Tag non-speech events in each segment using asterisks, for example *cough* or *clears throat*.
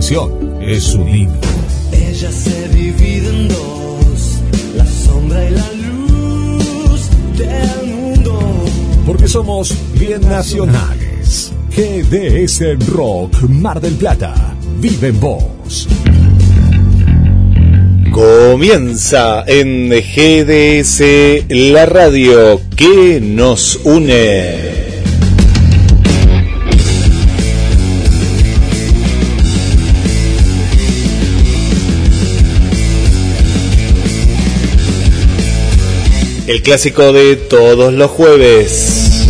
canción es un himno. Ella se divide en dos, la sombra y la luz del mundo. Porque somos bien nacionales. GDS Rock Mar del Plata. Vive en vos. Comienza en GDS la radio que nos une. El clásico de todos los jueves.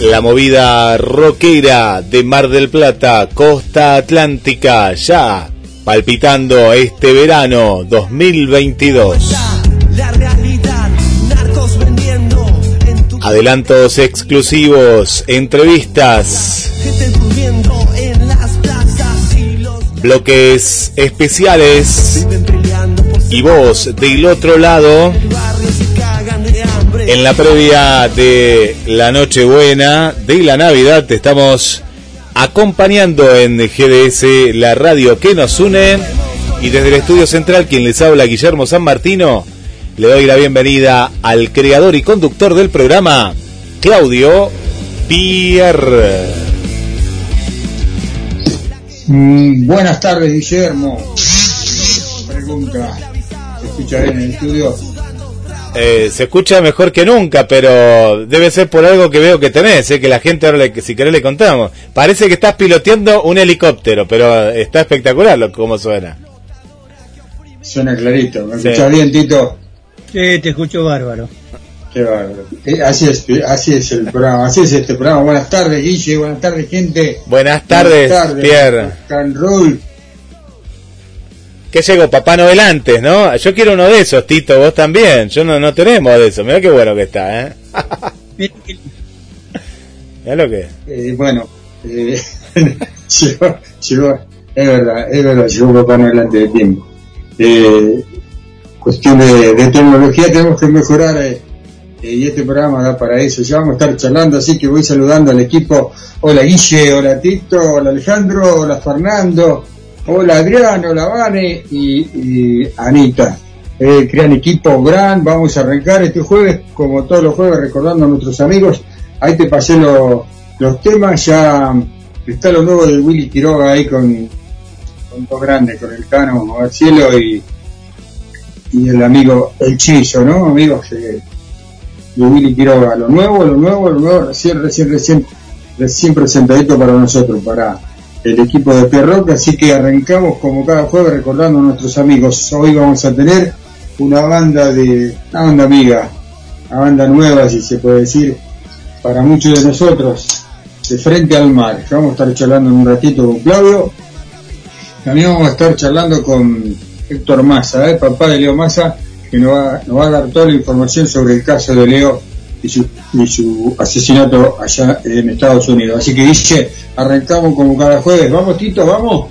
La movida rockera de Mar del Plata, Costa Atlántica, ya palpitando este verano 2022. Adelantos exclusivos, entrevistas, bloques especiales y vos del otro lado en la previa de la Nochebuena, de la Navidad, te estamos acompañando en GDS, la radio que nos une. Y desde el estudio central, quien les habla, Guillermo San Martino, le doy la bienvenida al creador y conductor del programa, Claudio Pierre. Mm, buenas tardes, Guillermo. Pregunta, ¿se escucha bien en el estudio? Eh, se escucha mejor que nunca, pero debe ser por algo que veo que tenés, eh, que la gente ahora, le, si querés, le contamos. Parece que estás piloteando un helicóptero, pero está espectacular lo cómo suena. Suena clarito. ¿Me escuchas bien, Tito? Sí, te escucho bárbaro. Qué bárbaro. Eh, así, es, así es el programa, así es este programa. Buenas tardes, Guille, buenas tardes, gente. Buenas tardes, Pierre. Roll. ¿Qué llegó? Papá Noel antes, ¿no? Yo quiero uno de esos, Tito, vos también. Yo no, no tenemos de eso. Mirá qué bueno que está, ¿eh? *laughs* Mirá lo que eh, bueno, eh, *laughs* llegó, llegó, es verdad, es verdad, llegó Papá Noel antes de tiempo. Eh, cuestión de, tecnología tenemos que mejorar eh, y este programa da para eso. Ya vamos a estar charlando, así que voy saludando al equipo. Hola Guille, hola Tito, hola Alejandro, hola Fernando. Hola Adrián, hola Vane y, Anita. Eh, crean equipo gran, vamos a arrancar este jueves, como todos los jueves, recordando a nuestros amigos. Ahí te pasé los temas, ya está lo nuevo de Willy Quiroga ahí con, con dos grandes, con el Cano Cielo y, y el amigo El Chizo, ¿no? Amigos de Willy Quiroga. Lo nuevo, lo nuevo, lo nuevo, recién, recién, recién, recién presentadito para nosotros, para el equipo de Pierrock, así que arrancamos como cada jueves recordando a nuestros amigos. Hoy vamos a tener una banda de, una banda amiga, una banda nueva, si se puede decir, para muchos de nosotros, de frente al mar. Vamos a estar charlando en un ratito con Claudio. También vamos a estar charlando con Héctor Massa, ¿eh? papá de Leo Massa, que nos va, nos va a dar toda la información sobre el caso de Leo y su, y su asesinato allá en Estados Unidos. Así que dice, arrancamos como cada jueves. Vamos, Tito, vamos.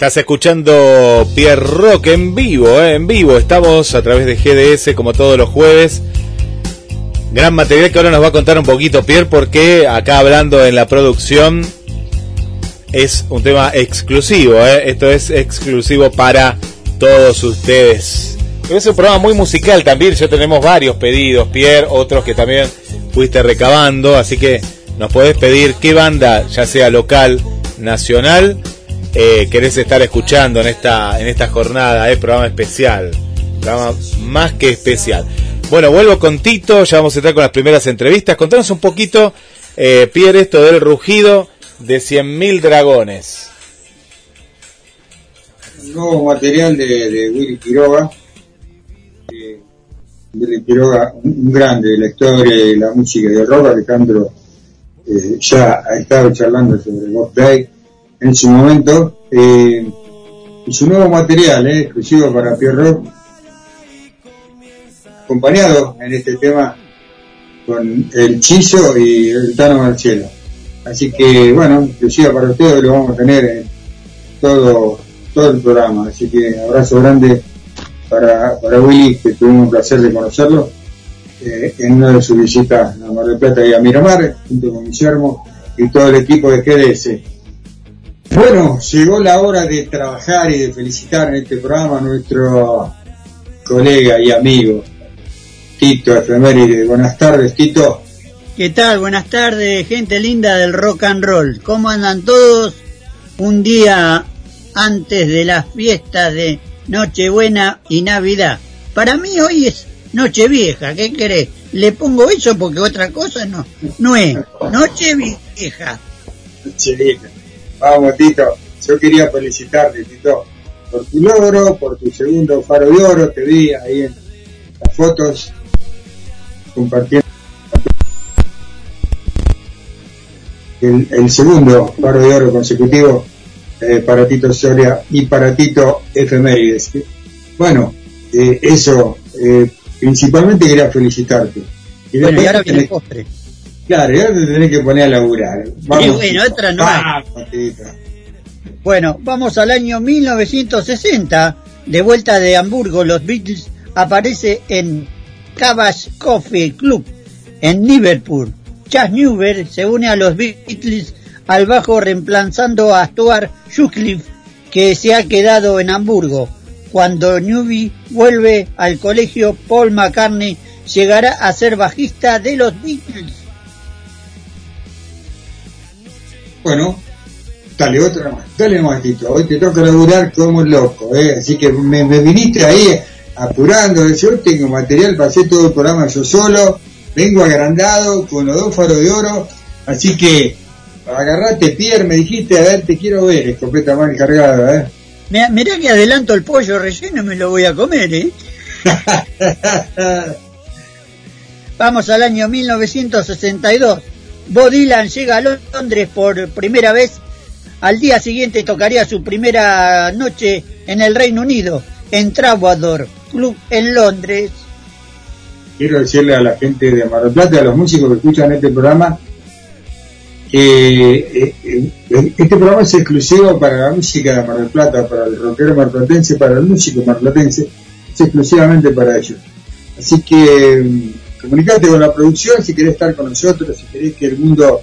Estás escuchando Pierre Rock en vivo, eh, en vivo. Estamos a través de GDS como todos los jueves. Gran material que ahora nos va a contar un poquito Pierre porque acá hablando en la producción es un tema exclusivo. Eh. Esto es exclusivo para todos ustedes. Es un programa muy musical también. Ya tenemos varios pedidos, Pierre, otros que también fuiste recabando. Así que nos podés pedir qué banda, ya sea local, nacional, eh, querés estar escuchando en esta, en esta jornada, eh, programa especial, programa más que especial. Bueno, vuelvo con Tito, ya vamos a entrar con las primeras entrevistas. Contanos un poquito, eh, Pierre, esto del rugido de 100.000 dragones. Nuevo material de, de Willy Quiroga. Eh, Willy Quiroga, un grande de la historia de la música de rock, Alejandro eh, ya ha estado charlando sobre Bob Day en su momento. Eh, y su nuevo material, eh, exclusivo para Pierre acompañado en este tema con el Chizo y el Tano Marcelo. Así que, bueno, exclusiva para ustedes lo vamos a tener en todo, todo el programa. Así que abrazo grande para, para Willy, que tuvimos el placer de conocerlo eh, en una de sus visitas a Mar del Plata y a Miramar, junto con Guillermo y todo el equipo de GDS. Bueno, llegó la hora de trabajar y de felicitar en este programa a nuestro colega y amigo Tito Efeméride. Buenas tardes, Tito. ¿Qué tal? Buenas tardes, gente linda del rock and roll. ¿Cómo andan todos? Un día antes de las fiestas de Nochebuena y Navidad. Para mí hoy es Nochevieja, ¿qué querés? Le pongo eso porque otra cosa no, no es. Nochevieja. Nochevieja. Vamos, Tito. Yo quería felicitarte, Tito, por tu logro, por tu segundo faro de oro. Te vi ahí en las fotos compartiendo el, el segundo faro de oro consecutivo eh, para Tito Soria y para Tito Efemérides. Bueno, eh, eso, eh, principalmente quería felicitarte. Y bueno, y ahora viene el postre. Claro, ya te tenés que poner a laburar. Vamos, y bueno, otra no vamos, Bueno, vamos al año 1960. De vuelta de Hamburgo, los Beatles aparece en Cabbage Coffee Club en Liverpool. Chas Newber se une a los Beatles al bajo reemplazando a Stuart Sutcliffe que se ha quedado en Hamburgo. Cuando Newby vuelve al colegio, Paul McCartney llegará a ser bajista de los Beatles. Bueno, dale otra más, dale más, Tito. Hoy te toca laburar como un loco, ¿eh? Así que me, me viniste ahí apurando. Yo tengo material para hacer todo el programa yo solo. Vengo agrandado con los dos faros de oro. Así que agarrate, Pierre, me dijiste, a ver, te quiero ver, escopeta mal cargada, ¿eh? Mirá que adelanto el pollo relleno y me lo voy a comer, ¿eh? *laughs* Vamos al año 1962. Bob Dylan llega a Londres por primera vez. Al día siguiente tocaría su primera noche en el Reino Unido, en Trawador Club en Londres. Quiero decirle a la gente de Mar del Plata, a los músicos que escuchan este programa, que eh, eh, este programa es exclusivo para la música de Mar del Plata, para el rockero marplatense, para el músico marplatense, es exclusivamente para ellos. Así que mm, comunicate con la producción si querés estar con nosotros, si querés que el mundo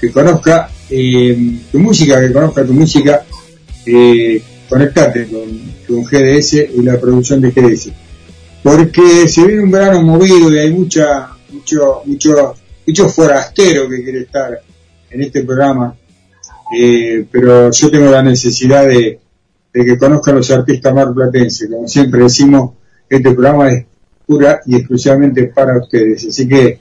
que conozca eh, tu música, que conozca tu música, eh, conectate con, con, GDS y la producción de GDS. Porque se viene un verano movido y hay mucha, mucho, mucho, mucho forastero que quiere estar en este programa. Eh, pero yo tengo la necesidad de, de que conozcan los artistas marplatenses. Como siempre decimos, este programa es y exclusivamente para ustedes. Así que,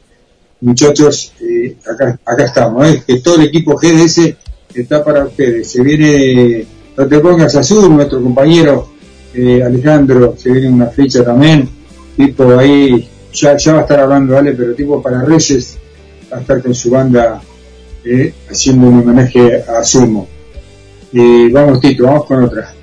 muchachos, eh, acá, acá estamos, ¿eh? que todo el equipo GDS está para ustedes. Se viene, no te pongas azul, nuestro compañero eh, Alejandro, se viene una fecha también, tipo ahí, ya, ya va a estar hablando, ¿vale? Pero tipo para Reyes, va a estar con su banda eh, haciendo un homenaje a Sumo. vamos, Tito, vamos con otra.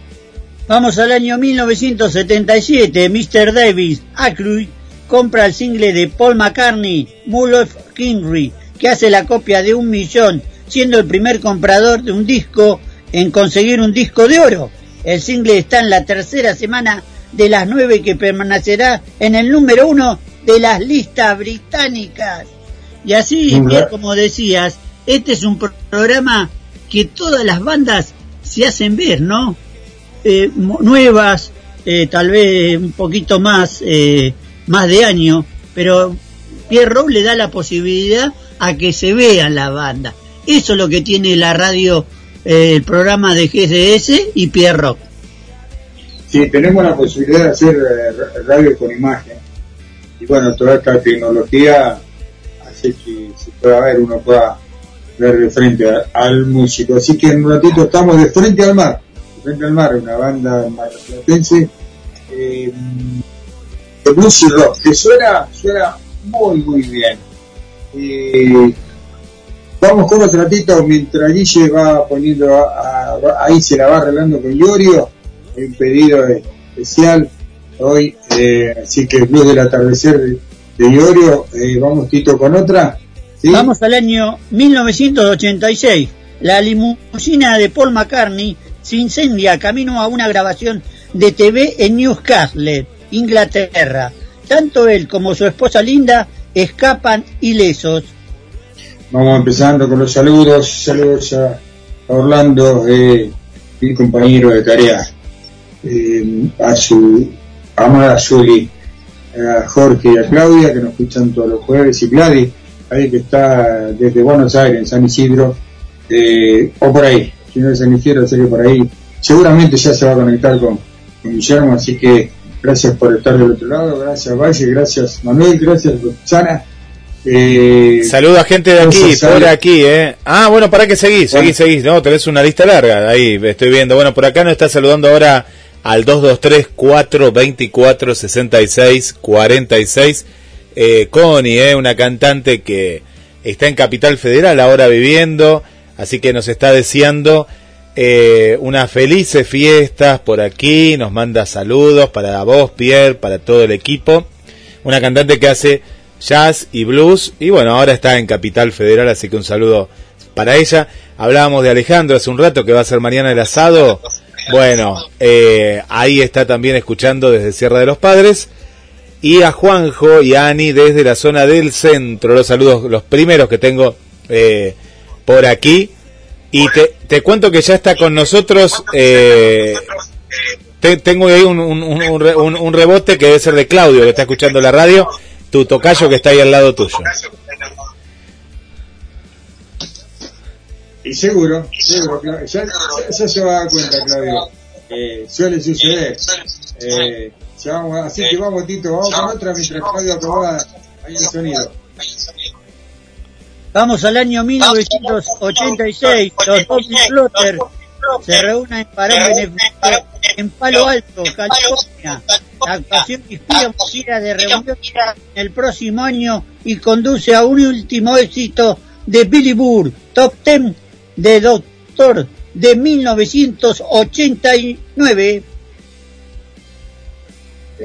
Vamos al año 1977. Mr. Davis Ackroyd compra el single de Paul McCartney, Mull of Kinry, que hace la copia de un millón, siendo el primer comprador de un disco en conseguir un disco de oro. El single está en la tercera semana de las nueve que permanecerá en el número uno de las listas británicas. Y así, como decías, este es un programa que todas las bandas se hacen ver, ¿no? Eh, nuevas, eh, tal vez un poquito más, eh, más de año, pero Pierre le da la posibilidad a que se vean la banda. Eso es lo que tiene la radio, el programa de GDS y Pierre Rock. Sí, tenemos la posibilidad de hacer radio con imagen. Y bueno, toda esta tecnología hace que se pueda ver, uno pueda ver de frente al músico. Así que en un ratito estamos de frente al mar Al Mar, una banda marplatense eh, de blues y rock, que suena, suena muy, muy bien. Eh, vamos con otro ratito mientras Guille va poniendo, ahí se la va arreglando con Iorio, un pedido especial hoy, eh, así que el blues del atardecer de, de Iorio, eh, vamos Tito con otra. Vamos al año 1986. La limusina de Paul McCartney se incendia camino a una grabación de TV en Newcastle, Inglaterra. Tanto él como su esposa Linda escapan ilesos. Vamos empezando con los saludos. Saludos a Orlando, eh, mi compañero de tarea, eh, a su amada Julie, a Jorge y a Claudia, que nos escuchan todos los jueves, y Gladys, ahí que está desde Buenos Aires, en San Isidro, eh, o por ahí, si no es San Isidro, sería por ahí. Seguramente ya se va a conectar con, Guillermo, así que gracias por estar del otro lado, gracias Valle, gracias Manuel, gracias Roxana. Eh, Saluda a gente de aquí, por aquí, eh. Ah, bueno, para que seguís, seguís, seguís, no, tenés una lista larga, ahí estoy viendo. Bueno, por acá nos está saludando ahora al 223 424 66 46 eh, Connie, eh, una cantante que está en Capital Federal ahora viviendo, así que nos está deseando eh, unas felices fiestas por aquí, nos manda saludos para vos, Pierre, para todo el equipo. Una cantante que hace jazz y blues y bueno, ahora está en Capital Federal, así que un saludo para ella. Hablábamos de Alejandro hace un rato que va a ser mañana el asado. Bueno, eh, ahí está también escuchando desde Sierra de los Padres. Y a Juanjo y a Ani desde la zona del centro. Los saludos, los primeros que tengo eh, por aquí. Y te, te cuento que ya está con nosotros. Eh, tengo ahí un, un, un, rebote que debe ser de Claudio, que está escuchando la radio. Tu tocayo que está ahí al lado tuyo. Y seguro, seguro, ya, ya, se va a dar cuenta, Claudio. Eh, suele suceder. Eh, vamos, así que vamos, Tito, vamos con otra mientras Claudio acomoda ahí el sonido. Vamos al año 1986. Los Bobby Flotter se reúnen para un beneficio en Palo Alto, California. La actuación inspira una gira de reunión el próximo año y conduce a un último éxito de Billy Burr, Top Ten de Doctor de 1989.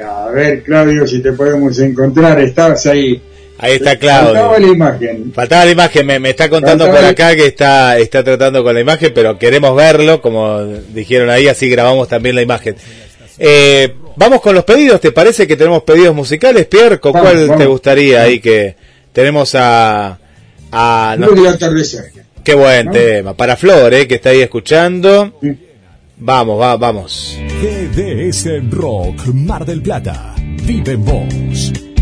A ver, Claudio, si te podemos encontrar. Estabas ahí Ahí está Claudio. Faltaba la imagen. Faltaba la imagen, me, está contando por acá que está, está tratando con la imagen, pero queremos verlo, como dijeron ahí, así grabamos también la imagen. Eh, vamos con los pedidos, ¿te parece que tenemos pedidos musicales, Pierre? ¿Con cuál te gustaría ahí que tenemos a... a no, Qué buen tema. Para Flor, eh, que está ahí escuchando. Vamos, va, vamos. GDS Rock Mar del Plata. Vive en vos.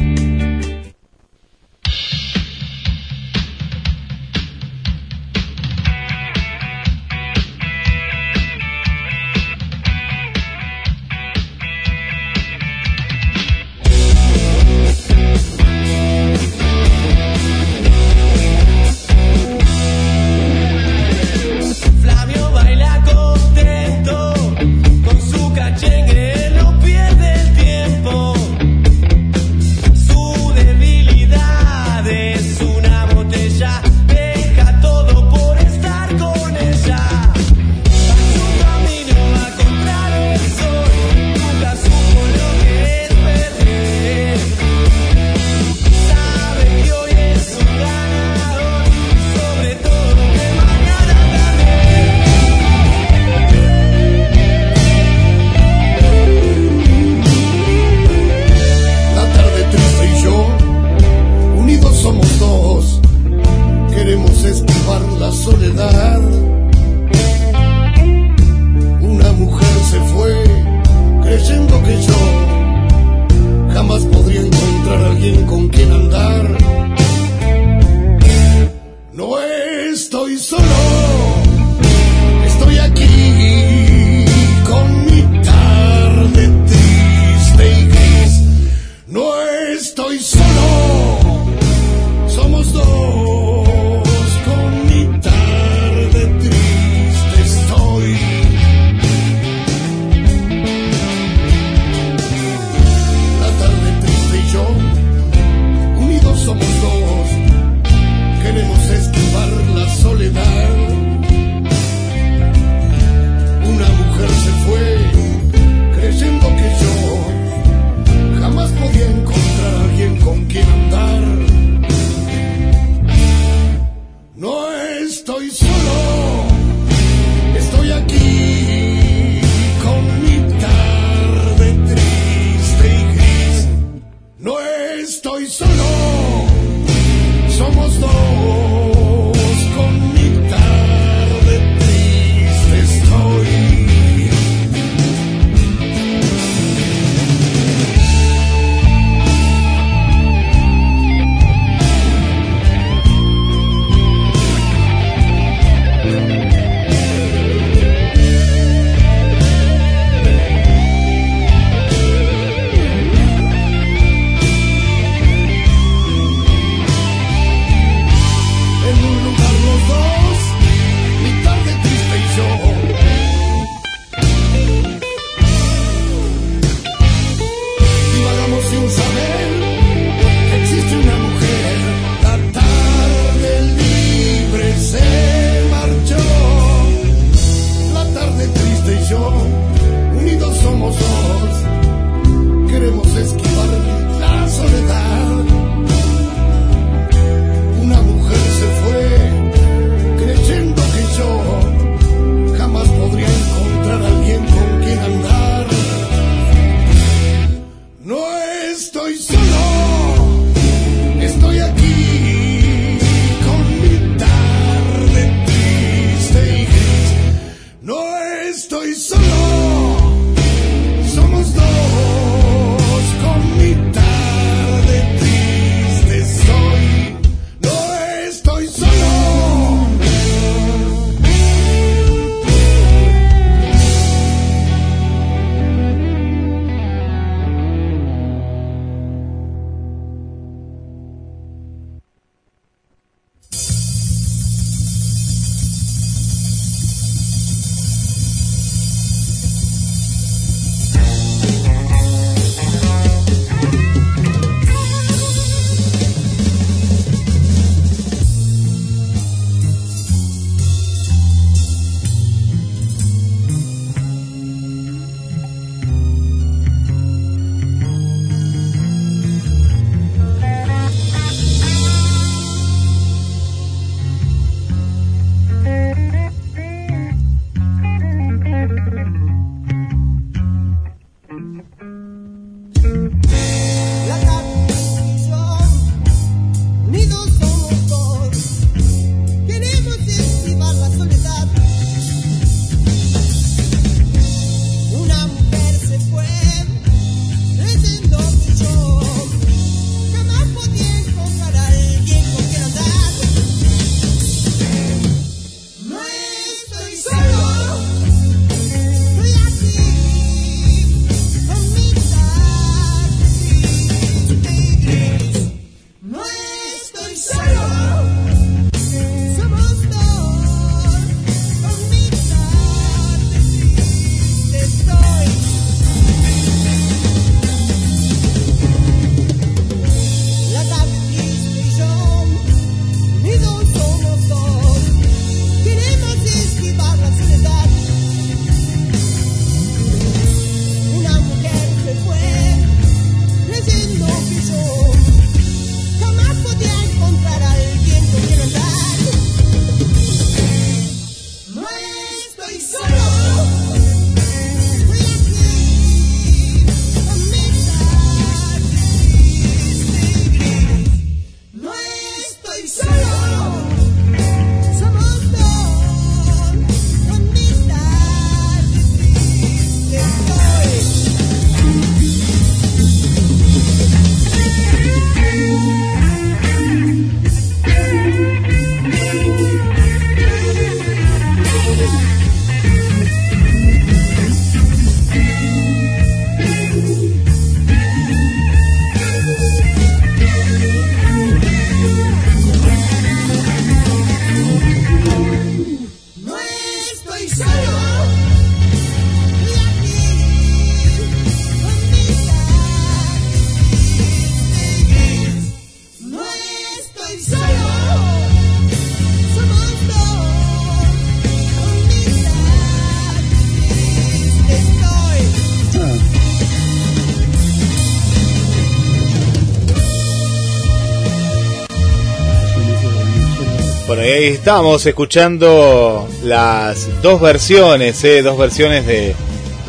Estamos escuchando las dos versiones, ¿eh? dos versiones de,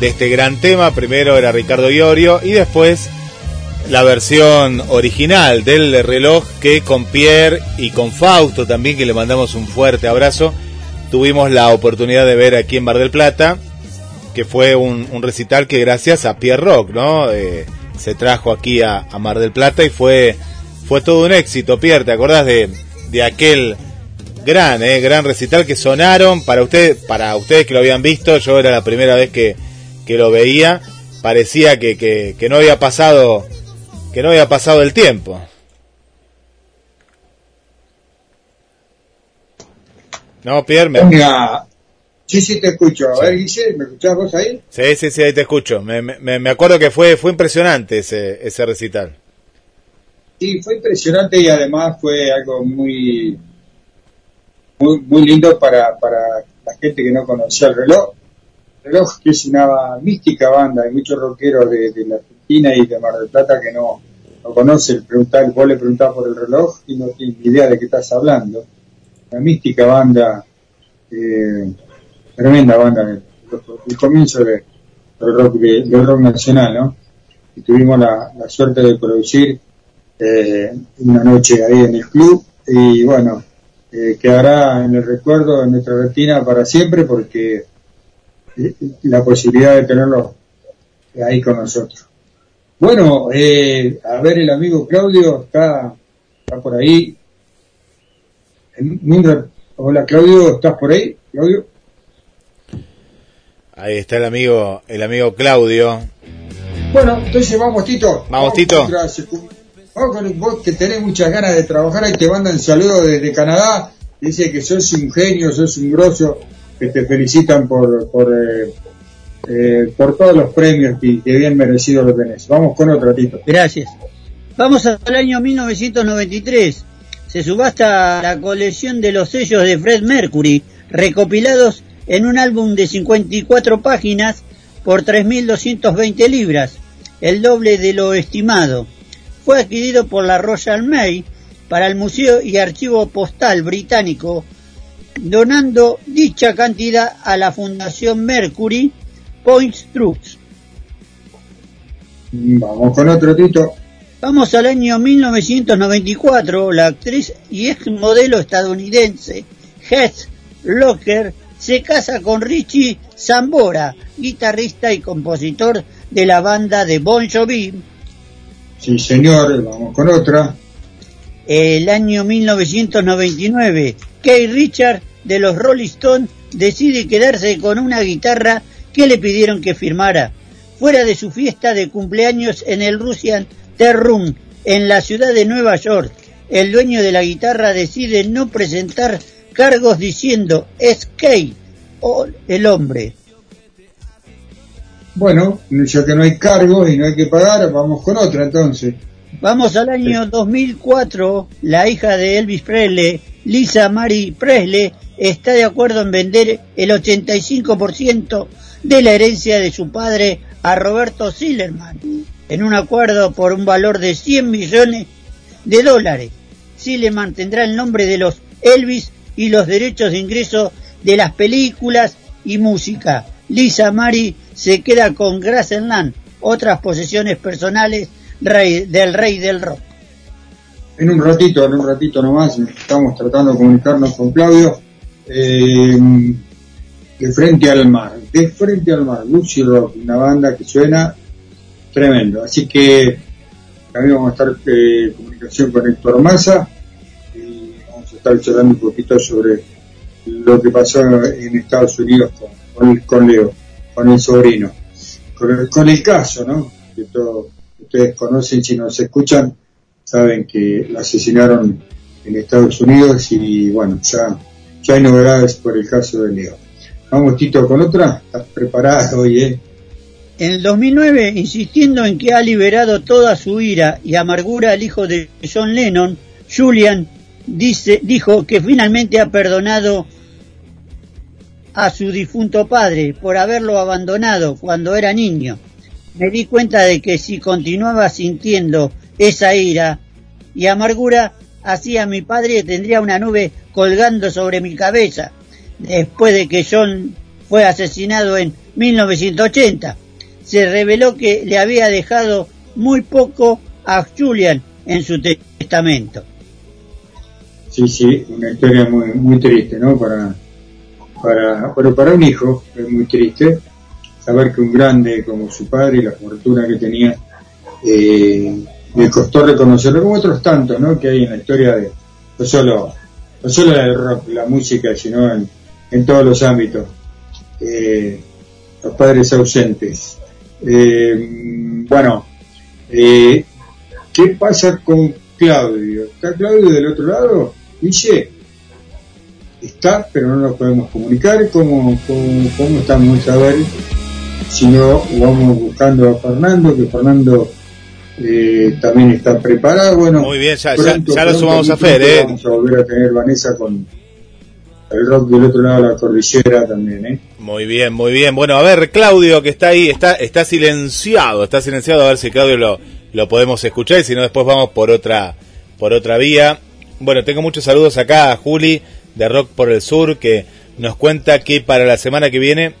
este gran tema. Primero era Ricardo Iorio y después la versión original del reloj que con Pierre y con Fausto también, que le mandamos un fuerte abrazo, tuvimos la oportunidad de ver aquí en Bar del Plata, que fue un, recital que gracias a Pierre Rock, ¿no? Eh, se trajo aquí a, a, Mar del Plata y fue, fue todo un éxito, Pierre, ¿te acordás de, de aquel gran, eh, gran recital que sonaron para usted, para ustedes que lo habían visto, yo era la primera vez que, que lo veía, parecía que, que, que no había pasado que no había pasado el tiempo. No, Pierre, me... Venga. Sí, sí, te escucho. A ver, Guille, ¿me escuchás vos ahí? Sí, sí, sí, ahí te escucho. Me, me, me acuerdo que fue, fue impresionante ese, ese recital. Sí, fue impresionante y además fue algo muy, muy, muy lindo para, para la gente que no conocía el reloj. El reloj que es una mística banda, hay muchos rockeros de, de la Argentina y de Mar del Plata que no, no conocen, preguntar, vos le preguntás por el reloj y no tienen idea de qué estás hablando. Una mística banda, eh, tremenda banda, el, el comienzo de, del, rock, de, rock nacional, ¿no? Y tuvimos la, la suerte de producir eh, una noche ahí en el club y bueno, eh, quedará en el recuerdo, en nuestra retina para siempre porque eh, la posibilidad de tenerlo ahí con nosotros. Bueno, eh, a ver, el amigo Claudio está, está por ahí. Hola Claudio, ¿estás por ahí? Claudio. Ahí está el amigo, el amigo Claudio. Bueno, entonces vamos Tito. Vamos, Tito. Vamos con vos que tenés muchas ganas de trabajar y te mandan saludos desde Canadá. Dice que sos un genio, sos un grosso, que te felicitan por, por eh, eh, por todos los premios que, que, bien merecido lo tenés. Vamos con otro, Tito. Gracias. Vamos al año 1993. Se subasta la colección de los sellos de Fred Mercury, recopilados en un álbum de 54 páginas por 3.220 libras, el doble de lo estimado. Fue adquirido por la Royal Mail para el Museo y Archivo Postal Británico, donando dicha cantidad a la Fundación Mercury Point Trucks. Vamos con otro Tito. Vamos al año 1994. La actriz y ex modelo estadounidense Heath Locker se casa con Richie Zambora, guitarrista y compositor de la banda de Bon Jovi. Sí, señor. Vamos con otra. El año 1999. Kay Richard de los Rolling Stones decide quedarse con una guitarra que le pidieron que firmara fuera de su fiesta de cumpleaños en el Russian Terrum en la ciudad de Nueva York. El dueño de la guitarra decide no presentar cargos diciendo es Kay o el hombre. Bueno, ya que no hay cargos y no hay que pagar, vamos con otra entonces. Vamos al año 2004. La hija de Elvis Presley, Lisa Marie Presley, está de acuerdo en vender el 85% de la herencia de su padre a Roberto Sillerman en un acuerdo por un valor de 100 millones de dólares. Sillerman tendrá el nombre de los Elvis y los derechos de ingreso de las películas y música. Lisa Mari se queda con Graceland, otras posesiones personales del rey del rock. En un ratito, en un ratito nomás, estamos tratando de comunicarnos con Claudio. Eh, de frente al mar, de frente al mar, Lucy Rock, una banda que suena tremendo. Así que también vamos a estar eh, en comunicación con Héctor Massa y vamos a estar charlando un poquito sobre lo que pasó en Estados Unidos con, con Leo, con el sobrino, con el, con el caso, ¿no? Que todos ustedes conocen, si nos escuchan, saben que lo asesinaron en Estados Unidos y bueno, ya, ya hay novedades por el caso de Leo. Vamos, Tito, con otra. ¿Estás preparado hoy, eh? En el 2009, insistiendo en que ha liberado toda su ira y amargura al hijo de John Lennon, Julian dice, dijo que finalmente ha perdonado a su difunto padre por haberlo abandonado cuando era niño. Me di cuenta de que si continuaba sintiendo esa ira y amargura, hacía mi padre tendría una nube colgando sobre mi cabeza después de que John fue asesinado en 1980. Se reveló que le había dejado muy poco a Julian en su testamento. Sí, sí, una historia muy, muy triste, ¿no? Para, para, pero para un hijo es muy triste saber que un grande como su padre y la fortuna que tenía, eh, le costó reconocerlo, como otros tantos, ¿no? Que hay en la historia de, no solo, no solo del rock, la música, sino en, en todos los ámbitos. Eh, los padres ausentes. Eh, bueno, eh, ¿qué pasa con Claudio? ¿Está Claudio del otro lado? Dice, está, pero no nos podemos comunicar. ¿Cómo, cómo, cómo estamos a ver? Si no, vamos buscando a Fernando, que Fernando eh, también está preparado. Bueno, Muy bien, ya, ya- pronto, ya lo pronto, sumamos a Fer, ¿eh? Vamos a volver a tener Vanessa con el rock del otro lado de la cordillera también, ¿eh? Muy bien, muy bien. Bueno, a ver, Claudio, que está ahí, está, está silenciado, está silenciado, a ver si Claudio lo, lo podemos escuchar y si no después vamos por otra, por otra vía. Bueno, tengo muchos saludos acá Juli de Rock por el Sur que nos cuenta que para la semana que viene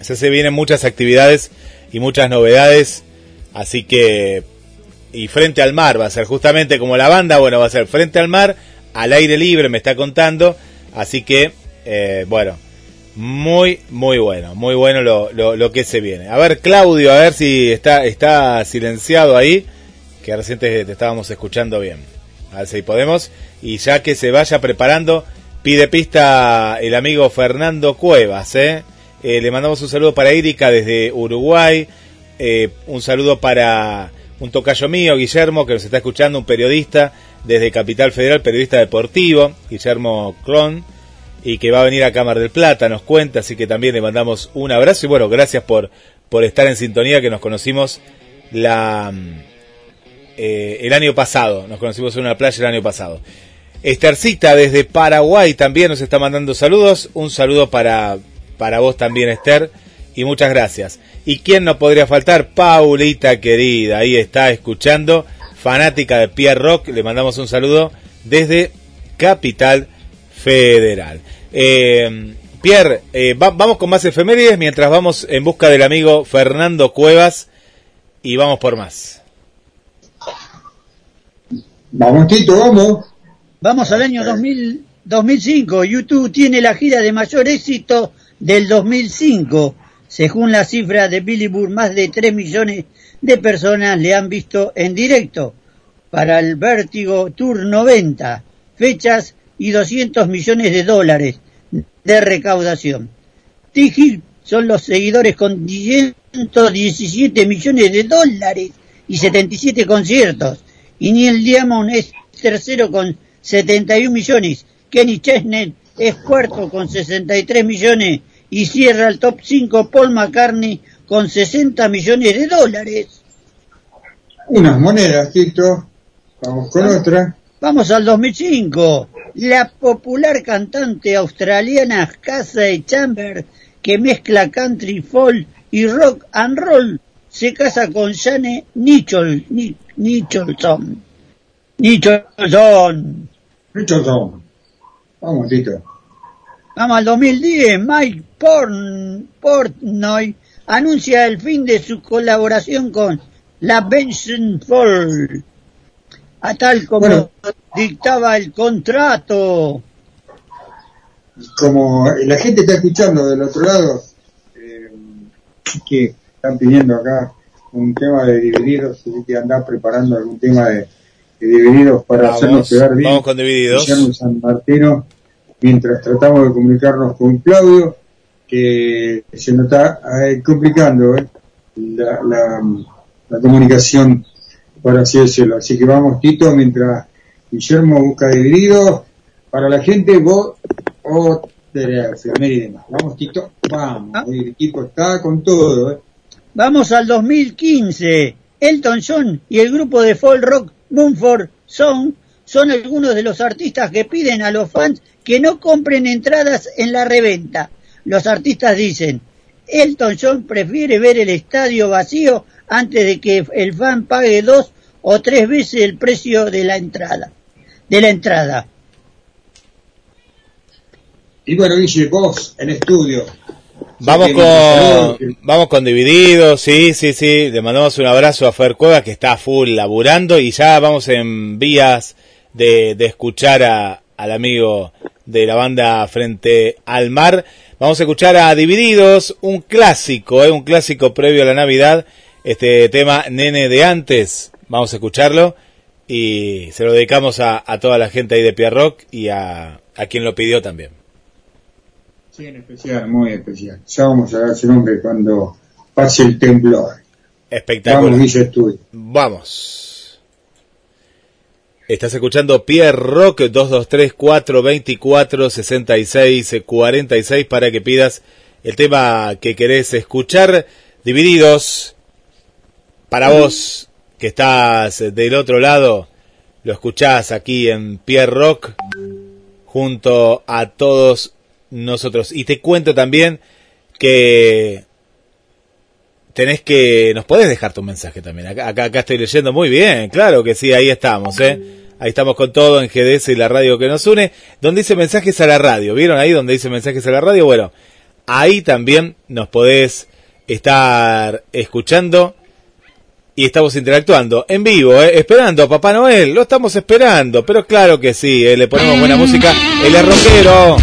se se vienen muchas actividades y muchas novedades, así que y frente al mar va a ser justamente como la banda, bueno, va a ser frente al mar, al aire libre me está contando, así que eh, bueno, muy muy bueno, muy bueno lo, lo, lo que se viene. A ver Claudio, a ver si está está silenciado ahí, que recién te, te estábamos escuchando bien. A ver si podemos y ya que se vaya preparando, pide pista el amigo Fernando Cuevas, ¿eh? Eh, le mandamos un saludo para Erika desde Uruguay. Eh, un saludo para un tocayo mío, Guillermo, que nos está escuchando, un periodista desde Capital Federal, periodista deportivo, Guillermo Clon, y que va a venir a Cámara del Plata, nos cuenta, así que también le mandamos un abrazo y bueno, gracias por, por estar en sintonía, que nos conocimos la, eh, el año pasado, nos conocimos en una playa el año pasado. Estercita desde Paraguay también nos está mandando saludos. Un saludo para, para vos también, Esther. Y muchas gracias. ¿Y quién no podría faltar? Paulita querida, ahí está escuchando. Fanática de Pierre Rock. Le mandamos un saludo desde Capital Federal. Eh, Pierre, eh, va- vamos con más efemérides mientras vamos en busca del amigo Fernando Cuevas. Y vamos por más. Vamos, Tito, vamos. Vamos al año 2000 2005. YouTube tiene la gira de mayor éxito del 2005. Según la cifra de Billboard, más de 3 millones de personas le han visto en directo. Para el Vértigo Tour 90, fechas y 200 millones de dólares de recaudación. T-Hill son los seguidores con 117 millones de dólares y 77 conciertos. Y Neil Diamond es tercero con 71 millones. Kenny Chesney es cuarto con 63 millones. Y cierra el top 5 Paul McCartney con 60 millones de dólares. Unas monedas, Tito. Vamos con otra. Vamos al 2005. La popular cantante australiana Casey Chambers, que mezcla country, folk y rock and roll, se casa con Jane Nichol, Ni- Nicholson. Nicholson. Richardson. Vamos, Tito. Vamos al 2010. Mike Porn, Portnoy anuncia el fin de su colaboración con la Benson Fall. A tal como Bueno. dictaba el contrato. Como la gente está escuchando del otro lado, eh, que están pidiendo acá un tema de divididos, así que andar preparando algún tema de, de divididos para Vamos, hacernos quedar bien. vamos con Divididos. Guillermo San Martino, mientras tratamos de comunicarnos con Claudio, que se nos está eh, complicando eh, la, la, la comunicación, por así decirlo. Así que vamos, Tito, mientras Guillermo busca divididos, para la gente, vos, otra y demás. Vamos, Tito, vamos. Ah. El equipo está con todo, eh. Vamos al 2015. Elton John y el grupo de folk rock Mumford Song son algunos de los artistas que piden a los fans que no compren entradas en la reventa. Los artistas dicen, Elton John prefiere ver el estadio vacío antes de que el fan pague dos o tres veces el precio de la entrada. de la entrada. Y bueno, dice vos en estudio. Vamos con, vamos con Divididos, sí, sí, sí. Le mandamos un abrazo a Fer Cueva que está full laburando y ya vamos en vías de, de escuchar a- al amigo de la banda Frente al Mar. Vamos a escuchar a Divididos, un clásico, ¿eh? un clásico previo a la Navidad. Este tema Nene de antes. Vamos a escucharlo y se lo dedicamos a, a toda la gente ahí de Pierrock y a, a quien lo pidió también. Sí, en especial, muy especial. Ya vamos a dar su nombre cuando pase el temblor. Espectacular. Vamos, dice estudio. Vamos. Estás escuchando Pierre Rock 223 424 66 46 para que pidas el tema que querés escuchar. Divididos. Para vos que estás del otro lado, lo escuchás aquí en Pierre Rock junto a todos nosotros. Y te cuento también que tenés que nos podés dejar tu mensaje también. Acá, acá estoy leyendo muy bien claro que sí ahí estamos eh ahí estamos con todo en GDS y la radio que nos une. Donde dice mensajes a la radio vieron ahí donde dice mensajes a la radio bueno ahí también nos podés estar escuchando y estamos interactuando en vivo, eh, esperando a Papá Noel, lo estamos esperando, pero claro que sí, eh, le ponemos buena música, es rockero.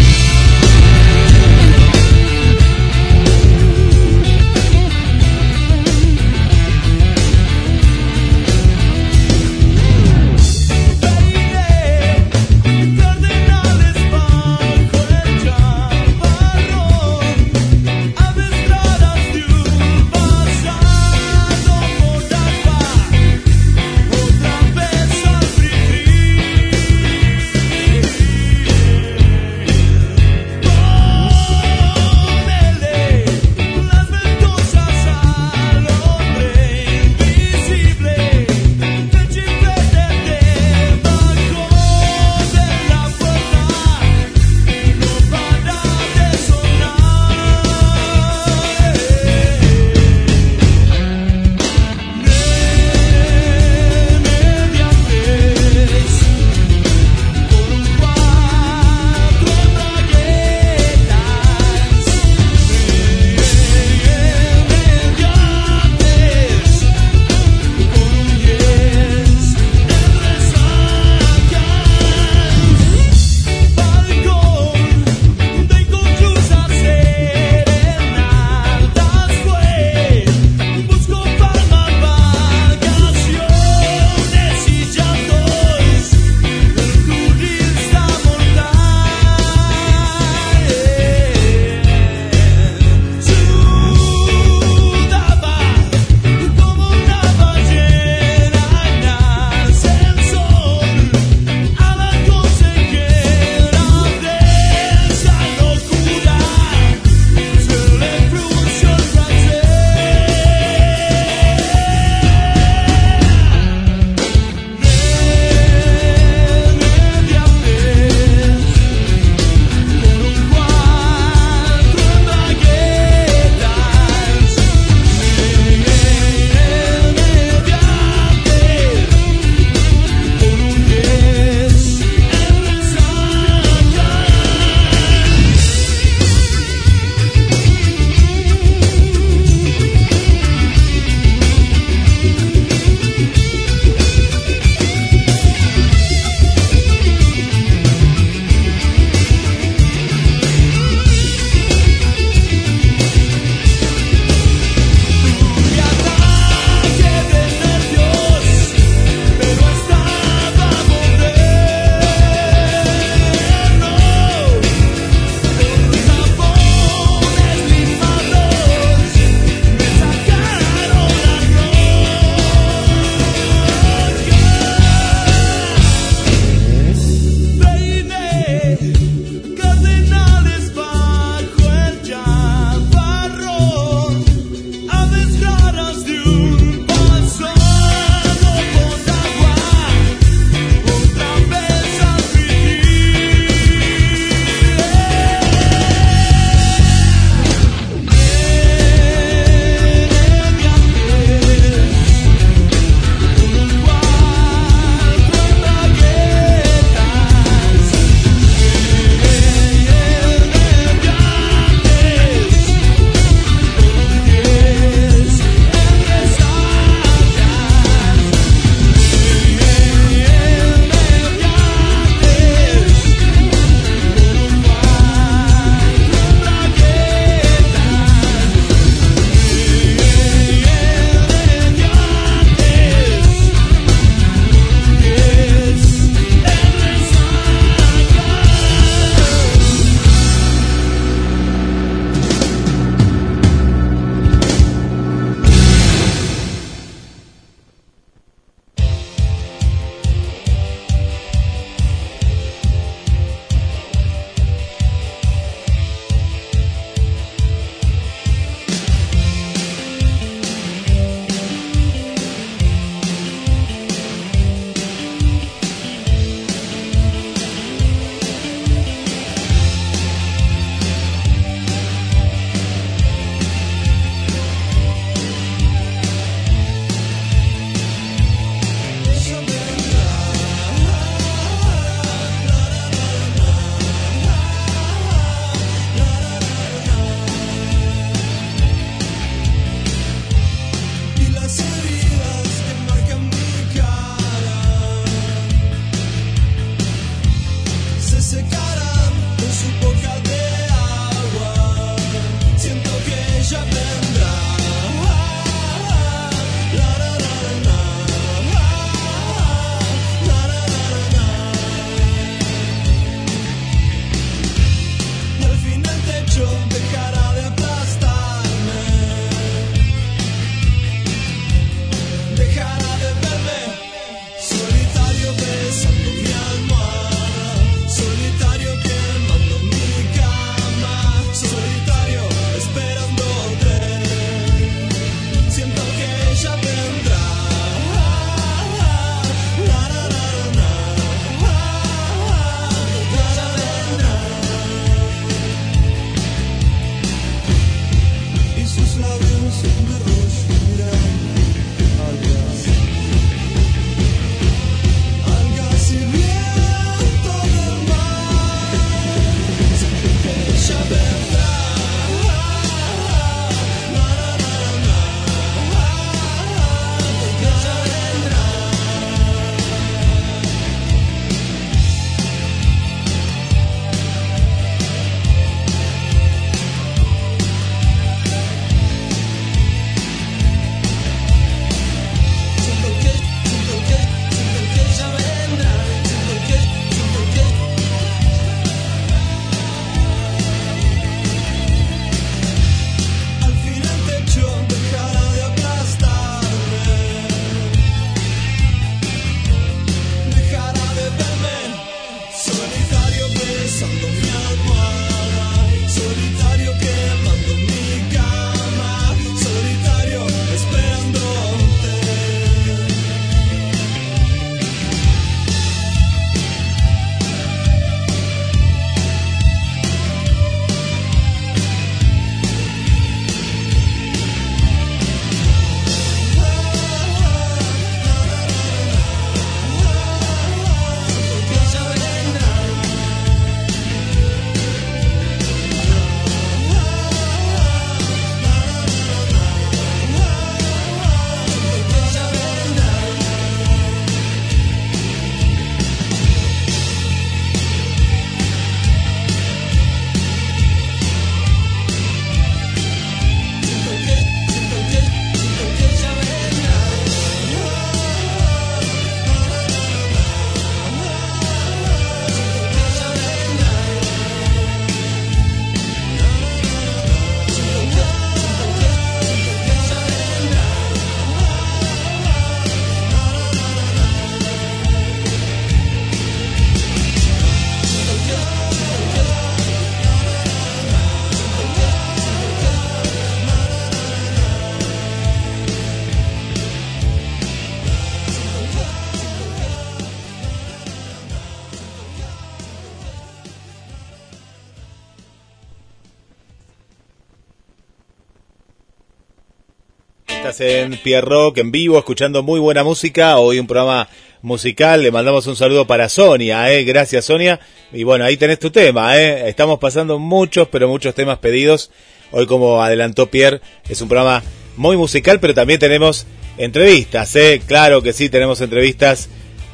Estás en Pierre Rock en vivo, escuchando muy buena música. Hoy un programa musical. Le mandamos un saludo para Sonia, ¿eh? Gracias, Sonia. Y bueno, ahí tenés tu tema, ¿eh? Estamos pasando muchos, pero muchos temas pedidos. Hoy, como adelantó Pierre, es un programa muy musical, pero también tenemos entrevistas, ¿eh? Claro que sí, tenemos entrevistas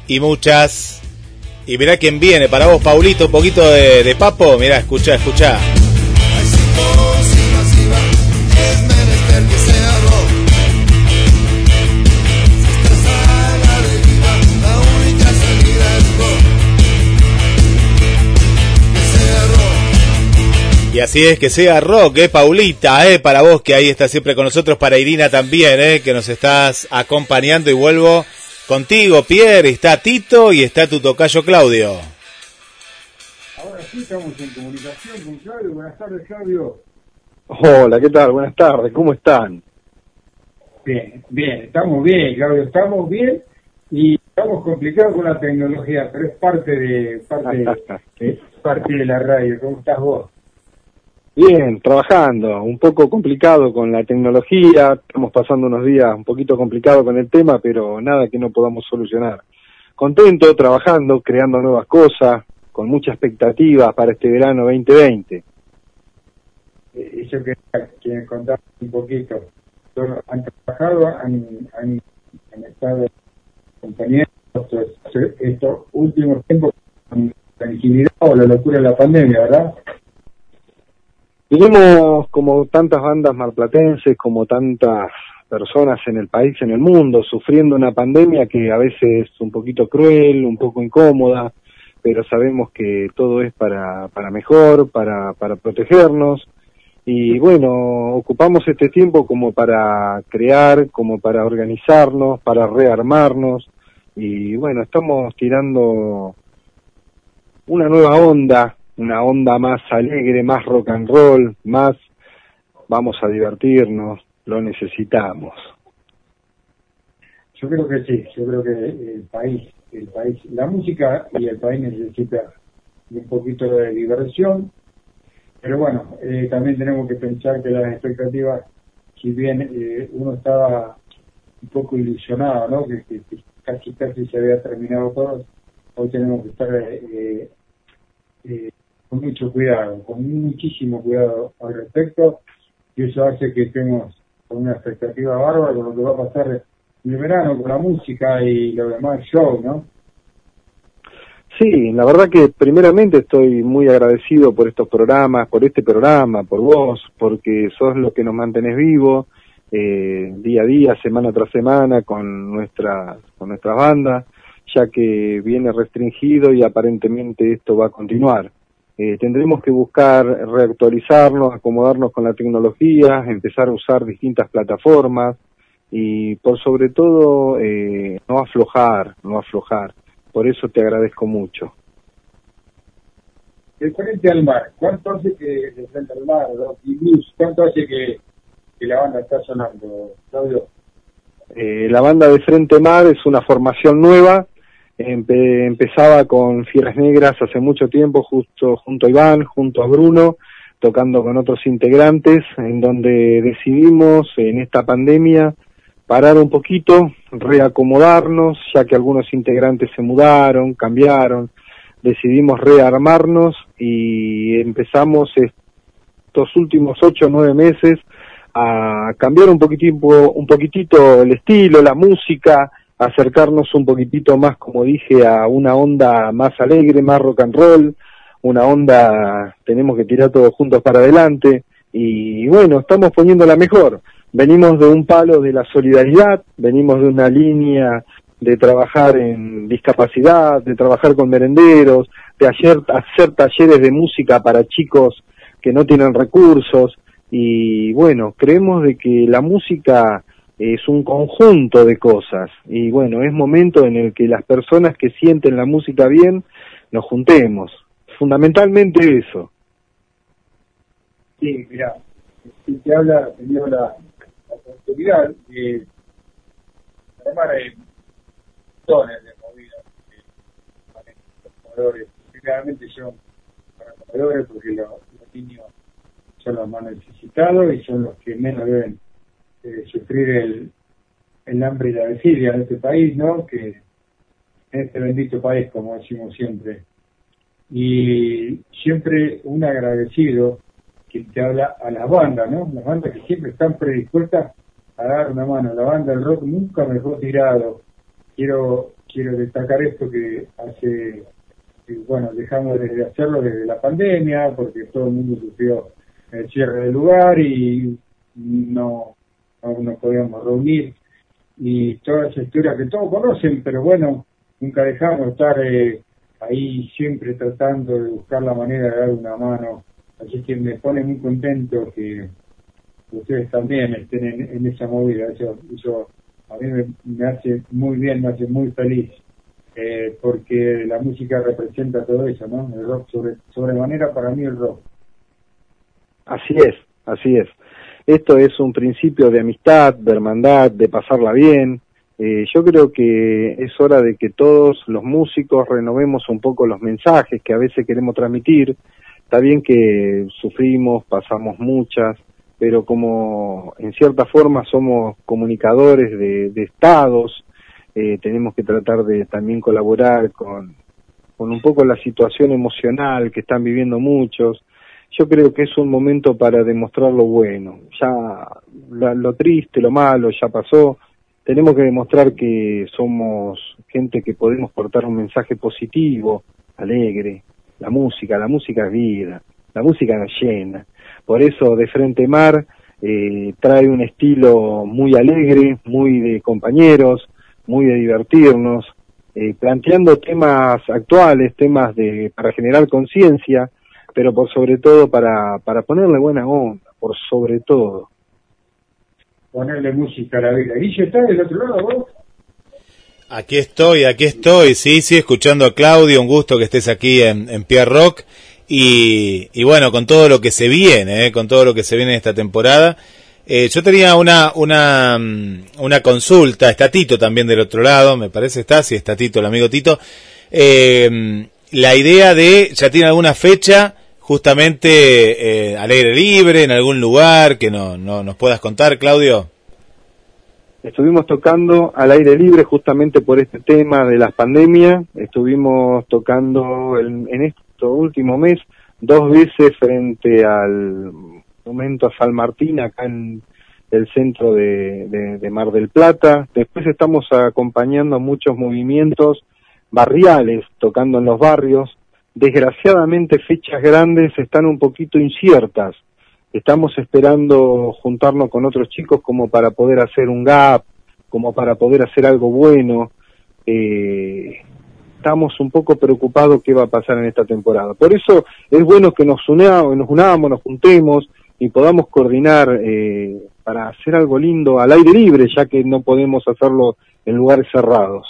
y muchas. Y mirá quién viene para vos, Paulito, un poquito de, de papo. Mirá, escucha, escucha. Y así es que sea rock, eh, Paulita, eh, para vos que ahí estás siempre con nosotros, para Irina también, eh, que nos estás acompañando y vuelvo contigo, Pierre, está Tito y está tu tocayo Claudio. Ahora sí estamos en comunicación con Claudio. Buenas tardes, Claudio. Hola, ¿qué tal? Buenas tardes, ¿cómo están? Bien, bien, estamos bien, Claudio, estamos bien y estamos complicados con la tecnología, pero es parte de parte, *laughs* es parte de la radio. ¿Cómo estás vos? Bien, trabajando, un poco complicado con la tecnología, estamos pasando unos días un poquito complicado con el tema, pero nada que no podamos solucionar. Contento, trabajando, creando nuevas cosas, con mucha expectativa para este verano 2020. Eh, yo quería que contar un poquito. Han trabajado, han, estado compañeros estos, estos últimos tiempos con tranquilidad o la locura de la pandemia, ¿verdad? Vivimos como tantas bandas marplatenses, como tantas personas en el país, en el mundo, sufriendo una pandemia que a veces es un poquito cruel, un poco incómoda, pero sabemos que todo es para, para mejor, para, para protegernos. Y bueno, ocupamos este tiempo como para crear, como para organizarnos, para rearmarnos. Y bueno, estamos tirando una nueva onda, una onda más alegre, más rock and roll, más vamos a divertirnos, lo necesitamos. Yo creo que sí, yo creo que el país, el país, la música y el país necesita un poquito de diversión, pero bueno, eh, también tenemos que pensar que las expectativas, si bien eh, uno estaba un poco ilusionado, ¿no? Que, que- casi casi se había terminado todo, hoy tenemos que estar eh, eh, con mucho cuidado, con muchísimo cuidado al respecto, y eso hace que estemos con una expectativa bárbara con lo que va a pasar en el verano, con la música y lo demás show, ¿no? Sí, la verdad que primeramente estoy muy agradecido por estos programas, por este programa, por vos, porque sos lo que nos mantenés vivos eh, día a día, semana tras semana con nuestra con nuestras bandas, ya que viene restringido y aparentemente esto va a continuar. Eh, tendremos que buscar reactualizarnos, acomodarnos con la tecnología, empezar a usar distintas plataformas y por sobre todo eh, no aflojar, no aflojar. Por eso te agradezco mucho. de frente al mar, ¿cuánto hace que de frente al mar, Rocky Blues, cuánto hace que, que la banda está sonando, Claudio? Eh, la banda de Frente Mar es una formación nueva. Empe- empezaba con Fieras Negras hace mucho tiempo, justo junto a Iván, junto a Bruno, tocando con otros integrantes, en donde decidimos en esta pandemia parar un poquito, reacomodarnos, ya que algunos integrantes se mudaron, cambiaron, decidimos rearmarnos y empezamos estos últimos ocho o nueve meses a cambiar un poquitito, un poquitito el estilo, la música, acercarnos un poquitito más, como dije, a una onda más alegre, más rock and roll, una onda, tenemos que tirar todos juntos para adelante, y bueno, estamos poniendo la mejor. Venimos de un palo de la solidaridad, venimos de una línea de trabajar en discapacidad, de trabajar con merenderos, de hacer, hacer talleres de música para chicos que no tienen recursos, y bueno, creemos de que la música es un conjunto de cosas y bueno, es momento en el que las personas que sienten la música bien nos juntemos. Fundamentalmente eso. Sí, mira, si te habla, te dio la, la oportunidad de armar eh, montones de movidas eh, para los. Generalmente son para comedores porque los, los niños son los más necesitados y son los que menos deben sufrir el, el hambre y la desidia en este país, ¿no? Que en este bendito país, como decimos siempre. Y siempre un agradecido que te habla a las bandas, ¿no? Las bandas que siempre están predispuestas a dar una mano. La banda del rock nunca me dejó tirado. Quiero quiero destacar esto que hace, bueno, dejamos de hacerlo desde la pandemia, porque todo el mundo sufrió el cierre del lugar y no, no nos podíamos reunir. Y toda esa historia que todos conocen, pero bueno, nunca dejamos de estar eh, ahí siempre tratando de buscar la manera de dar una mano Así que me pone muy contento que ustedes también estén en, esa movida. Eso, eso a mí me, me hace muy bien, me hace muy feliz, eh, porque la música representa todo eso, ¿no? El rock, sobre, sobremanera para mí el rock. Así es, así es. Esto es un principio de amistad, de hermandad, de pasarla bien. Eh, yo creo que es hora de que todos los músicos renovemos un poco los mensajes que a veces queremos transmitir. Está bien que sufrimos, pasamos muchas, pero como en cierta forma somos comunicadores de, estados, eh, tenemos que tratar de también colaborar con un poco la situación emocional que están viviendo muchos. Yo creo que es un momento para demostrar lo bueno. Ya la- lo triste, lo malo ya pasó. Tenemos que demostrar que somos gente que podemos portar un mensaje positivo, alegre. La música, la música es vida, la música nos llena. Por eso de Frente Mar eh, trae un estilo muy alegre, muy de compañeros, muy de divertirnos, eh, planteando temas actuales, temas de para generar conciencia, pero por sobre todo para, para ponerle buena onda, por sobre todo. Ponerle música a la vida. Guille, ¿estás del otro lado vos? Aquí estoy, aquí estoy, sí, sí, escuchando a Claudio, un gusto que estés aquí en, en Pierre Rock y, y bueno, con todo lo que se viene, eh, con todo lo que se viene en esta temporada. Eh, yo tenía una, una, mm, una consulta, está Tito también del otro lado, me parece está, sí está Tito, el amigo Tito. Eh, la idea de, ¿ya tiene alguna fecha justamente eh, al aire libre, en algún lugar que no, no nos puedas contar, Claudio? Estuvimos tocando al aire libre justamente por este tema de las pandemias. Estuvimos tocando en, en este último mes dos veces frente al momento a San Martín, acá en el centro de, de- de Mar del Plata. Después estamos acompañando muchos movimientos barriales, tocando en los barrios. Desgraciadamente fechas grandes están un poquito inciertas. Estamos esperando juntarnos con otros chicos como para poder hacer un gap, como para poder hacer algo bueno. Eh, estamos un poco preocupados qué va a pasar en esta temporada. Por eso es bueno que nos unamos, nos, unamos, nos juntemos y podamos coordinar eh, para hacer algo lindo al aire libre, ya que no podemos hacerlo en lugares cerrados.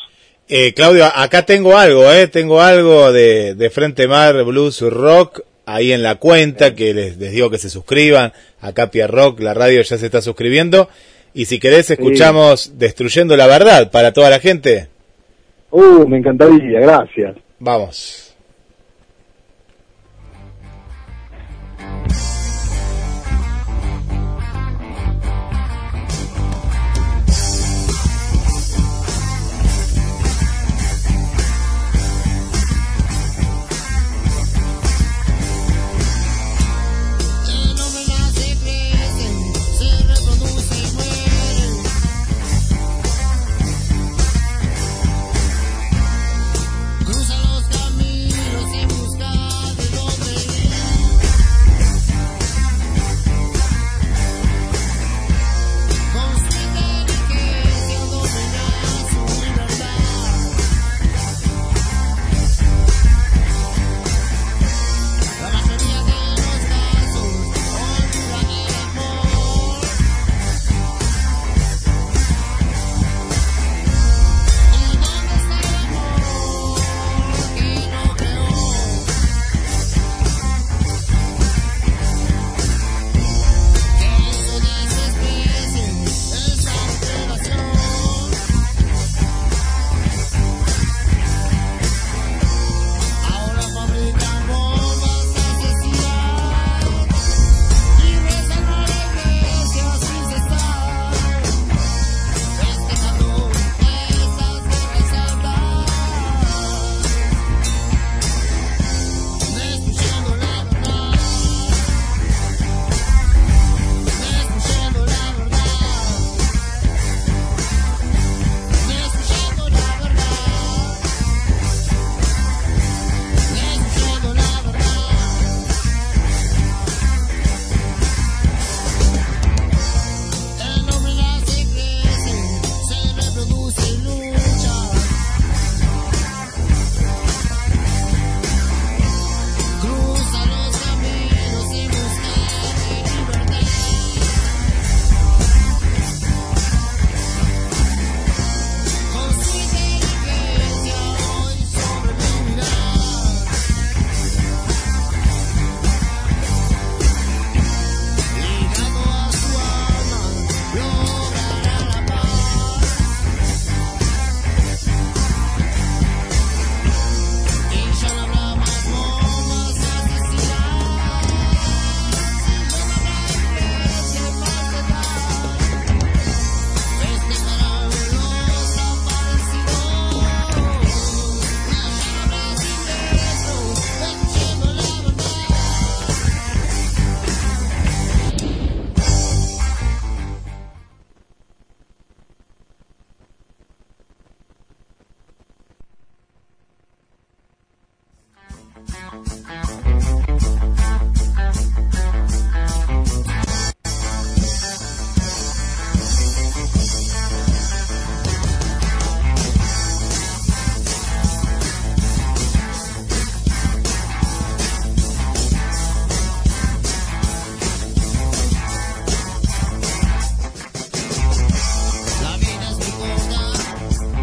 Eh, Claudio, acá tengo algo, eh, tengo algo de, de Frente Mar Blues Rock ahí en la cuenta que les, les digo que se suscriban. Acá Pierre Rock, la radio ya se está suscribiendo. Y si querés, escuchamos Destruyendo la Verdad para toda la gente. Uh, me encantaría, gracias. Vamos.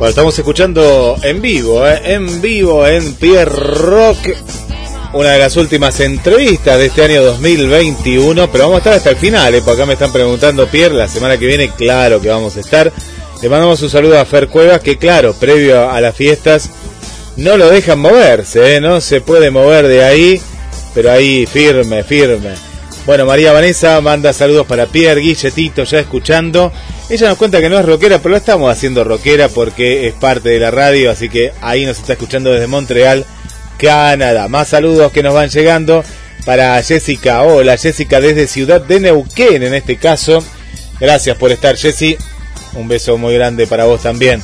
Bueno, estamos escuchando en vivo, ¿eh? en vivo en Pierre Rock, una de las últimas entrevistas de este año 2021, pero vamos a estar hasta el final, ¿eh? por acá me están preguntando Pierre, la semana que viene, claro que vamos a estar. Le mandamos un saludo a Fer Cuevas, que claro, previo a las fiestas, no lo dejan moverse, ¿eh? no se puede mover de ahí, pero ahí firme, firme. Bueno, María Vanessa manda saludos para Pierre, Guilletito, ya escuchando. Ella nos cuenta que no es rockera, pero lo estamos haciendo rockera porque es parte de la radio, así que ahí nos está escuchando desde Montreal, Canadá. Más saludos que nos van llegando para Jessica. Hola Jessica desde Ciudad de Neuquén en este caso. Gracias por estar Jessy. Un beso muy grande para vos también.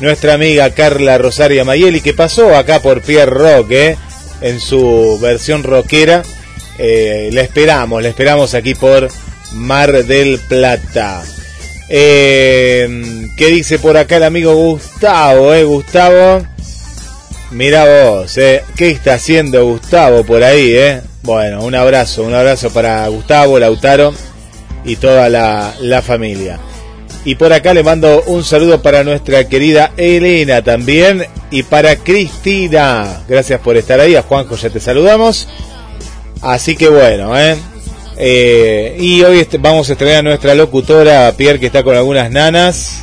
Nuestra amiga Carla Rosaria Mayeli que pasó acá por Pierre Rock, ¿eh? en su versión rockera. Eh, la esperamos, la esperamos aquí por Mar del Plata. Eh, ¿Qué dice por acá el amigo Gustavo? Eh? Gustavo, mira vos, eh. ¿qué está haciendo Gustavo por ahí? Eh? Bueno, un abrazo, un abrazo para Gustavo, Lautaro y toda la, la familia. Y por acá le mando un saludo para nuestra querida Elena también y para Cristina. Gracias por estar ahí. A Juanjo ya te saludamos. Así que bueno, ¿eh? Eh, y hoy este- vamos a estrenar a nuestra locutora Pierre que está con algunas nanas.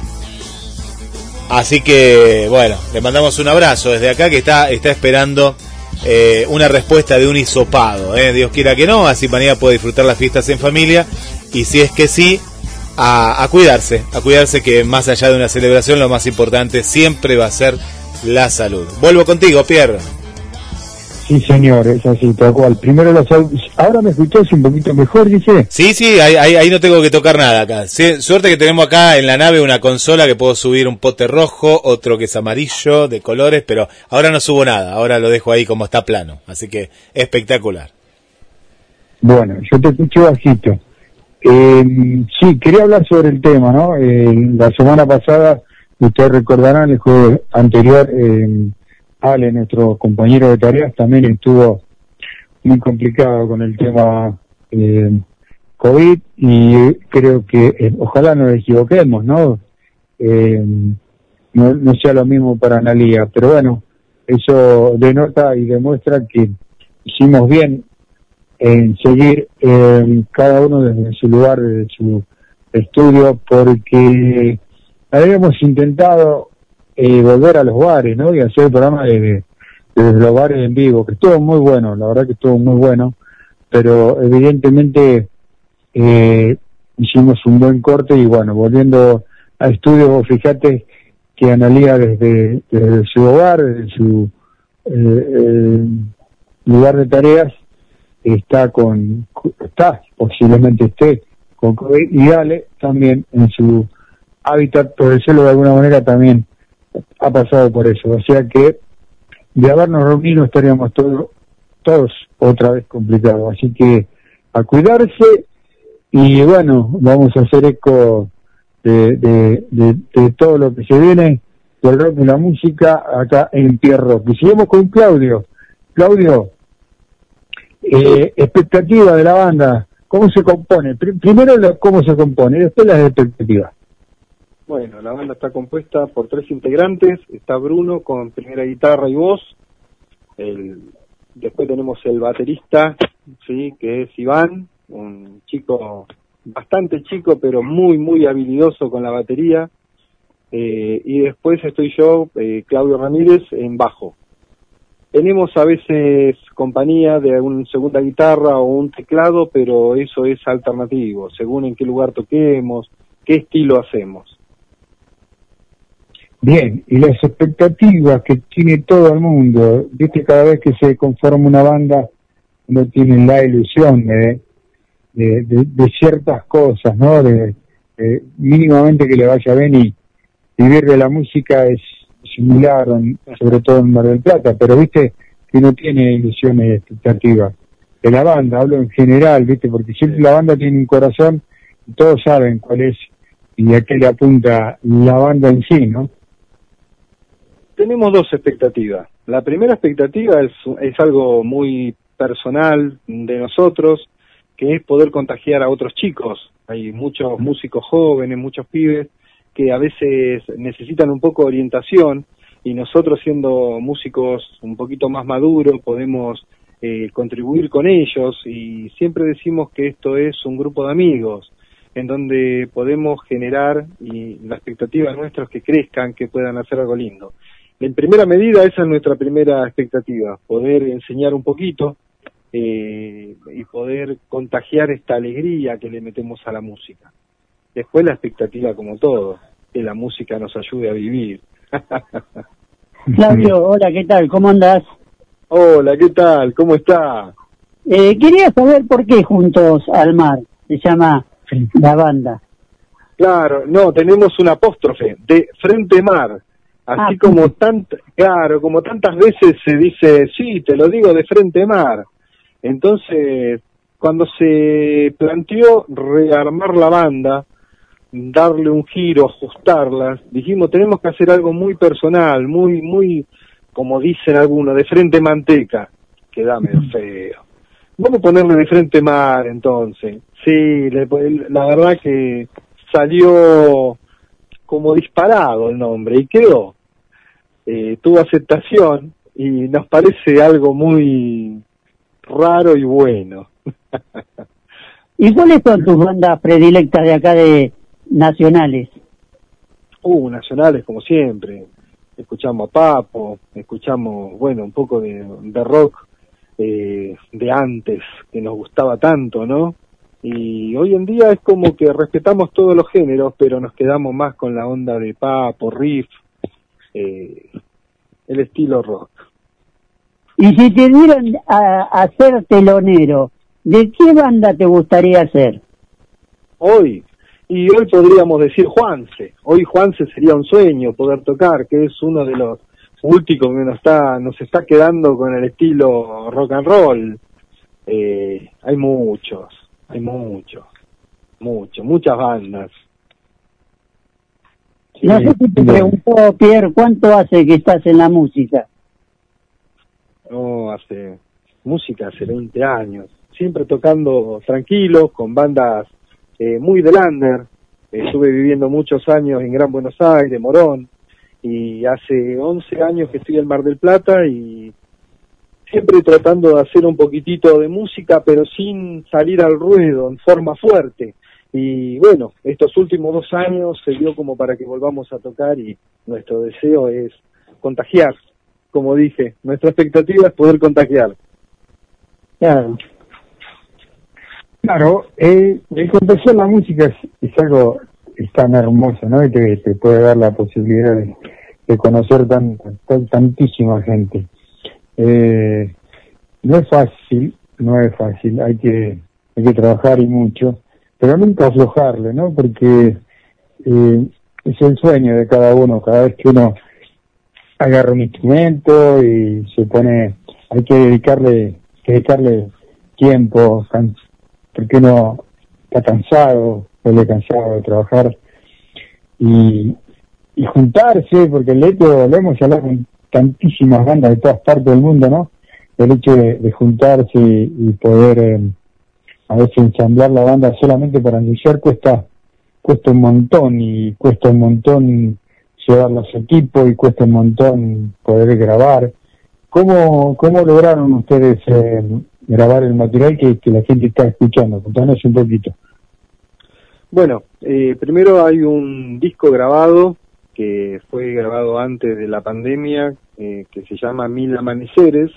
Así que bueno, le mandamos un abrazo desde acá que está, está esperando eh, una respuesta de un hisopado. ¿eh? Dios quiera que no, así mañana puede disfrutar las fiestas en familia. Y si es que sí, a, a cuidarse, a cuidarse que más allá de una celebración lo más importante siempre va a ser la salud. Vuelvo contigo, Pierre. Sí, señor, es así, tal cual. Primero los Ahora me escuchás un poquito mejor, dice. Sí, sí, ahí, ahí, ahí no tengo que tocar nada acá. Sí, suerte que tenemos acá en la nave una consola que puedo subir un pote rojo, otro que es amarillo, de colores, pero ahora no subo nada, ahora lo dejo ahí como está plano. Así que espectacular. Bueno, yo te escucho bajito. Eh, sí, quería hablar sobre el tema, ¿no? Eh, la semana pasada, ustedes recordarán, el jueves anterior, eh, Ale, nuestro compañero de tareas, también estuvo muy complicado con el tema eh, COVID y creo que eh, ojalá nos equivoquemos, ¿no? Eh, no, no sea lo mismo para Analía, pero bueno, eso denota y demuestra que hicimos bien en seguir eh, cada uno desde su lugar, desde su estudio, porque habíamos intentado eh, volver a los bares, ¿no? Y hacer el programa desde, los bares en vivo, que estuvo muy bueno, la verdad que estuvo muy bueno, pero evidentemente eh, hicimos un buen corte y bueno, volviendo a estudio, vos fijate que Analía desde, su hogar, desde su eh, lugar de tareas, está con, está, posiblemente esté con COVID y Ale también en su hábitat, por decirlo de alguna manera, también ha pasado por eso. O sea que de habernos reunido estaríamos todos, todos otra vez complicados. Así que a cuidarse y bueno, vamos a hacer eco de, de, de, de todo lo que se viene del rock y la música acá en Pierro. Y seguimos con Claudio. Claudio, eh, expectativa de la banda, ¿cómo se compone? Pri- primero lo- cómo se compone, después las expectativas. Bueno, la banda está compuesta por tres integrantes. Está Bruno con primera guitarra y voz. El, después tenemos el baterista, sí, que es Iván, un chico bastante chico, pero muy, muy habilidoso con la batería. Eh, y después estoy yo, eh, Claudio Ramírez, en bajo. Tenemos a veces compañía de una segunda guitarra o un teclado, pero eso es alternativo, según en qué lugar toquemos, qué estilo hacemos. Bien, y las expectativas que tiene todo el mundo, viste, cada vez que se conforma una banda, uno tiene la ilusión de, ciertas cosas, ¿no? De, mínimamente que le vaya bien y vivir de la música es similar, sobre todo en Mar del Plata, pero viste que uno tiene ilusiones y expectativas. De la banda, hablo en general, viste, porque siempre la banda tiene un corazón y todos saben cuál es y a qué le apunta la banda en sí, ¿no? Tenemos dos expectativas. La primera expectativa es, algo muy personal de nosotros, que es poder contagiar a otros chicos. Hay muchos músicos jóvenes, muchos pibes que a veces necesitan un poco de orientación y nosotros siendo músicos un poquito más maduros podemos eh, contribuir con ellos y siempre decimos que esto es un grupo de amigos en donde podemos generar y la expectativa nuestra es que crezcan, que puedan hacer algo lindo. En primera medida, esa es nuestra primera expectativa, poder enseñar un poquito eh, y poder contagiar esta alegría que le metemos a la música. Después la expectativa, como todo, que la música nos ayude a vivir. *laughs* Claudio, hola, ¿qué tal? ¿Cómo andás? Hola, ¿qué tal? ¿Cómo está? Eh, quería saber por qué Juntos al Mar se llama la banda. Claro, no, tenemos un apóstrofe de frente mar. Así Ah, como tant, claro, como tantas veces se dice, sí, te lo digo de frente mar. Entonces, cuando se planteó rearmar la banda, darle un giro, ajustarlas, dijimos, tenemos que hacer algo muy personal, muy, muy, como dicen algunos, de frente manteca. Queda medio *laughs* feo. Vamos a ponerle de frente mar, entonces. Sí, le- la verdad que salió como disparado el nombre y quedó. Eh, tuvo aceptación y nos parece algo muy raro y bueno. *laughs* ¿Y cuáles son tus bandas predilectas de acá de nacionales? Uh, nacionales como siempre. Escuchamos a Papo, escuchamos, bueno, un poco de, de rock eh, de antes, que nos gustaba tanto, ¿no? Y hoy en día es como que respetamos todos los géneros, pero nos quedamos más con la onda de Papo, riff, eh, el estilo rock. Y si te dieran a, a ser telonero, ¿de qué banda te gustaría ser? Hoy, y hoy podríamos decir Juanse. Hoy Juanse sería un sueño poder tocar, que es uno de los últimos que nos está, nos está quedando con el estilo rock and roll. Eh, hay muchos, hay muchos, muchos, muchas bandas. No sé si te preguntó, Pierre, ¿cuánto hace que estás en la música? No, hace música hace 20 años, siempre tocando tranquilo, con bandas eh, muy del under. Estuve viviendo muchos años en Gran Buenos Aires, Morón, y hace 11 años que estoy en Mar del Plata y siempre tratando de hacer un poquitito de música, pero sin salir al ruedo, en forma fuerte. Y bueno, estos últimos dos años se dio como para que volvamos a tocar y nuestro deseo es contagiar, como dije, nuestra expectativa es poder contagiar. Claro. Claro, eh, el contagiar la música es, es algo tan hermoso, ¿no? Y te, te puede dar la posibilidad de, de conocer tan, tan- tantísima gente. Eh, no es fácil, no es fácil, hay que, hay que trabajar y mucho, pero aflojarle, ¿no? Porque eh, es el sueño de cada uno, cada vez que uno agarra un instrumento y se pone, hay que dedicarle, dedicarle tiempo, porque uno está cansado, vuelve cansado de trabajar y, y juntarse, porque el hecho, lo hemos hablado con tantísimas bandas de todas partes del mundo, ¿no? El hecho de, de juntarse y, y poder eh, a veces ensamblar la banda solamente para ensayar cuesta cuesta un montón y cuesta un montón llevar los equipos y cuesta un montón poder grabar. ¿Cómo, cómo lograron ustedes eh, grabar el material que, la gente está escuchando? Contanos un poquito. Bueno, eh, primero hay un disco grabado que fue grabado antes de la pandemia, eh, que se llama Mil Amaneceres.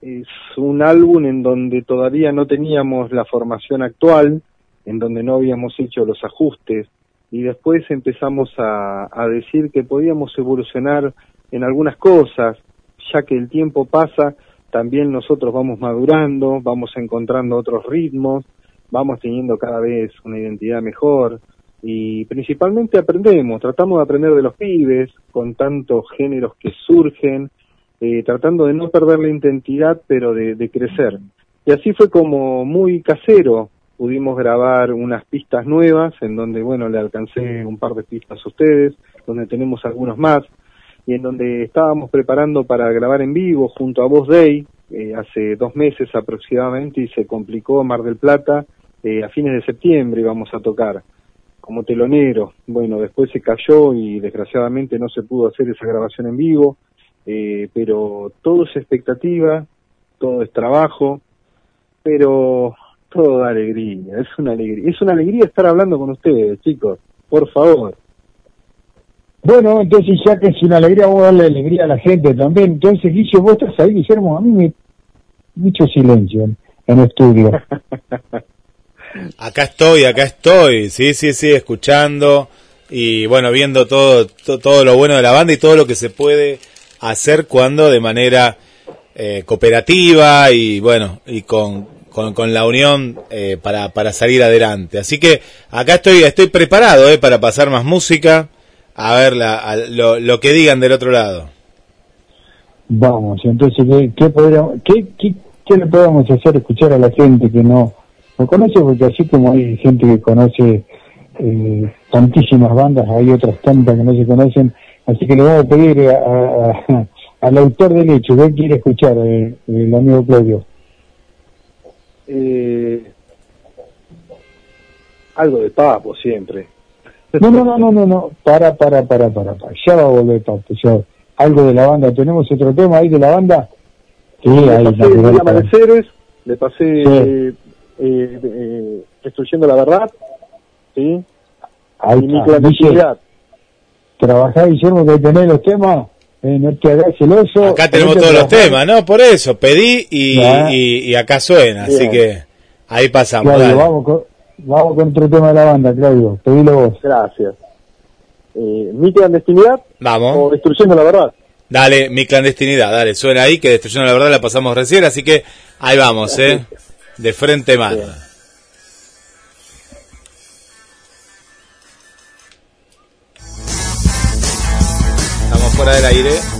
Es un álbum en donde todavía no teníamos la formación actual, en donde no habíamos hecho los ajustes, y después empezamos a, a decir que podíamos evolucionar en algunas cosas, ya que el tiempo pasa, también nosotros vamos madurando, vamos encontrando otros ritmos, vamos teniendo cada vez una identidad mejor y principalmente aprendemos, tratamos de aprender de los pibes con tantos géneros que surgen, eh, tratando de no perder la identidad pero de, crecer. Y así fue como muy casero, pudimos grabar unas pistas nuevas en donde, bueno, le alcancé un par de pistas a ustedes, donde tenemos algunos más y en donde estábamos preparando para grabar en vivo junto a Voz Day eh, hace dos meses aproximadamente y se complicó Mar del Plata eh, a fines de septiembre íbamos a tocar como telonero. Bueno, después se cayó y desgraciadamente no se pudo hacer esa grabación en vivo, eh, pero todo es expectativa, todo es trabajo, pero todo da alegría, es una alegría, es una alegría estar hablando con ustedes, chicos, por favor. Bueno, entonces ya que es una alegría, vamos a darle alegría a la gente también. Entonces, Guillo, vos estás ahí, Guillermo, a mí me... Mucho silencio en, en el estudio. *laughs* Acá estoy, acá estoy, sí, sí, sí, escuchando y bueno, viendo todo, to- todo lo bueno de la banda y todo lo que se puede hacer cuando de manera eh, cooperativa y bueno, y con, con, la unión eh, para, para salir adelante. Así que acá estoy, estoy preparado eh, para pasar más música, a ver la, a lo, lo que digan del otro lado. Vamos, entonces, ¿qué, qué, podríamos, qué le podemos hacer escuchar a la gente que no, no conoce? Porque así como hay gente que conoce eh, tantísimas bandas, hay otras tantas que no se conocen. Así que le vamos a pedir a, al autor del hecho, ¿qué quiere escuchar eh, el amigo Claudio? Eh, algo de papo siempre. No, no, no, no, no, no, para, para, para, para, para. ya va a volver Papo, ya. Algo de la banda, ¿tenemos otro tema ahí de la banda? Sí, le ahí, pasé Mil para- Amaneceres, le pasé Sí. eh, eh, Destruyendo la Verdad, ¿sí? Ahí y mi clandestinidad. Trabajá, Guillermo, que tenés los temas, eh, no te hagas celoso. Acá tenemos todos los temas, ¿no? Por eso, pedí y, Ya. y, y acá suena, así que ahí pasamos. Claudio, dale. vamos con, vamos con otro tema de la banda, Claudio, pedilo vos. Gracias. Eh, mi clandestinidad Vamos. o Destruyendo la Verdad. Dale, mi clandestinidad, dale, suena ahí, que destruyendo la verdad la pasamos recién, así que ahí vamos, ¿eh? *laughs* De frente mano. Fuera del aire.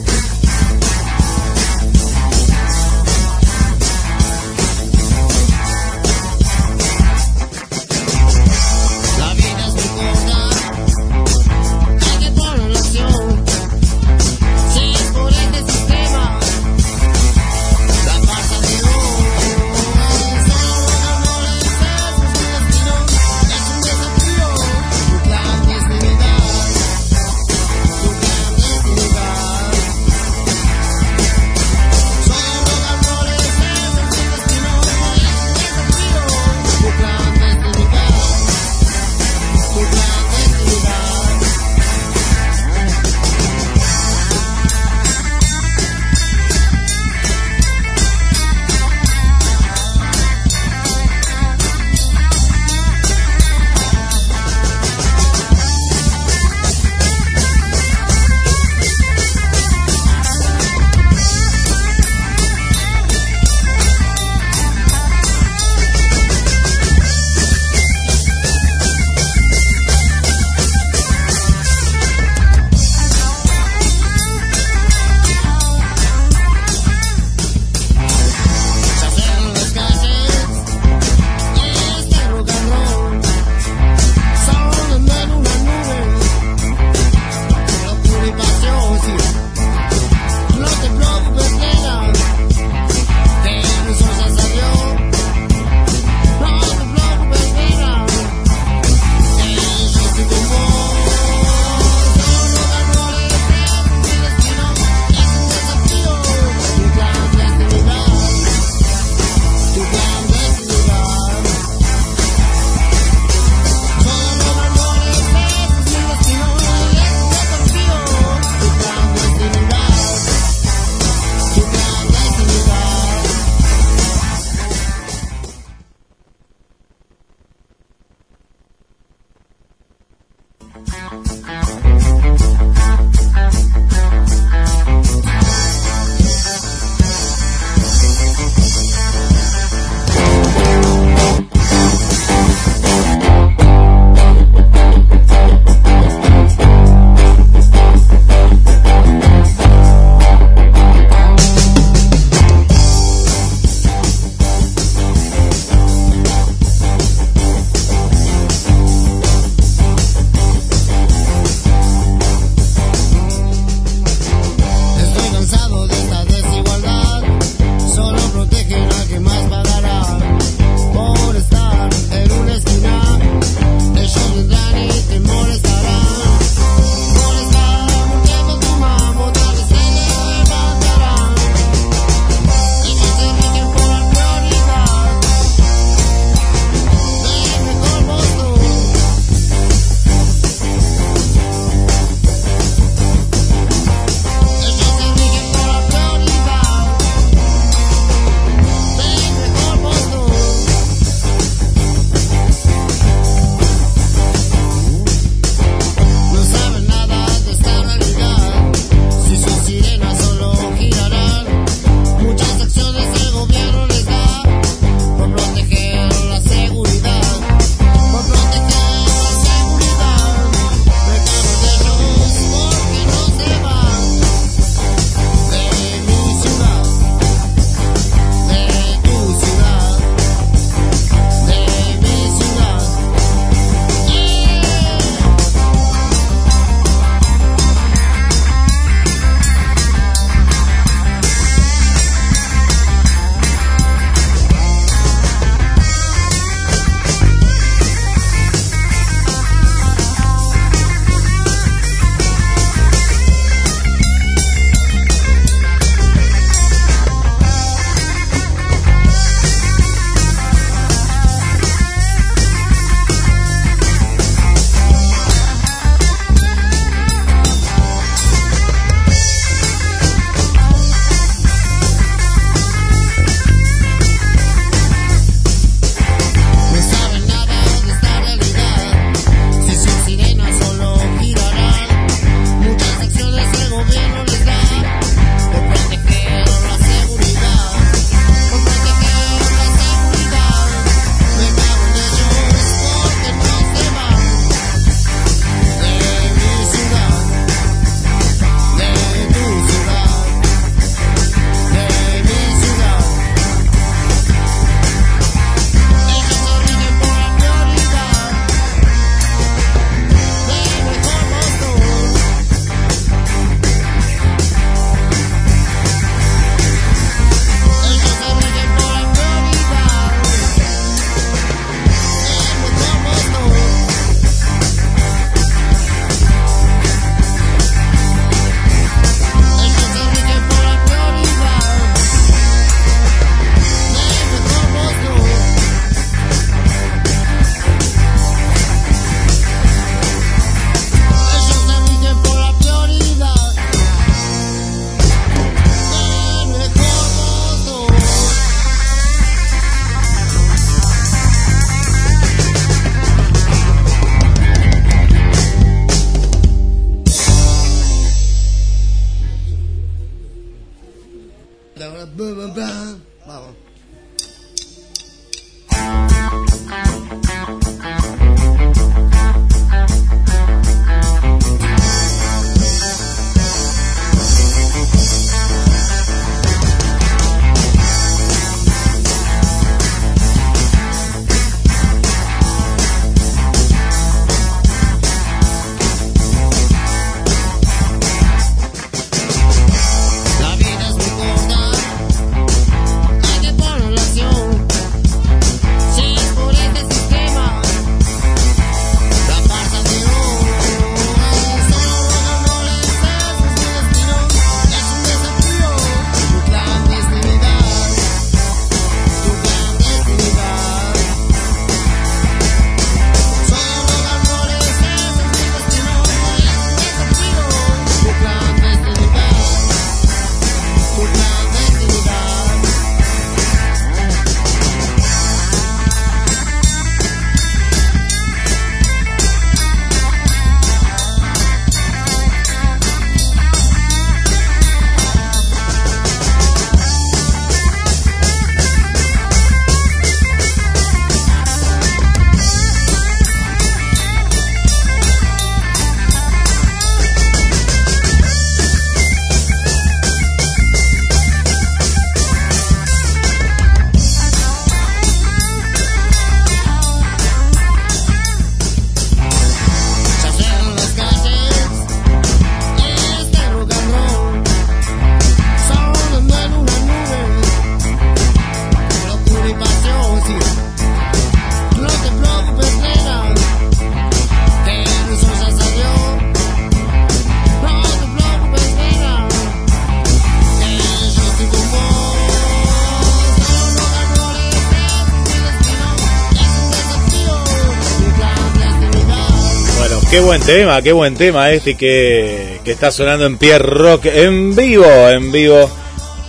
Qué buen tema, qué buen tema este que, que está sonando en Pierre Rock en vivo, en vivo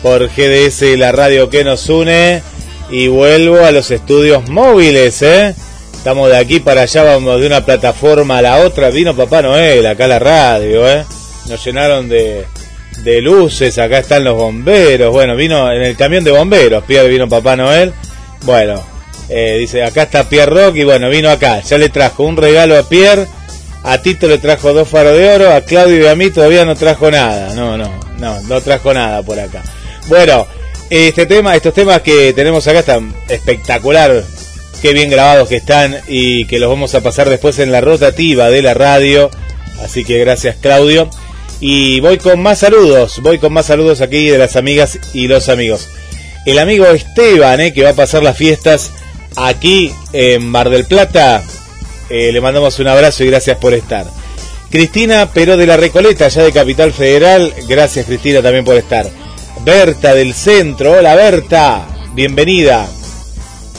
por GDS, la radio que nos une. Y vuelvo a los estudios móviles, ¿eh? Estamos de aquí para allá, vamos de una plataforma a la otra. Vino Papá Noel acá la radio, ¿eh? Nos llenaron de, de luces, acá están los bomberos. Bueno, vino en el camión de bomberos, Pierre vino Papá Noel. Bueno, eh, dice, acá está Pierre Rock y bueno, vino acá. Ya le trajo un regalo a Pierre. A Tito le trajo dos faros de oro. A Claudio y a mí todavía no trajo nada. No, no, no, no trajo nada por acá. Bueno, este tema, estos temas que tenemos acá están espectacular. Qué bien grabados que están y que los vamos a pasar después en la rotativa de la radio. Así que gracias Claudio. Y voy con más saludos, voy con más saludos aquí de las amigas y los amigos. El amigo Esteban, eh, que va a pasar las fiestas aquí en Mar del Plata, eh, le mandamos un abrazo y gracias por estar. Cristina Pero de la Recoleta, allá de Capital Federal, gracias Cristina también por estar. Berta del Centro, hola Berta, bienvenida.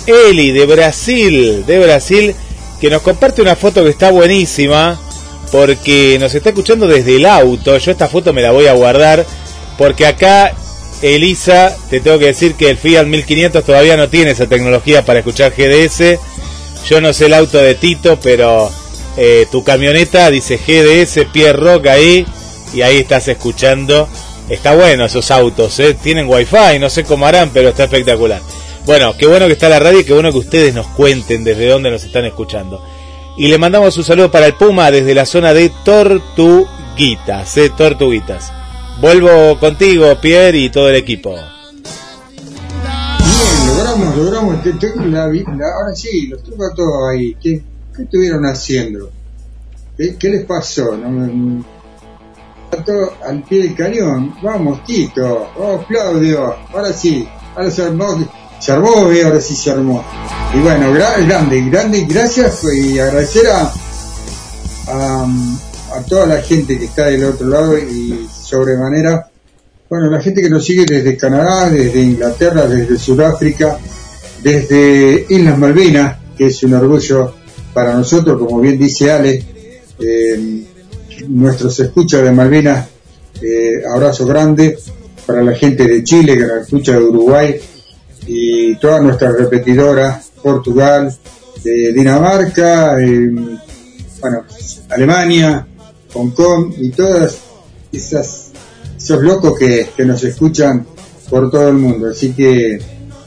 Eli de Brasil, de Brasil, que nos comparte una foto que está buenísima, porque nos está escuchando desde el auto. Yo esta foto me la voy a guardar, porque acá, Elisa, te tengo que decir que el Fiat 1500 todavía no tiene esa tecnología para escuchar GDS. Yo no sé el auto de Tito, pero eh, tu camioneta dice GDS, Pierre Rock ahí, y ahí estás escuchando. Está bueno esos autos, ¿eh? tienen wifi, no sé cómo harán, pero está espectacular. Bueno, qué bueno que está la radio y qué bueno que ustedes nos cuenten desde dónde nos están escuchando. Y le mandamos un saludo para el Puma desde la zona de Tortuguitas, ¿eh? Tortuguitas. Vuelvo contigo, Pierre, y todo el equipo. Logramos, logramos. la la- ahora sí, los tengo a todos ahí. ¿Qué, qué estuvieron haciendo? ¿Qué, les pasó? No, al pie del cañón. Vamos, Tito. Vamos, Claudio. Ahora sí. Ahora se armó. Se armó, eh, ahora sí se armó. Y bueno, gra- grande, grande. Gracias pues, y agradecer a, a, a toda la gente que está del otro lado y sobremanera bueno, la gente que nos sigue desde Canadá, desde Inglaterra, desde Sudáfrica, desde Islas Malvinas, que es un orgullo para nosotros, como bien dice Ale, eh, nuestros escuchas de Malvinas, eh, abrazo grande para la gente de Chile que nos escucha de Uruguay y todas nuestras repetidoras, Portugal, de Dinamarca, eh, bueno, Alemania, Hong Kong y todas esas esos locos que, que nos escuchan por todo el mundo. Así que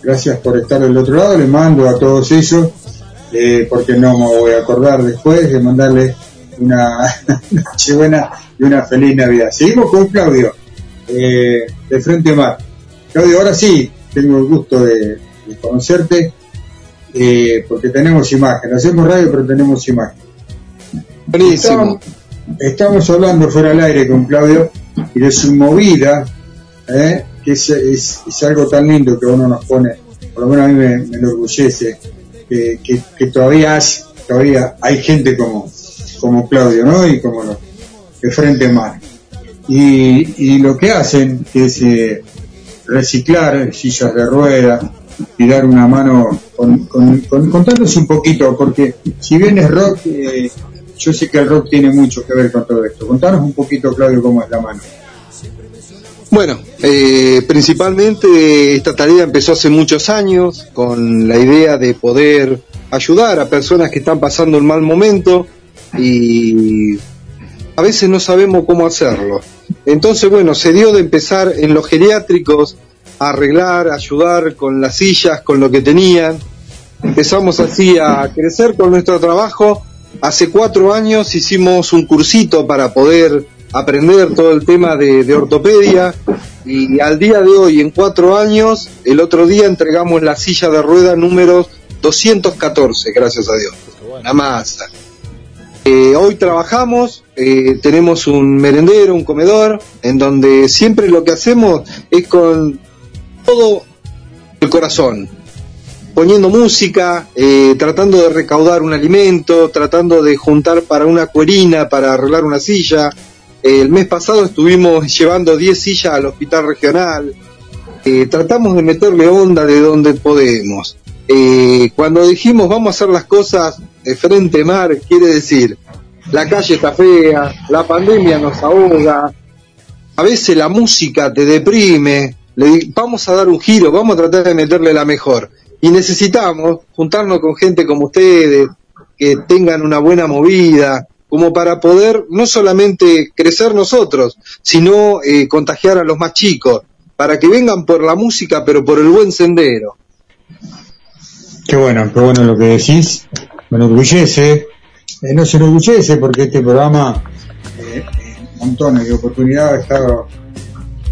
gracias por estar del otro lado, le mando a todos ellos, eh, porque no me voy a acordar después de mandarle una *laughs* noche buena y una feliz Navidad. Seguimos con Claudio, eh, de Frente Mar. Claudio, ahora sí, tengo el gusto de, de conocerte, eh, porque tenemos imagen, hacemos radio pero tenemos imagen. Estamos, estamos hablando fuera al aire con Claudio y de su movida, ¿eh? que es, es- algo tan lindo que uno nos pone, por lo menos a mí me, me enorgullece, que, que- todavía, hay, todavía hay gente como, como Claudio, ¿no? Y como los de Frente Mar. Y, y lo que hacen es eh, reciclar sillas de rueda y dar una mano con, con, con- un poquito, porque si bien es rock, eh, yo sé que el rock tiene mucho que ver con todo esto. Contanos un poquito, Claudio, cómo es la mano. Bueno, eh, principalmente esta tarea empezó hace muchos años con la idea de poder ayudar a personas que están pasando un mal momento y a veces no sabemos cómo hacerlo. Entonces, bueno, se dio de empezar en los geriátricos a arreglar, a ayudar con las sillas, con lo que tenían. Empezamos así a crecer con nuestro trabajo. Hace cuatro años hicimos un cursito para poder aprender todo el tema de, ortopedia y al día de hoy, en cuatro años, el otro día entregamos la silla de rueda número 214, gracias a Dios. Una masa. Eh, hoy trabajamos, eh, tenemos un merendero, un comedor, en donde siempre lo que hacemos es con todo el corazón, poniendo música, eh, tratando de recaudar un alimento, tratando de juntar para una cuerina, para arreglar una silla. El mes pasado estuvimos *laughs* llevando 10 sillas al hospital regional. Eh, tratamos de meterle onda de donde podemos. Eh, cuando dijimos vamos a hacer las cosas de frente mar, quiere decir, la calle está fea, la pandemia nos ahoga, a veces la música te deprime, le vamos a dar un giro, vamos a tratar de meterle la mejor. Y necesitamos juntarnos con gente como ustedes, que tengan una buena movida, como para poder no solamente crecer nosotros, sino eh, contagiar a los más chicos, para que vengan por la música, pero por el buen sendero. Qué bueno, qué bueno lo que decís. Me enorgullece. Eh, no se enorgullece porque este programa, eh, en montones de oportunidades, estado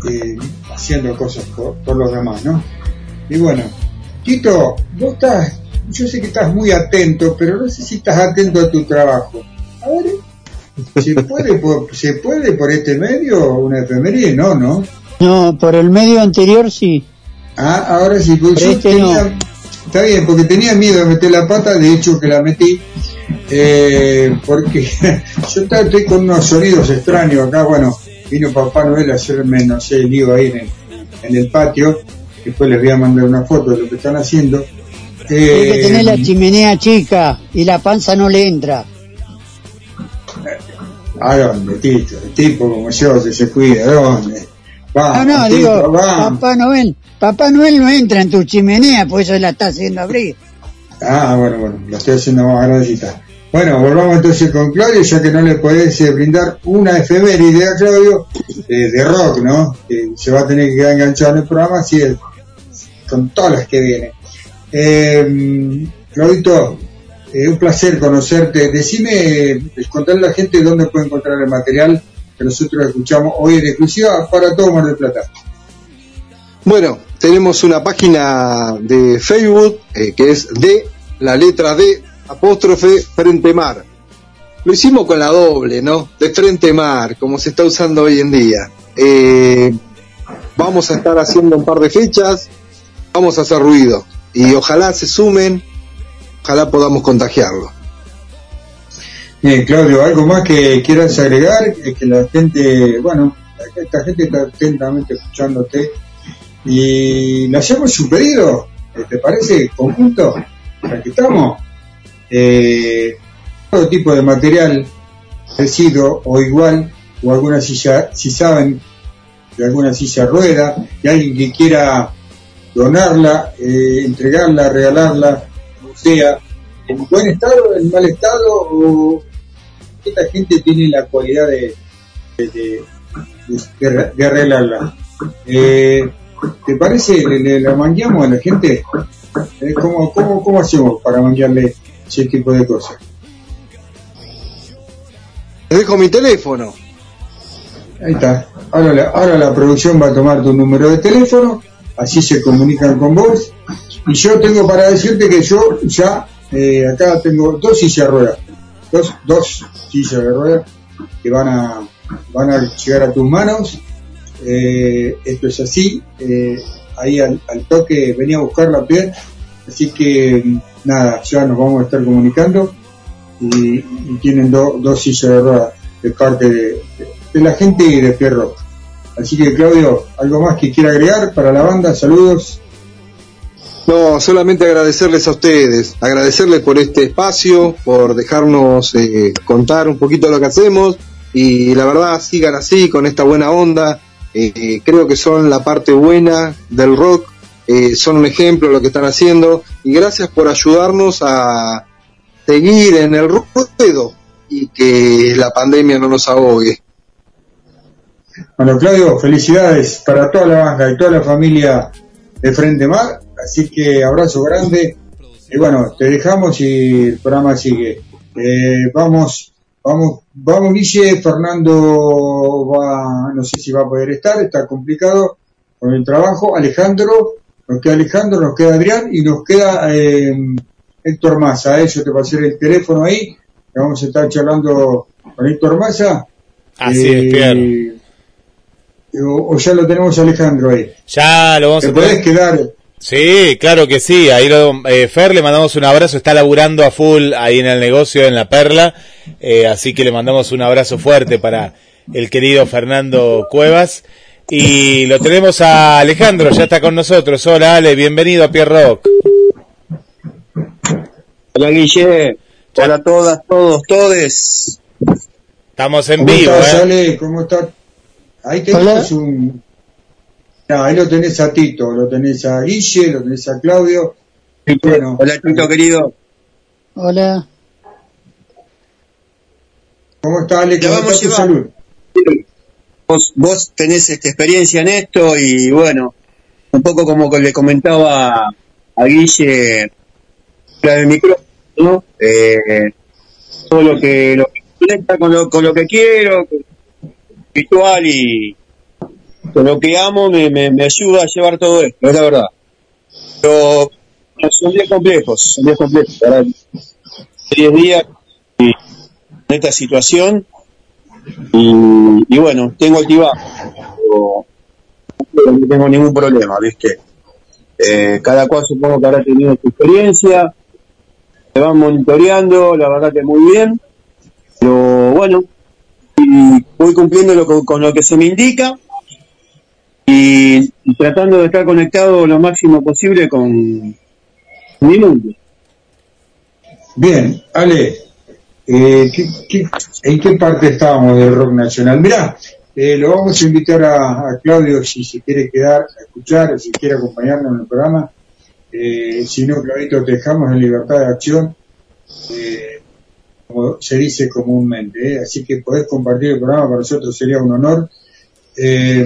eh, haciendo cosas por los demás, ¿no? Y bueno, Tito, vos estás, yo sé que estás muy atento, pero no sé si estás atento a tu trabajo. A ver, ¿se *laughs* puede por, ¿se puede por este medio una efeméride? No, ¿no? No, por el medio anterior sí. Ah, ahora sí, Pero yo este tenía, no. está bien, porque tenía miedo de meter la pata, de hecho que la metí, eh, porque *laughs* yo estoy con unos sonidos extraños acá, bueno, vino Papá Noel a hacerme, no sé, lío ahí en el, en el patio, después les voy a mandar una foto de lo que están haciendo. Tiene que tener la Eh, chimenea chica y la panza no le entra. ¿A dónde, Tito? El tipo como yo, que se cuida, ¿a dónde? No, Vamos, no, Tito, digo, vamos. Papá Noel, Papá Noel no entra en tu chimenea, pues eso la está haciendo abrir. Ah, bueno, bueno, lo estoy haciendo más grandecita. Bueno, volvamos entonces con Claudio, ya que no le podés eh, brindar una efeméride a Claudio eh, de rock, ¿no? Que se va a tener que quedar enganchado en el programa, así es, con todas las que vienen. Eh, Claudito, eh, un placer conocerte. Decime, eh, contarle a la gente dónde puede encontrar el material que nosotros escuchamos hoy en exclusiva para todo Mar del Plata. Bueno, tenemos una página de Facebook eh, que es de la letra D apóstrofe Frente Mar. Lo hicimos con la doble, ¿no? De Frente Mar, como se está usando hoy en día. Vamos a estar haciendo un par de fechas, vamos a hacer ruido y ojalá se sumen, ojalá podamos contagiarlo. Bien, Claudio, ¿algo más que quieras agregar? Es que la gente, bueno, esta gente está atentamente escuchándote y le hacemos un pedido, ¿te parece? Conjunto, aquí estamos. Eh, todo tipo de material parecido o igual, o alguna silla, si saben de alguna silla rueda, y alguien que quiera donarla, eh, entregarla, regalarla, o sea, en buen estado, en mal estado, o esta gente tiene la cualidad de, de, de- arreglarla. Eh, ¿te parece? ¿Le, le, la mangueamos a la gente? Eh, ¿Cómo, cómo, ¿Cómo hacemos para manguearle ese tipo de cosas? Les dejo mi teléfono. Ahí está. Ahora la, ahora la producción va a tomar tu número de teléfono, así se comunican con vos. Y yo tengo para decirte que yo ya eh, acá tengo dos sillas de ruedas, dos, dos sillas de ruedas que van a, van a llegar a tus manos. Eh, esto es así, eh, ahí al, al toque venía a buscar la piel, así que nada, ya nos vamos a estar comunicando y, tienen do- dos sillas de ruedas de parte de la gente y de Pierro. Así que Claudio, ¿algo más que quiera agregar para la banda? Saludos. No, solamente agradecerles a ustedes, agradecerles por este espacio, por dejarnos eh, contar un poquito lo que hacemos y la verdad sigan así con esta buena onda. Eh, eh, creo que son la parte buena del rock, eh, son un ejemplo de lo que están haciendo y gracias por ayudarnos a seguir en el ruedo y que la pandemia no nos ahogue. Bueno, Claudio, felicidades para toda la banda y toda la familia de Frente Mar. Así que abrazo grande. Y bueno, te dejamos y el programa sigue. Eh, vamos, vamos, vamos, Guille. Fernando va, no sé si va a poder estar, está complicado con el trabajo. Alejandro, nos queda Alejandro, nos queda Adrián y nos queda eh, Héctor Massa. ¿eh? Yo te pasé el teléfono ahí. Vamos a estar charlando con Héctor Massa. Así Eh, es, Pierre. O, o ya lo tenemos a Alejandro ahí. Ya lo vamos ¿Te a podés quedar? Sí, claro que sí. Ahí lo, eh, Fer, le mandamos un abrazo. Está laburando a full ahí en el negocio, en la Perla. Eh, así que le mandamos un abrazo fuerte para el querido Fernando Cuevas. Y lo tenemos a Alejandro, ya está con nosotros. Hola, Ale, bienvenido a Pierre Rock. Hola Guille, hola a todas, todos, todes. Estamos en ¿Cómo vivo, estás, ¿eh? Ale? ¿Cómo estás? Ahí tenés un... Ah, ahí lo tenés a Tito, lo tenés a Guille, lo tenés a Claudio. Bueno, Hola Tito querido. Hola. ¿Cómo está Ale? ¿Cómo vamos está tu salud? Vos, vos tenés esta experiencia en esto y bueno, un poco como que le comentaba a Guille fuera del micrófono, ¿no? Eh, todo lo que lo que con lo, con lo que quiero, con espiritual y con lo que amo me, me, me ayuda a llevar todo esto, es la verdad. Pero son días complejos, son días complejos, ¿verdad? 10 días y en esta situación y, y bueno, tengo altibajo, pero no tengo ningún problema, ¿viste? Eh, cada cual supongo que habrá tenido su experiencia, se van monitoreando, la verdad que muy bien, pero bueno, y voy cumpliendo que- con lo que se me indica y, tratando de estar conectado lo máximo posible con mi mundo. Bien, Ale, eh, ¿qué- qué- en qué parte estábamos del rock nacional? Mirá, eh, lo vamos a invitar a, a Claudio si se quiere quedar a escuchar, si quiere acompañarnos en el programa. Eh, si no, Claudito, te dejamos en libertad de acción, eh, como se dice comúnmente. ¿eh? Así que podés compartir el programa, para nosotros sería un honor. Eh,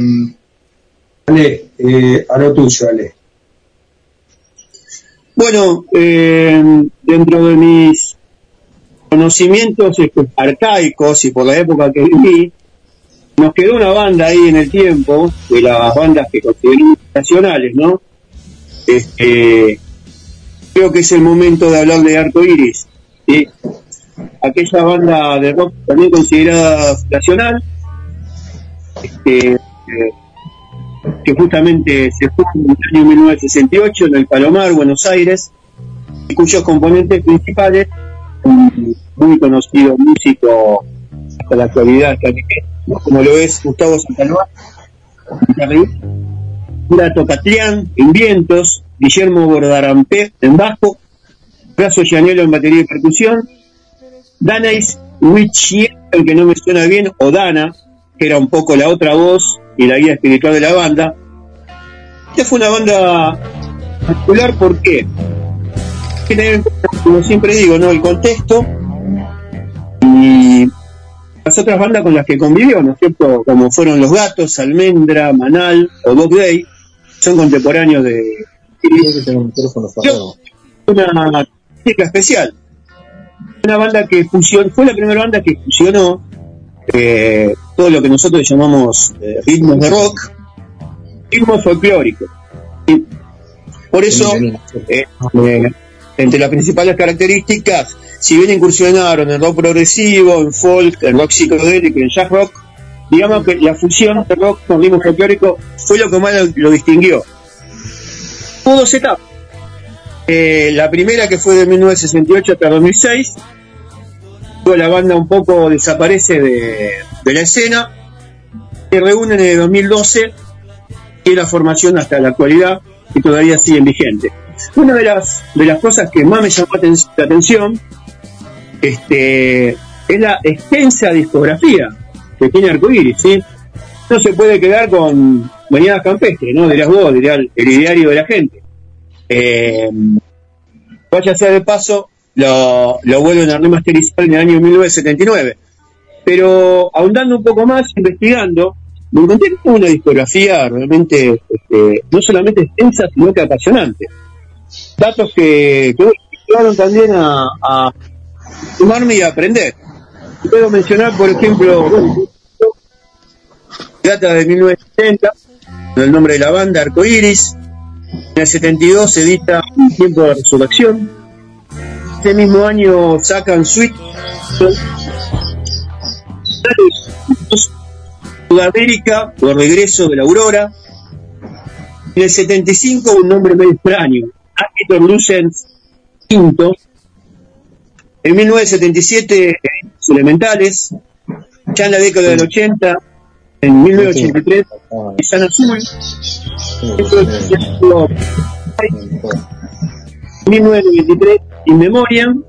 Ale, eh, a lo tuyo, Ale. Bueno, eh, dentro de mis conocimientos arcaicos y por la época que viví, nos quedó una banda ahí en el tiempo, de las bandas que consideramos nacionales, ¿no? Este, creo que es el momento de hablar de Arco Iris, ¿sí? Aquella banda de rock también considerada nacional, este, eh, que justamente se fundó en el año 1968 en el Palomar, Buenos Aires, y cuyos componentes principales, un muy conocido músico hasta la actualidad, como lo es Gustavo Santaluá, Murato Catrián en vientos, Guillermo Bordarampé en bajo, Brazo Llanelo en batería y percusión, Danais Wichier, el que no me suena bien, o Dana, que era un poco la otra voz y la guía espiritual de la banda. Esta fue una banda particular, ¿por qué? Como siempre digo, ¿no? el contexto y las otras bandas con las que convivió, ¿no es cierto? Como fueron Los Gatos, Almendra, Manal o Dog Day, son contemporáneos de una música especial. Una banda que fusionó, fue la primera banda que fusionó eh, todo lo que nosotros llamamos eh, ritmos de rock, ritmos folclóricos. Y por eso, eh, entre las principales características, si bien incursionaron en rock progresivo, en folk, en rock psicodélico, en jazz rock, digamos que la fusión de rock con ritmo folclórico fue lo que más lo, lo distinguió. Hubo dos etapas. La primera que fue de 1968 hasta 2006, luego la banda un poco desaparece de, la escena, se reúnen en el 2012 y la formación hasta la actualidad y todavía siguen vigentes. Una de las, de las cosas que más me llamó la atención este, es la extensa discografía que tiene Arcoiris, ¿sí? No se puede quedar con Mañanas Campestre, ¿no? Dirás vos, diría el, el ideario de la gente. Eh, vaya sea de paso, lo, lo vuelven a remasterizar en el año 1979. Pero ahondando un poco más, investigando, me encontré con una discografía realmente este, no solamente extensa, sino que apasionante. Datos que, que me ayudaron también a, a sumarme y a aprender. Puedo mencionar, por ejemplo, data de 1970, con el nombre de la banda Arcoiris. En el 72 se edita tiempo de resurrección. Ese mismo año sacan Sweet. Sudamérica, o regreso de la Aurora. En el 75 un nombre medio extraño, Arquitor Lucens V. En 1977 Los Elementales. Ya en la década del 80, en 1983, San Azul. En 1993, In Memoriam.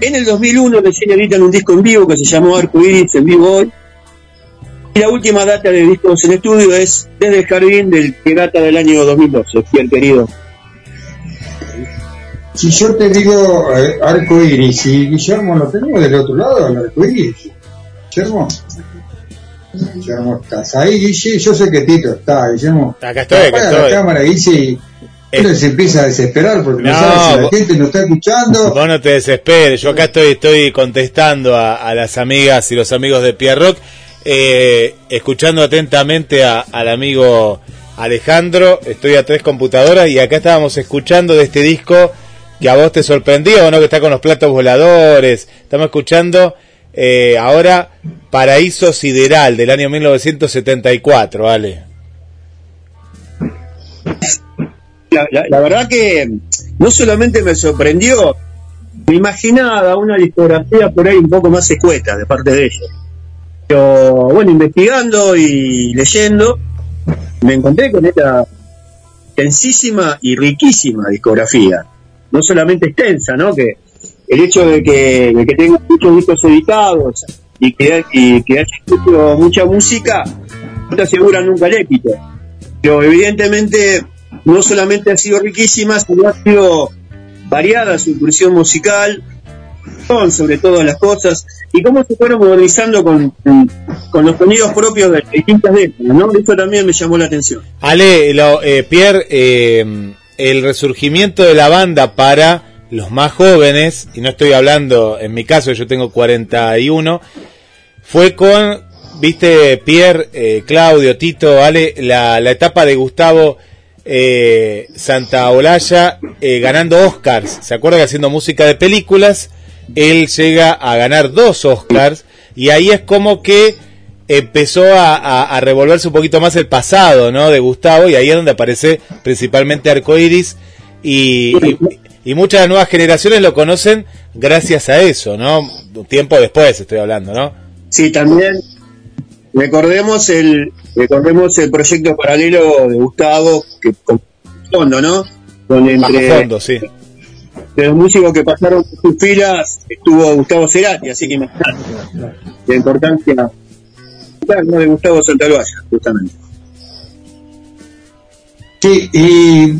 En el 2001 recién editan un disco en vivo que se llamó Arco Iris en vivo hoy. Y la última data de discos en estudio es Desde el Jardín, del que data del año 2012, fiel querido. Si yo te digo eh, arco iris, y Guillermo lo tenemos del otro lado, el arco iris. Guillermo. Guillermo, ¿estás ahí, Guille? Yo sé que Tito está, Guillermo. Acá estoy, acá estoy. la cámara, Guille, uno se empieza a desesperar porque no, No, sabe si la vos- gente nos está escuchando. Vos no te desesperes, yo acá estoy, estoy contestando a, a las amigas y los amigos de Pierre Rock, eh, escuchando atentamente a- al amigo Alejandro, estoy a tres computadoras y acá estábamos escuchando de este disco que a vos te sorprendió, ¿no? Que está con los platos voladores, estamos escuchando eh, ahora Paraíso Sideral del año 1974, ¿vale? La, la- verdad que no solamente me sorprendió, me imaginaba una discografía por ahí un poco más escueta de parte de ellos. Pero bueno, investigando y leyendo, me encontré con esta extensísima y riquísima discografía. No solamente extensa, ¿no? Que el hecho de que, de que tenga muchos discos editados y que, y que haya escuchado mucha música, no te asegura nunca el éxito. Pero evidentemente no solamente ha sido riquísima, sino ha sido variada su incursión musical, sobre todas las cosas, y cómo se fueron modernizando con, los sonidos propios de distintas décadas, ¿no? Eso también me llamó la atención. Ale, lo- eh, Pierre, eh, el resurgimiento de la banda para los más jóvenes, y no estoy hablando, en mi caso yo tengo 41, fue con, viste, Pierre, eh, Claudio, Tito, Ale, la etapa de Gustavo eh, Santaolalla eh, ganando Oscars. ¿Se acuerda que haciendo música de películas, él llega a ganar dos Oscars, y ahí es como que empezó a, revolverse un poquito más el pasado, ¿no? De Gustavo, y ahí es donde aparece principalmente Arcoiris, y, y, y muchas nuevas generaciones lo conocen gracias a eso, ¿no? Tiempo después estoy hablando, ¿no? Sí, también recordemos el recordemos el proyecto paralelo de Gustavo que con fondo, ¿no? Con entre, fondo, sí. de los músicos que pasaron por sus filas estuvo Gustavo Cerati, así que imagínate la importancia ¿no? de Gustavo Santaluaya, justamente. Sí, y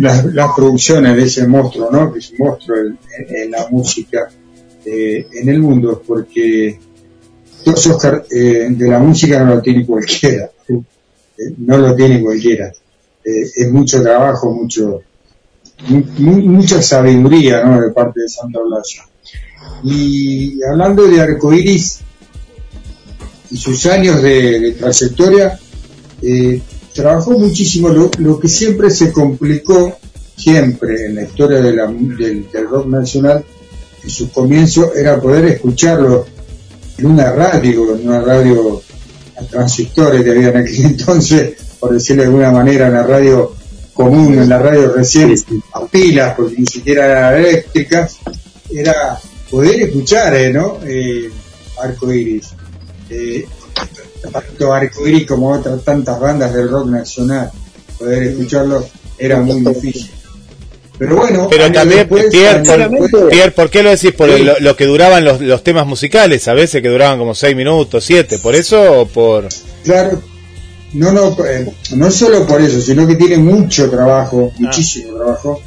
las, las producciones de ese monstruo, ¿no? Que es un monstruo en, en- en la música eh, en el mundo, porque dos Oscar eh, de la música no lo tiene cualquiera, eh, no lo tiene cualquiera. eh, es mucho trabajo, mucho, mu- mu- mucha sabiduría ¿no? de parte de Santa Olalla. Y hablando de arcoiris y sus años de, de trayectoria, trabajó muchísimo. Lo, lo que siempre se complicó, siempre en la historia de la- del, del rock nacional, en sus comienzos, era poder escucharlo en una radio, en una radio a transistores que había en aquel *laughs* entonces, por decirlo de alguna manera, una radio común, en la radio recién a pilas, porque ni siquiera eran eléctricas, era poder escuchar, eh, ¿no? Eh, Arco Iris. Eh, tanto Arco Iris como otras tantas bandas del rock nacional, poder escucharlo era muy difícil. Pero bueno, Pero también, después, Pierre, por, Pierre, ¿por qué lo decís? Por Sí. lo, lo que duraban los, los temas musicales, a veces que duraban como seis minutos, siete, ¿por eso o por...? Claro, no, no, eh, no solo por eso, sino que tiene mucho trabajo, muchísimo trabajo,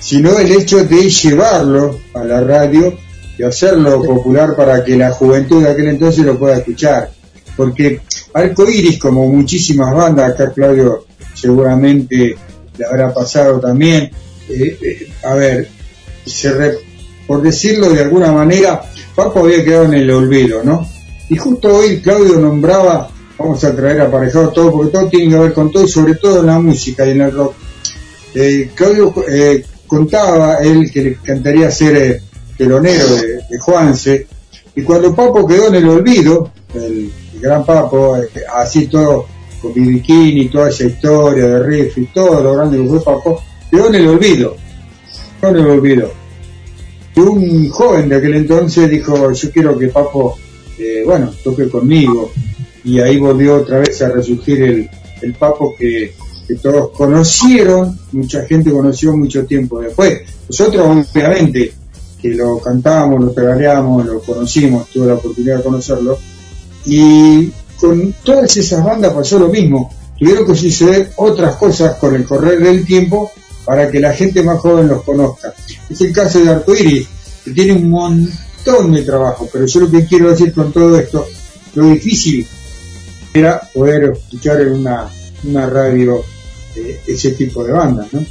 sino el hecho de llevarlo a la radio y hacerlo popular para que la juventud de aquel entonces lo pueda escuchar. Porque Arco Iris, como muchísimas bandas, acá Claudio seguramente le habrá pasado también, eh, a ver, se re- por decirlo de alguna manera, Papo había quedado en el olvido, ¿no? Y justo hoy Claudio nombraba, vamos a traer aparejado todo, porque todo tiene que ver con todo, y sobre todo en la música y en el rock. Eh, Claudio eh, contaba él que le encantaría ser eh, telonero de, Juanse, y cuando Papo quedó en el olvido, el, el gran Papo, eh, así todo, con mi bikini, toda esa historia de riff y todo lo grande que fue Papo, quedó en el olvido, quedó en el olvido. Y un joven de aquel entonces dijo, yo quiero que Papo, eh, bueno, toque conmigo. Y ahí volvió otra vez a resurgir el, Papo que, todos conocieron, mucha gente conoció mucho tiempo después. Nosotros, obviamente, que lo cantábamos, lo pedaleábamos, lo conocimos, tuve la oportunidad de conocerlo. Y con todas esas bandas pasó lo mismo. Tuvieron que suceder otras cosas con el correr del tiempo para que la gente más joven los conozca. Es el caso de Arcoiris, que tiene un montón de trabajo, pero yo lo que quiero decir con todo esto, lo difícil era poder escuchar en una, una radio eh, ese tipo de bandas, ¿no?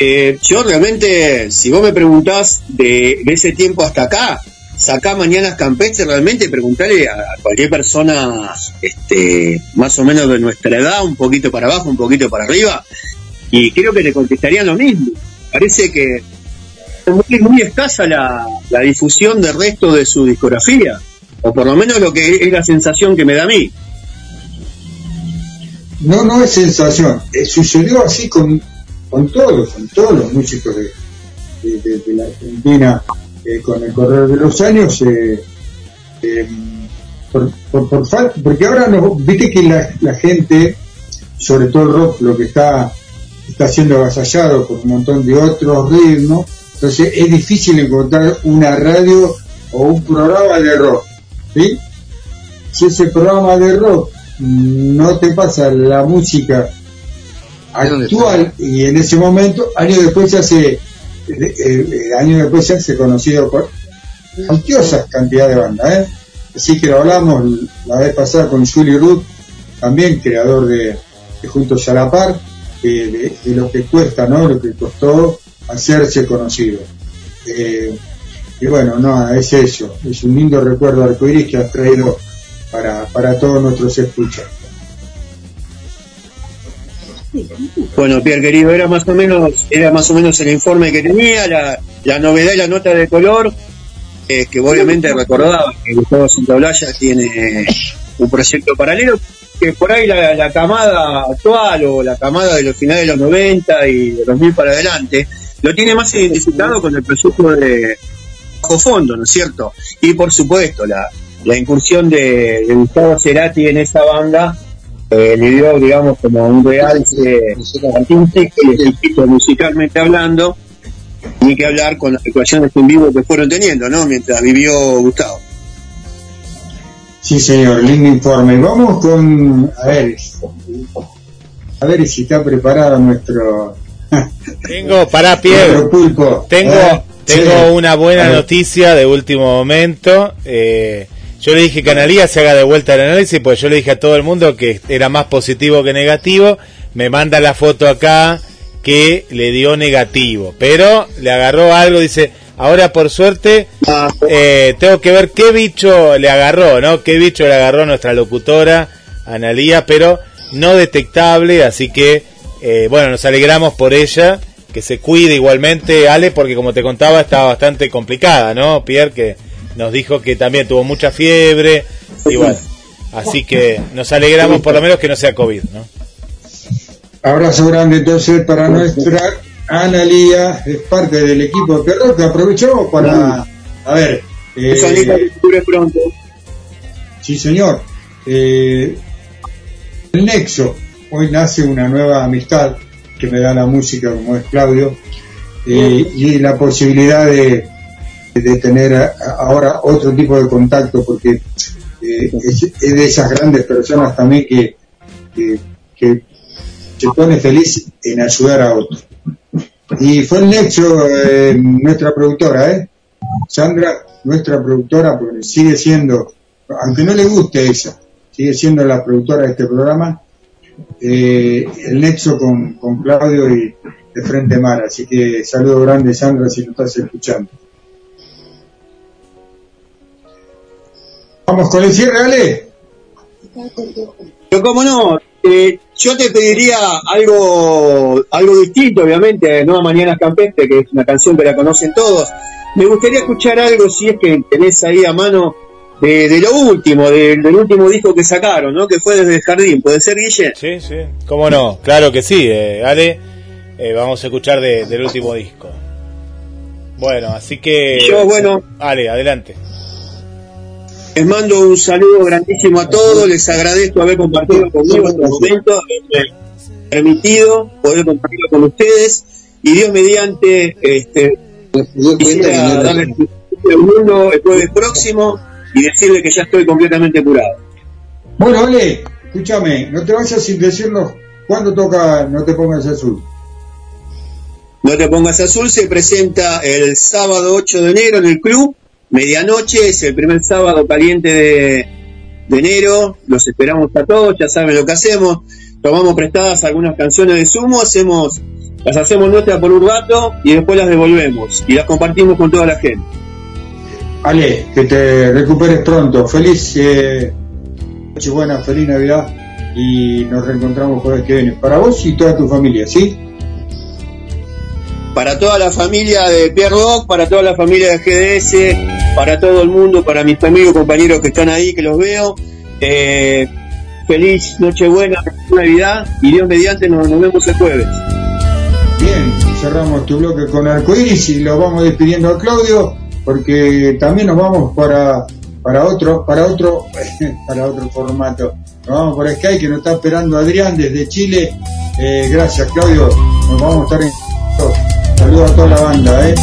Eh, yo realmente, si vos me preguntás de, de ese tiempo hasta acá, sacá Mañanas Campestres, realmente preguntarle a, cualquier persona este, más o menos de nuestra edad, un poquito para abajo, un poquito para arriba, y creo que te contestarían lo mismo. Parece que es muy, escasa la, la difusión del resto de su discografía, o por lo menos lo que es la sensación que me da a mí. No, no es sensación. Eh, sucedió así con, con todos, con todos los músicos de- de- de la Argentina eh, con el correr de los años. eh, eh, por, por, por falta, porque ahora no, viste que la, la gente, sobre todo el rock, lo que está, está siendo avasallado por un montón de otros ritmos, entonces es difícil encontrar una radio o un programa de rock. ¿sí? Si ese programa de rock no te pasa la música actual y en ese momento, años después se hace, años después se conocido por cuantiosas cantidad de bandas, ¿eh? Así que lo hablamos la vez pasada con Julie Ruth, también creador de, Juntos a la Par, de, lo que cuesta, ¿no? Lo que costó hacerse conocido. Eh, y bueno, no, es eso, es un lindo recuerdo arcoíris que has traído para, para todos nuestros escuchas. Bueno, Pierre querido, era más o menos, era más o menos el informe que tenía, la, la novedad y la nota de color, eh, que obviamente recordaba que Gustavo Santaolalla tiene un proyecto paralelo, que por ahí la, camada actual o la camada de los finales de los 90 y de 2000 para adelante, lo tiene más identificado con el proyecto de bajo fondo, ¿no es cierto? Y por supuesto, la, la incursión de, de Gustavo Cerati en esa banda eh, le dio, digamos, como un realce artístico exquisito musicalmente hablando, ni que hablar con las actuaciones en vivo que fueron teniendo, ¿no? Mientras vivió Gustavo. Sí, señor, lindo informe. Vamos con, a ver, a ver si está preparado nuestro, *laughs* Tengo, para pulpo. tengo, Eh, tengo sí. una buena noticia de último momento. Eh, Yo le dije que Analía se haga de vuelta el análisis, pues yo le dije a todo el mundo que era más positivo que negativo. Me manda la foto acá que le dio negativo, pero le agarró algo, dice, ahora por suerte eh, tengo que ver qué bicho le agarró, ¿no? Qué bicho le agarró nuestra locutora, Analía, pero no detectable, así que, eh, bueno, nos alegramos por ella, que se cuide igualmente, Ale, porque como te contaba, estaba bastante complicada, ¿no, Pierre? Que nos dijo que también tuvo mucha fiebre, y bueno, así que nos alegramos por lo menos que no sea COVID, ¿no? Abrazo grande entonces para nuestra Analía, es parte del equipo de Perro, que aprovechamos para, a ver, eh, Esa lista que cubre pronto. sí señor, eh, el Nexo, hoy nace una nueva amistad que me da la música como es Claudio, eh, y la posibilidad de, de tener ahora otro tipo de contacto, porque eh, es, de esas grandes personas también que, que, se pone feliz en ayudar a otros. Y fue el Nexo, eh, nuestra productora, ¿eh? Sandra, nuestra productora, porque sigue siendo, aunque no le guste ella, sigue siendo la productora de este programa, eh, el Nexo con, con Claudio y de Frente Mar. Así que saludo grande, Sandra, si lo estás escuchando. Vamos con el cierre, Ale. Pero cómo no, eh, yo te pediría algo algo distinto, obviamente, no a Mañanas Campestre, que es una canción que la conocen todos. Me gustaría escuchar algo, si es que tenés ahí a mano, de, de lo último, de- del último disco que sacaron, ¿no? Que fue desde el jardín, ¿puede ser, Guille? Sí, sí. ¿Cómo no? Claro que sí, eh, Ale. Eh, vamos a escuchar de- del último disco. Bueno, así que... Yo, bueno. Ale, adelante. Les mando un saludo grandísimo a todos, les agradezco haber compartido conmigo este momento, haberme permitido poder compartirlo con ustedes y Dios mediante este quisiera darles el mundo el jueves próximo y decirle que ya estoy completamente curado. Bueno, Ale, escúchame, no te vayas sin decirnos cuándo toca No te pongas azul. No te pongas azul se presenta el sábado 8 de enero en el club, medianoche, es el primer sábado caliente de, de enero, los esperamos a todos, ya saben lo que hacemos, tomamos prestadas algunas canciones de Sumo, hacemos, las hacemos nuestras por un rato y después las devolvemos y las compartimos con toda la gente. Ale, que te recuperes pronto. Feliz eh, Nochebuena, feliz Navidad y nos reencontramos jueves que viene. Para vos y toda tu familia, ¿sí? Para toda la familia de Pierre Rock, para toda la familia de GDS, para todo el mundo, para mis amigos, compañeros que están ahí, que los veo, eh, feliz Nochebuena, Navidad y Dios mediante nos, vemos el jueves. Bien, cerramos tu bloque con arcoiris y lo vamos despidiendo a Claudio porque también nos vamos para para otro para otro *laughs* para otro formato. Nos vamos por Skype que nos está esperando Adrián desde Chile. Eh, gracias Claudio, nos vamos a estar en saludos a toda la banda. Eh,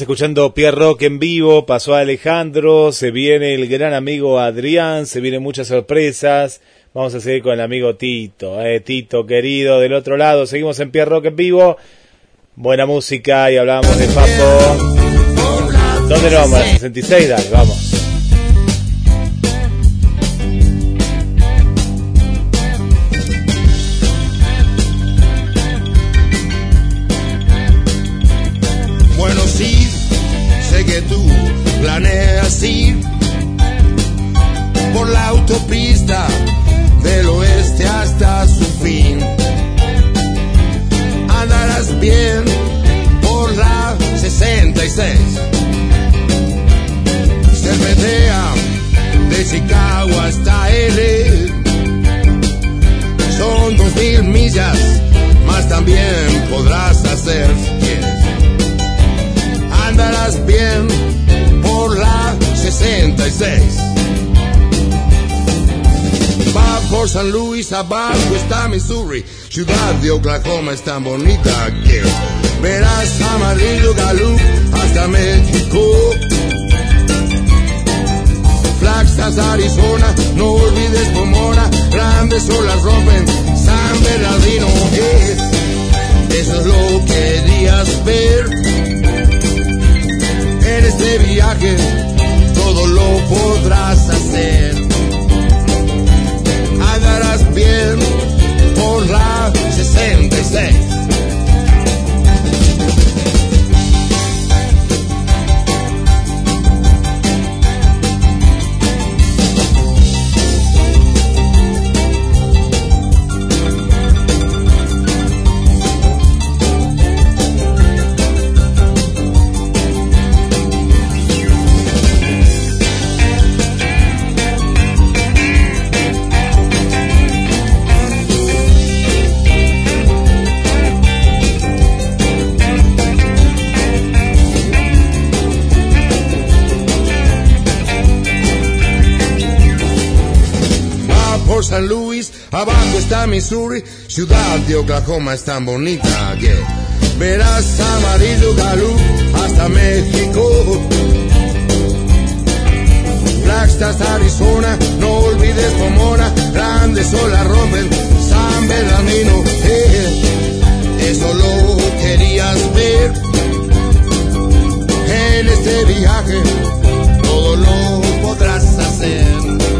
Escuchando Pierre Rock en vivo, pasó a Alejandro, se viene el gran amigo Adrián, se vienen muchas sorpresas. Vamos a seguir con el amigo Tito, eh, Tito querido del otro lado. Seguimos en Pierre Rock en vivo. Buena música y hablábamos de Papo. ¿Dónde nos vamos? ¿A la 66? Dale, vamos. Abajo está Missouri, ciudad de Oklahoma es tan bonita que verás amarillo Galú hasta México. Flagstaff, Arizona, no olvides Pomona, grandes olas rompen San Bernardino. eh, eso es lo que querías ver en este viaje todo lo podrás hacer. Por la 66. Missouri, ciudad de Oklahoma es tan bonita que verás amarillo Galú hasta México. Flagstaff, Arizona, no olvides Pomona, grandes olas rompen San Bernardino. eso lo querías ver en este viaje, todo lo podrás hacer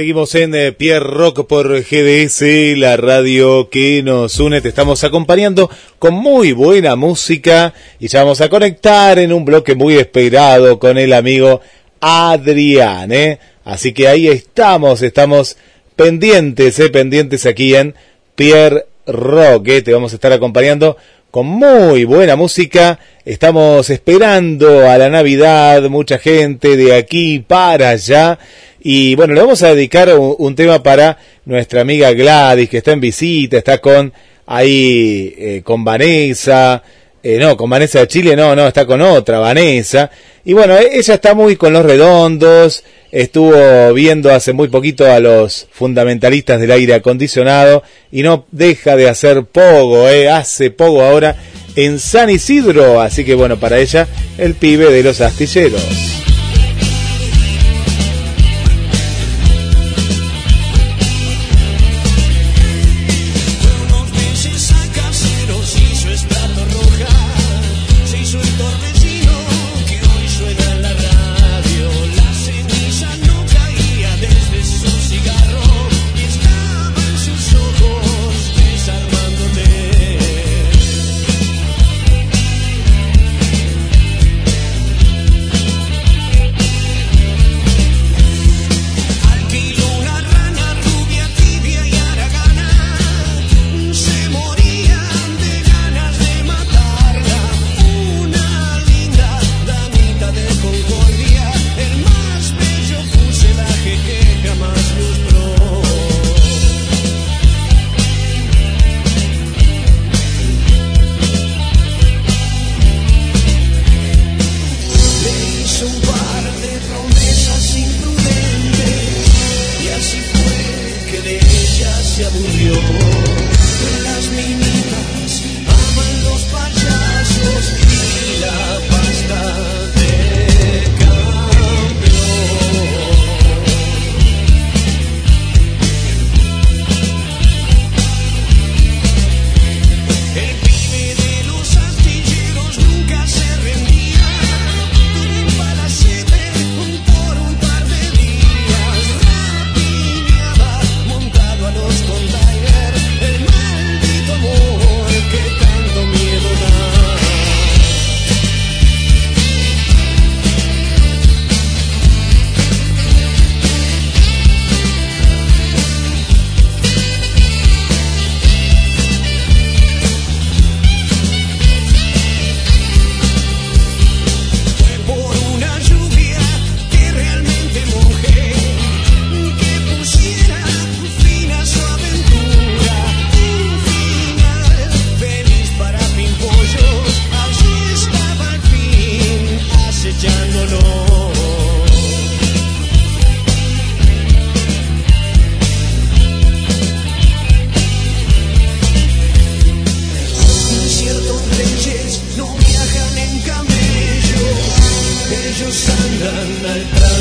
seguimos en eh, Pierre Rock por GDS, la radio que nos une. Te estamos acompañando con muy buena música y ya vamos a conectar en un bloque muy esperado con el amigo Adrián, ¿eh? Así que ahí estamos, estamos pendientes, eh, pendientes aquí en Pierre Rock. Te vamos a estar acompañando con muy buena música. Estamos esperando a la Navidad, mucha gente de aquí para allá. Y bueno, le vamos a dedicar un, tema para nuestra amiga Gladys, que está en visita, está con ahí eh, con Vanessa. Eh, no, con Vanessa de Chile, no, no, está con otra, Vanessa. Y bueno, e- ella está muy con los redondos, estuvo viendo hace muy poquito a los fundamentalistas del aire acondicionado y no deja de hacer pogo, eh, hace pogo ahora en San Isidro. Así que bueno, para ella, el pibe de los astilleros.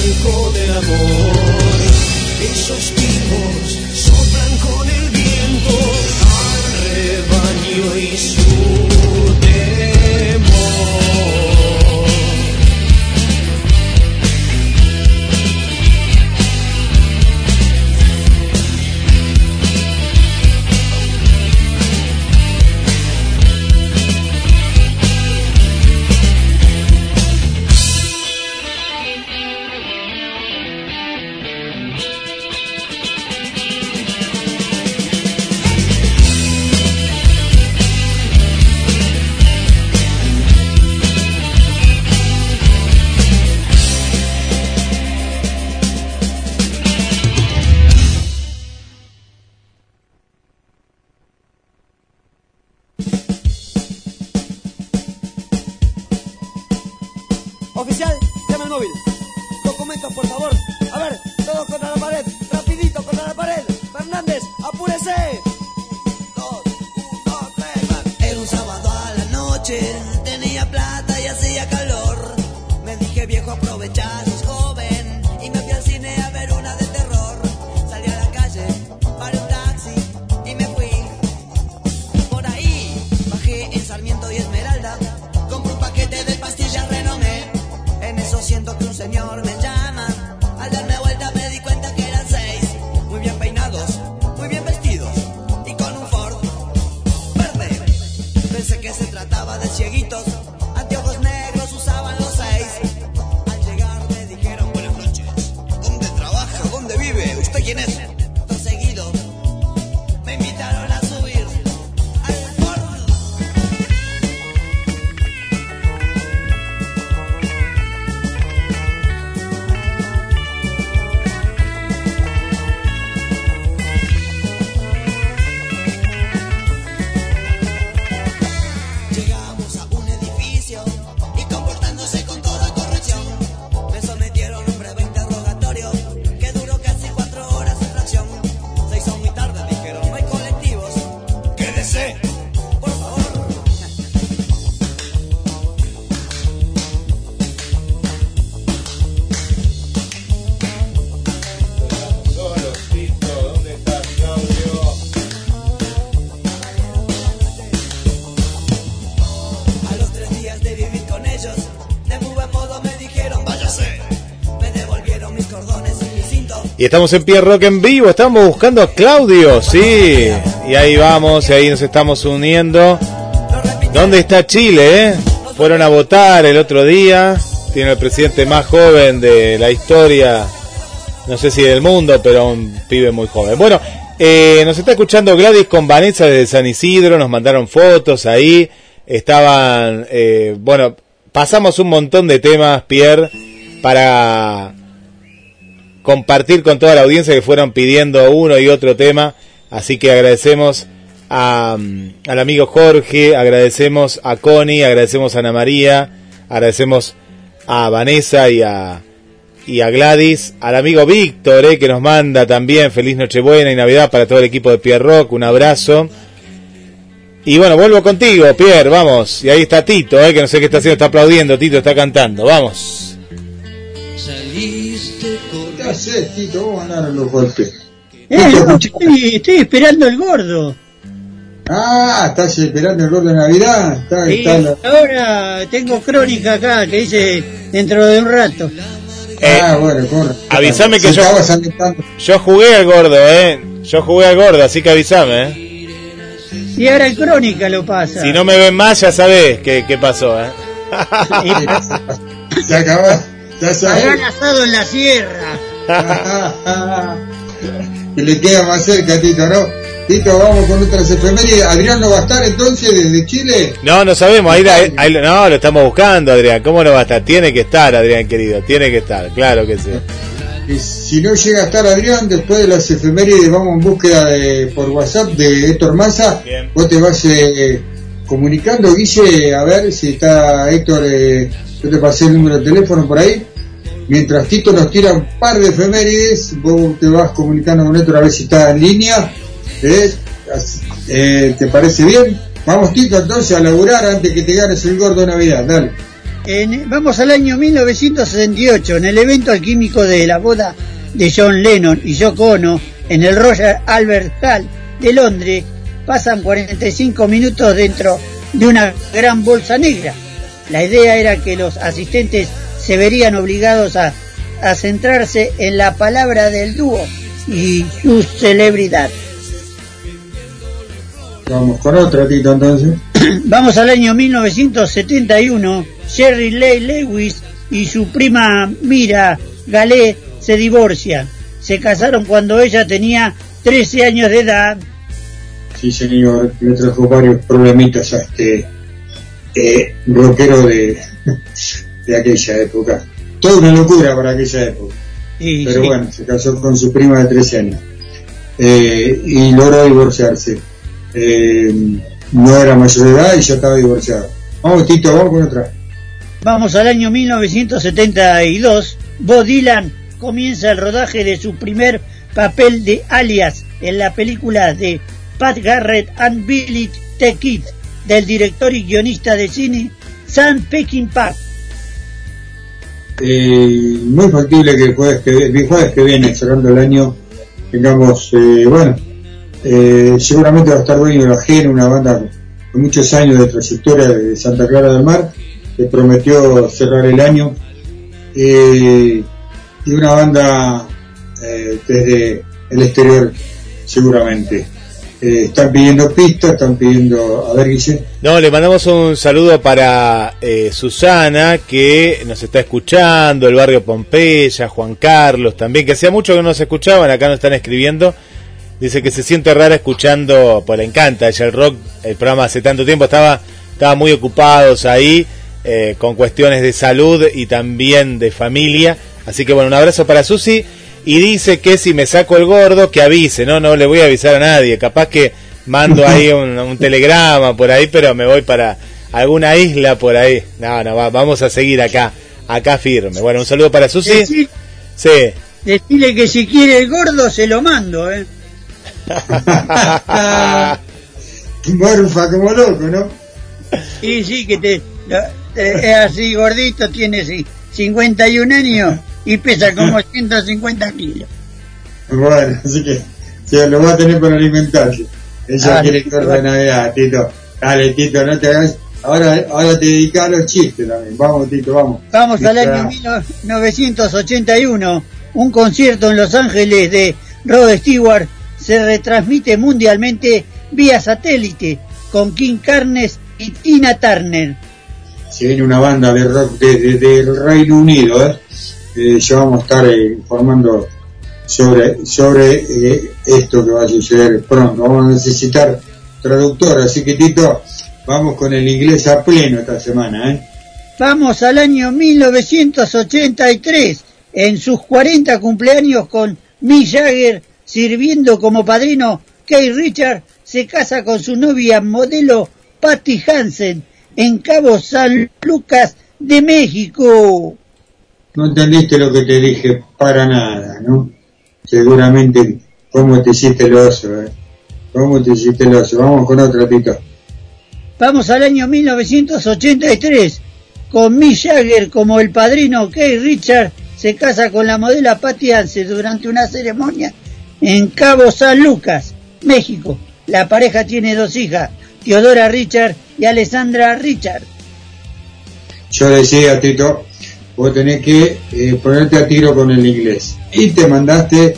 Al tranco del amor. Esos tipos soplan con el viento Y estamos en Pierre Rock en vivo, estamos buscando a Claudio, sí. Y ahí vamos, y ahí nos estamos uniendo. ¿Dónde está Chile, eh? Fueron a votar el otro día. Tiene el presidente más joven de la historia, no sé si del mundo, pero un pibe muy joven. Bueno, eh, nos está escuchando Gladys con Vanessa desde San Isidro, nos mandaron fotos ahí. Estaban, eh, bueno, pasamos un montón de temas, Pierre, para compartir con toda la audiencia que fueron pidiendo uno y otro tema. Así que agradecemos a, mm, al amigo Jorge, agradecemos a Connie, agradecemos a Ana María, agradecemos a Vanessa y a, y a Gladys, al amigo Víctor, eh, que nos manda también feliz Nochebuena y Navidad para todo el equipo de Pierre Rock, un abrazo. Y bueno, vuelvo contigo, Pierre, vamos. Y ahí está Tito, eh, que no sé qué está haciendo, está aplaudiendo, Tito está cantando, vamos. ¿Qué haces, Tito? Vamos a ganar los golpes. Eh, no, estoy, estoy esperando el gordo. Ah, estás esperando el gordo de Navidad. Está, Sí, está la- ahora tengo crónica acá que dice dentro de un rato. Ah, bueno, corre. Avísame que yo, yo jugué al gordo, eh. Yo jugué al gordo, así que avísame, eh. Y ahora en crónica lo pasa. Si no me ven más, ya sabés qué, qué pasó, eh. *laughs* Se acaba. Ya sabes. Habrán asado en la sierra. *laughs* que le queda más cerca, Tito, ¿no? Tito, vamos con otras efemérides. Adrián no va a estar entonces desde Chile. No, no sabemos, ahí, ahí- ahí- no, lo estamos buscando, Adrián. ¿Cómo no va a estar? Tiene que estar, Adrián, querido, tiene que estar, claro que sí. Y si no llega a estar Adrián, después de las efemérides vamos en búsqueda de, por WhatsApp de Héctor Massa. Vos te vas eh, comunicando, Guille, a ver si está Héctor, eh, yo te pasé el número de teléfono por ahí. Mientras Tito nos tira un par de efemérides, vos te vas comunicando con Héctor a ver si está en línea. ¿Eh? Eh, ¿Te parece bien? Vamos Tito entonces a laburar antes que te ganes el gordo Navidad, dale. Vamos al año 1968, en el evento alquímico de la boda de John Lennon y Yoko Ono en el Royal Albert Hall de Londres, pasan 45 minutos dentro de una gran bolsa negra. La idea era que los asistentes se verían obligados a, a centrarse en la palabra del dúo y su celebridad. Vamos con otra, Tito, entonces. *clears throat* Vamos al año 1971. Jerry Lee Lewis y su prima Mira Galé se divorcian. Se casaron cuando ella tenía 13 años de edad. Sí, señor, le trajo varios problemitas a este eh, rockero de, de aquella época. Toda una locura para aquella época. Sí, Pero sí. bueno, se casó con su prima de 13 años Eh, y logró divorciarse. Eh, no era mayor de edad y ya estaba divorciado. Vamos, Tito, vamos con otra. Vamos al año 1972. Bob Dylan comienza el rodaje de su primer papel de alias en la película de Pat Garrett and Billy the Kid del director y guionista de cine Sam Peckinpah. Eh, muy factible que el jueves que, el jueves que viene, cerrando el año, tengamos, eh, bueno, eh, seguramente va a estar dueño la una banda con muchos años de trayectoria de Santa Clara del Mar, que prometió cerrar el año, eh, y una banda eh, desde el exterior, seguramente. Eh, están pidiendo pistas, están pidiendo, a ver, Guille. No, le mandamos un saludo para eh, Susana, que nos está escuchando, el barrio Pompeya, Juan Carlos también, que hacía mucho que no nos escuchaban, acá nos están escribiendo. Dice que se siente rara escuchando, pues le encanta ella el rock, el programa hace tanto tiempo, estaba, estaba muy ocupados ahí, eh, con cuestiones de salud y también de familia. Así que bueno, un abrazo para Susi. Y dice que si me saco el gordo, que avise, no, no le voy a avisar a nadie, capaz que mando ahí *laughs* un, un telegrama por ahí, pero me voy para alguna isla por ahí. No, no, va- vamos a seguir acá, acá firme. Bueno, un saludo para Susi. Decí- Sí. Decirle que si quiere el gordo se lo mando, ¿eh? *laughs* Morfa como loco, ¿no? Sí, sí, que te, eh, es así gordito, tiene sí, 51 años y pesa como *laughs* 150 kilos. Bueno, así que se lo va a tener para alimentarse. Ella quiere sí, corta de. Navidad, Tito. Dale, Tito, no te hagas. Ahora, ahora te dedicas a los chistes también. Vamos, Tito, vamos. Vamos al año 1981. un concierto en Los Ángeles de Rod Stewart se retransmite mundialmente vía satélite con King Carnes y Tina Turner. Viene una banda de rock desde desde el Reino Unido, ¿eh? Eh, ya vamos a estar eh, informando sobre, sobre esto que va a suceder pronto. Vamos a necesitar traductor, así que Tito, vamos con el inglés a pleno esta semana. ¿eh? Vamos al año 1983, en sus 40 cumpleaños con Mick Jagger sirviendo como padrino, Kay Richard se casa con su novia modelo Patty Hansen en Cabo San Lucas de México. No entendiste lo que te dije para nada, ¿no? Seguramente, ¿cómo te hiciste el oso? ¿eh? ¿Cómo te hiciste el oso? Vamos con otro, Tito. Vamos al año 1983, con Mick Jagger como el padrino, Kay Richard se casa con la modelo Patty Hansen durante una ceremonia en Cabo San Lucas, México. La pareja tiene dos hijas, Teodora Richard y Alessandra Richard. Yo decía, Tito, vos tenés que eh, ponerte a tiro con el inglés. Y te mandaste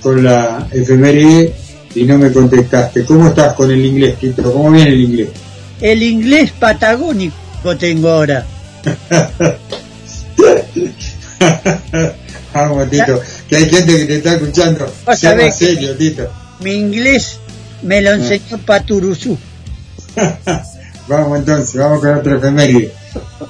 con la efeméride y no me contestaste. ¿Cómo estás con el inglés, Tito? ¿Cómo viene el inglés? El inglés patagónico tengo ahora. *laughs* Vamos, Tito, que hay gente que te está escuchando. Sea más serio, Tito. Mi inglés me lo enseñó Paturuzú. *laughs* Vamos entonces, vamos con otra efeméride.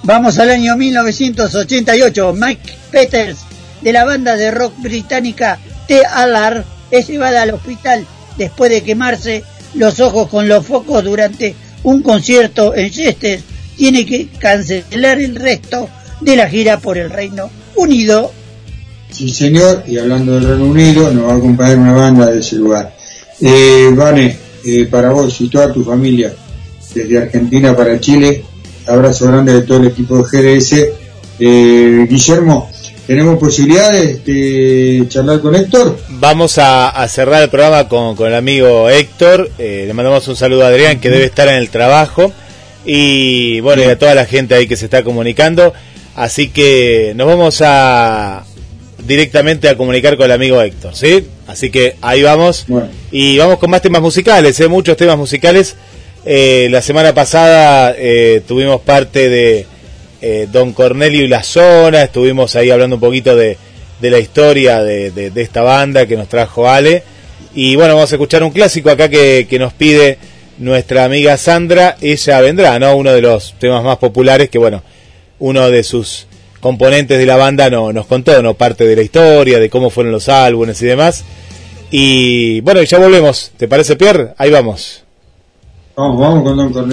Vamos al año 1988. Mike Peters, de la banda de rock británica The Alar, es llevada al hospital después de quemarse los ojos con los focos durante un concierto en Chester. Tiene que cancelar el resto de la gira por el Reino Unido. Sí, señor, y hablando del Reino Unido, nos va a acompañar una banda de ese lugar. Eh, Vane, eh, para vos y toda tu familia, desde Argentina para Chile, abrazo grande de todo el equipo de GDS. Eh, Guillermo, ¿tenemos posibilidades de charlar con Héctor? Vamos a, a cerrar el programa con, con el amigo Héctor. Eh, le mandamos un saludo a Adrián, que debe estar en el trabajo. Y bueno, y a toda la gente ahí que se está comunicando. Así que nos vamos a directamente a comunicar con el amigo Héctor, ¿sí? Así que ahí vamos. Y vamos con más temas musicales, ¿eh? muchos temas musicales. Eh, la semana pasada eh, tuvimos parte de eh, Don Cornelio y la zona, estuvimos ahí hablando un poquito de, la historia de, esta banda que nos trajo Ale. Y bueno, vamos a escuchar un clásico acá que, que nos pide nuestra amiga Sandra. Ella vendrá, ¿no? Uno de los temas más populares que, bueno, uno de sus componentes de la banda no, nos contó, ¿no? Parte de la historia, de cómo fueron los álbumes y demás. Y bueno, ya volvemos. ¿Te parece, Pierre? Ahí vamos. Vamos, vamos con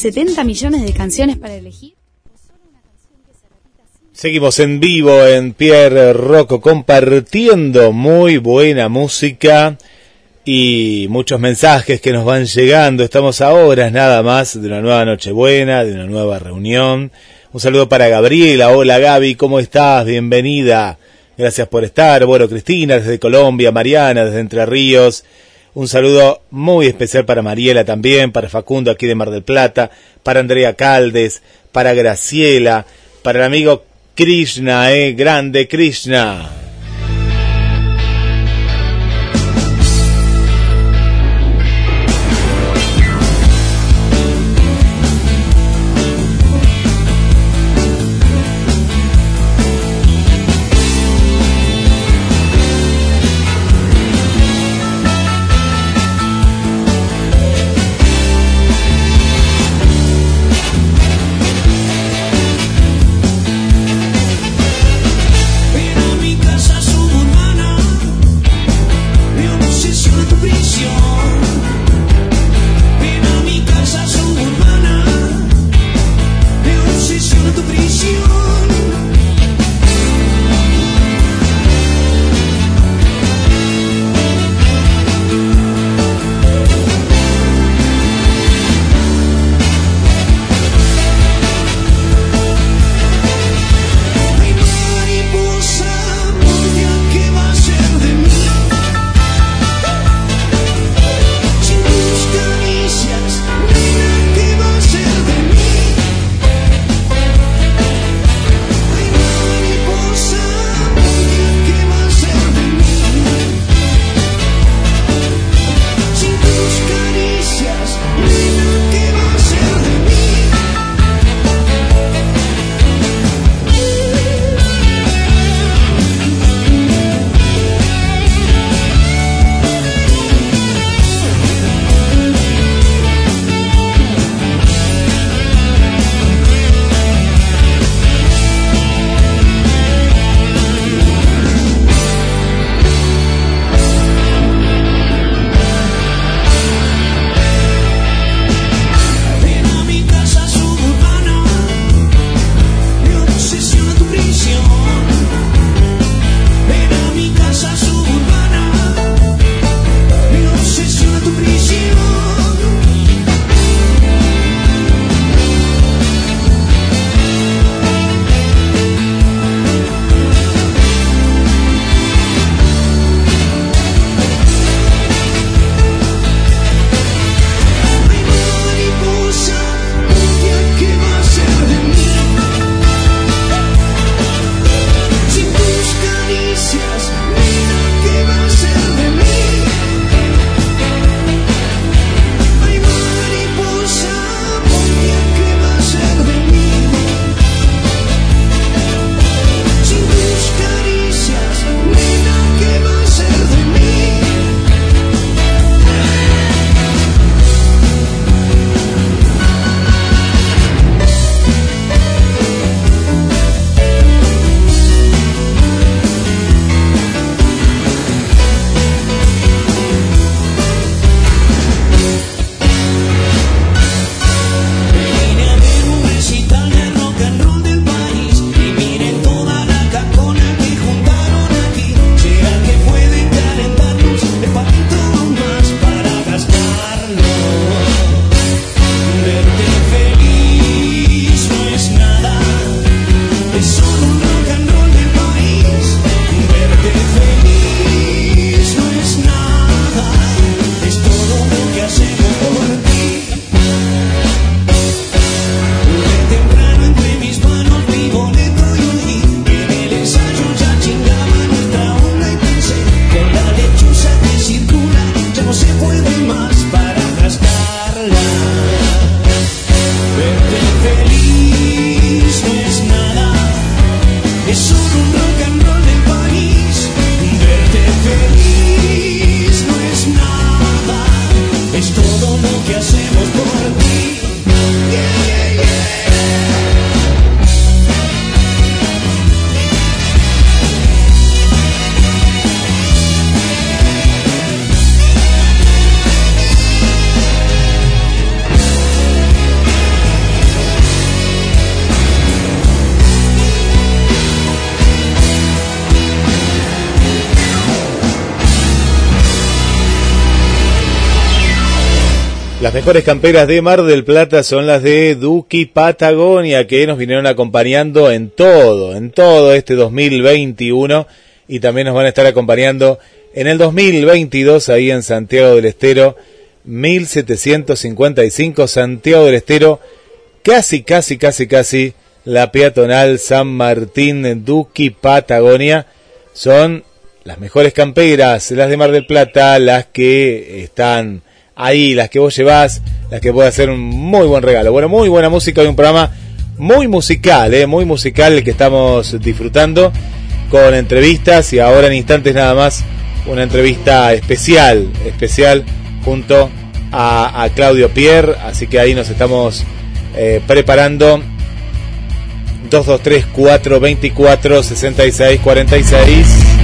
70 millones de canciones para elegir. Seguimos en vivo en Pierre Rocco compartiendo muy buena música y muchos mensajes que nos van llegando. Estamos a horas nada más de una nueva Nochebuena, de una nueva reunión. Un saludo para Gabriela. Hola Gaby, ¿cómo estás? Bienvenida. Gracias por estar. Bueno, Cristina desde Colombia, Mariana desde Entre Ríos. Un saludo muy especial para Mariela también, para Facundo aquí de Mar del Plata, para Andrea Caldes, para Graciela, para el amigo Krishna, eh, grande Krishna. Mejores camperas de Mar del Plata son las de Duki Patagonia, que nos vinieron acompañando en todo, en todo este 2021 y también nos van a estar acompañando en el 2022 ahí en Santiago del Estero, 1755 Santiago del Estero, casi, casi, casi, casi la peatonal San Martín Duki Patagonia. Son las mejores camperas, las de Mar del Plata, las que están ahí, las que vos llevás, las que puede hacer un muy buen regalo. Bueno, muy buena música de un programa muy musical, ¿eh? muy musical que estamos disfrutando con entrevistas y ahora en instantes nada más una entrevista especial, especial junto a, Claudio Pierre, así que ahí nos estamos eh, preparando 223 424 66 46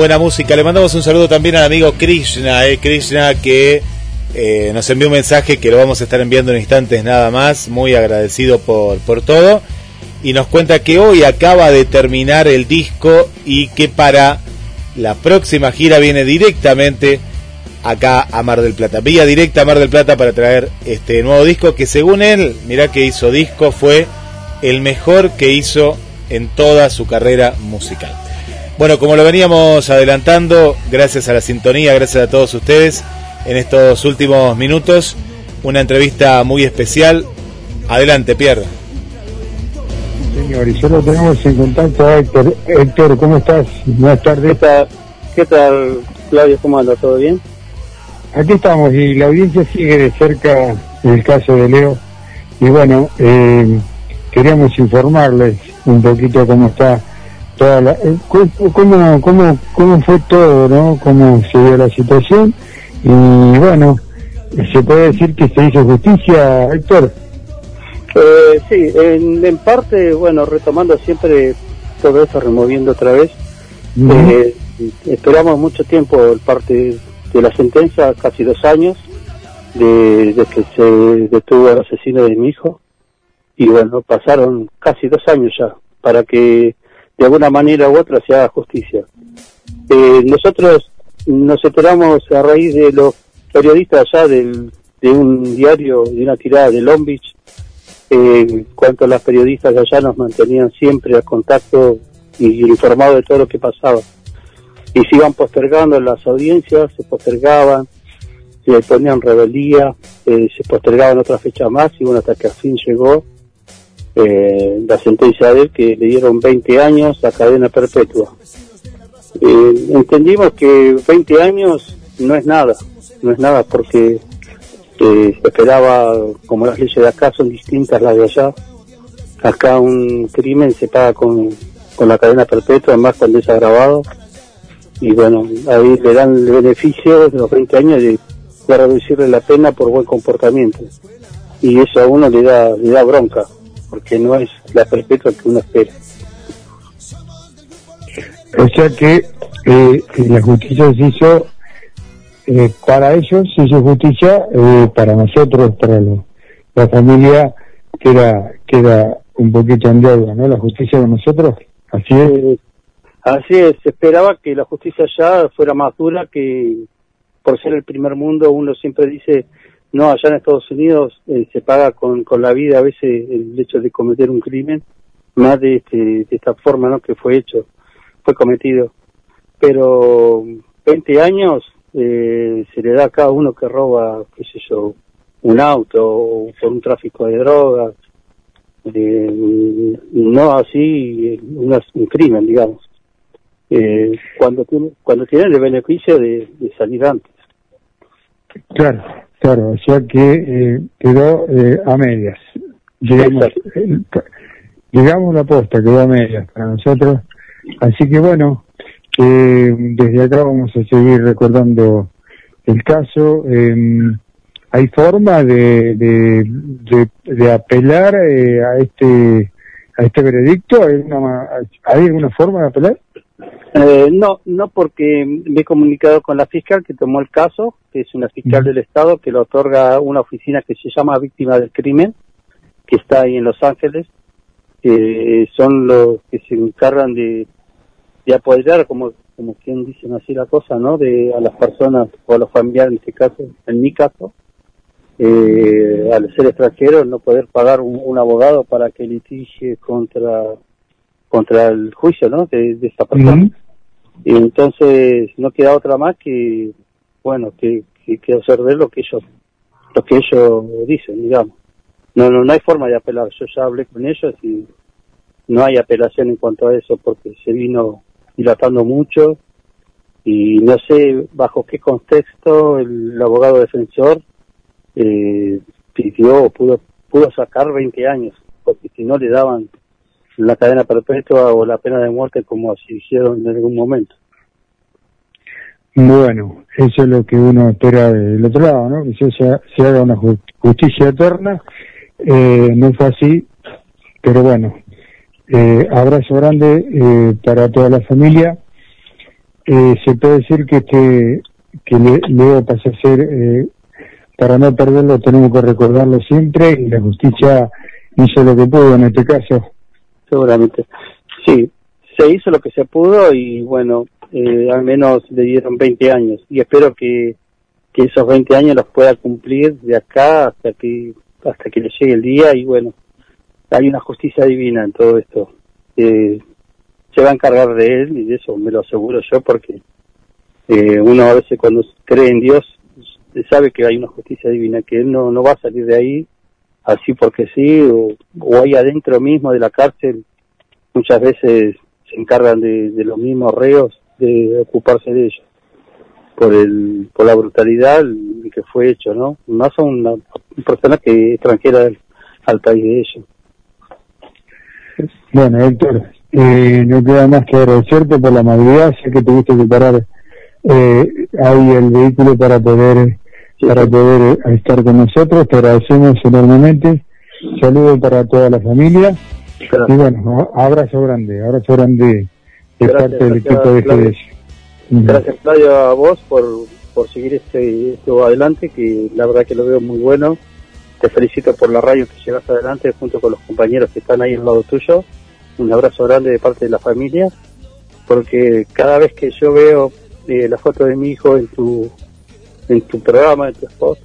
buena música. Le mandamos un saludo también al amigo Krishna, eh, Krishna que eh, nos envió un mensaje que lo vamos a estar enviando en instantes nada más. Muy agradecido por, por todo. Y nos cuenta que hoy acaba de terminar el disco y que para la próxima gira viene directamente acá a Mar del Plata. Vía directa a Mar del Plata para traer este nuevo disco que según él, mirá que hizo disco, fue el mejor que hizo en toda su carrera musical. Bueno, como lo veníamos adelantando, gracias a la sintonía, gracias a todos ustedes, en estos últimos minutos, una entrevista muy especial. Adelante, Pierre. Señor, y solo tenemos en contacto a Héctor. Héctor, ¿cómo estás? Buenas tardes. ¿Qué tal, Claudio? ¿Cómo anda? ¿Todo bien? Aquí estamos y la audiencia sigue de cerca el caso de Leo. Y bueno, eh, queríamos informarles un poquito cómo está eh, cómo, cómo, cómo fue todo, ¿no? Cómo se dio la situación. Y bueno, ¿se puede decir que se hizo justicia, Héctor? Eh, sí, en, parte, bueno, retomando siempre todo eso, removiendo otra vez. Eh, esperamos mucho tiempo el parte de la sentencia, casi dos años, de, de que se detuvo al asesino de mi hijo. Y bueno, pasaron casi dos años ya para que de alguna manera u otra se haga justicia. Eh, nosotros nos enteramos a raíz de los periodistas allá del, de un diario, de una tirada de Long Beach, eh, cuanto a las periodistas allá nos mantenían siempre a contacto y informados de todo lo que pasaba. Y se iban postergando las audiencias, se postergaban, se ponían rebeldía, eh, se postergaban otra fecha más y bueno, hasta que al fin llegó eh, la sentencia de él que le dieron 20 años a cadena perpetua. Eh, entendimos que 20 años no es nada, no es nada porque eh, se esperaba, como las leyes de acá son distintas las de allá, acá un crimen se paga con, con la cadena perpetua, además cuando es agravado, y bueno, ahí le dan el beneficio de los 20 años de, de reducirle la pena por buen comportamiento. Y eso a uno le da, le da bronca, porque no es la perpetua que uno espera. O sea que eh, la justicia se hizo eh, para ellos, se hizo justicia eh, para nosotros, para lo- la familia queda queda un poquito en deuda, ¿no? La justicia con nosotros, así es. Así es, se esperaba que la justicia allá fuera más dura que por ser el primer mundo, uno siempre dice, no, allá en Estados Unidos eh, se paga con, con la vida a veces el hecho de cometer un crimen, más de, este, de esta forma ¿no? que fue hecho, fue cometido. Pero 20 años eh, se le da a cada uno que roba, qué sé yo, un auto o por un tráfico de drogas, no así una- un crimen, digamos. Eh, cuando cuando tienen el beneficio de, de salir antes. Claro, claro, o sea que eh, quedó eh, a medias. Llegamos, el- llegamos a la posta, quedó a medias para nosotros. Así que bueno, eh, desde acá vamos a seguir recordando el caso. Eh, ¿Hay forma de, de, de, de apelar eh, a este a este veredicto? ¿Hay, una, ¿Hay alguna forma de apelar? Eh, no, no porque me he comunicado con la fiscal que tomó el caso, que es una fiscal del Estado que lo otorga una oficina que se llama Víctima del Crimen, que está ahí en Los Ángeles. que son los que se encargan de, de apoyar, como como quien dicen así la cosa, ¿no? De a las personas o a los familiares en este caso, en mi caso, eh, al ser extranjero no poder pagar un, un abogado para que litigie contra contra el juicio, ¿no? De, de esta persona. Y entonces no queda otra más que, bueno, que, que, que observar lo que ellos, lo que ellos dicen, digamos. No, no, no hay forma de apelar. Yo ya hablé con ellos y no hay apelación en cuanto a eso porque se vino dilatando mucho y no sé bajo qué contexto el abogado defensor eh, pidió o pudo, pudo sacar 20 años, porque si no le daban la cadena perpetua o la pena de muerte como así hicieron en algún momento. Bueno, eso es lo que uno espera del otro lado, ¿no? Que se, se- se haga una ju- justicia eterna. Eh, no fue así, pero bueno, eh, abrazo grande eh, para toda la familia. Eh, se puede decir que este que le- Leo pasa a ser, para no perderlo, tenemos que recordarlo siempre y la justicia hizo lo que pudo en este caso. Seguramente. Sí, se hizo lo que se pudo y bueno, eh, al menos le dieron 20 años y espero que, que esos 20 años los pueda cumplir de acá hasta que hasta que le llegue el día y bueno, hay una justicia divina en todo esto. Eh, se va a encargar de él y de eso me lo aseguro yo porque eh, uno a veces cuando cree en Dios sabe que hay una justicia divina, que él no, no va a salir de ahí así porque sí, o, o ahí adentro mismo de la cárcel, muchas veces se encargan de, de los mismos reos de ocuparse de ellos por el por la brutalidad que fue hecho, ¿no? Más a una persona que extranjera al, al país de ellos. Bueno, Héctor, eh, no queda más que agradecerte por la amabilidad, sé que tuviste que parar eh, ahí el vehículo para poder para poder eh, estar con nosotros, te agradecemos enormemente, saludos para toda la familia y bueno, abrazo grande, abrazo grande de Gracias, parte del gracias, equipo de. GDS. Ujú. Gracias Claudio a vos por, por seguir este esto adelante, que la verdad que lo veo muy bueno. Te felicito por la radio que llevas adelante junto con los compañeros que están ahí al lado tuyo. Un abrazo grande de parte de la familia, porque cada vez que yo veo eh, la foto de mi hijo en tu en tu programa, en tu spot,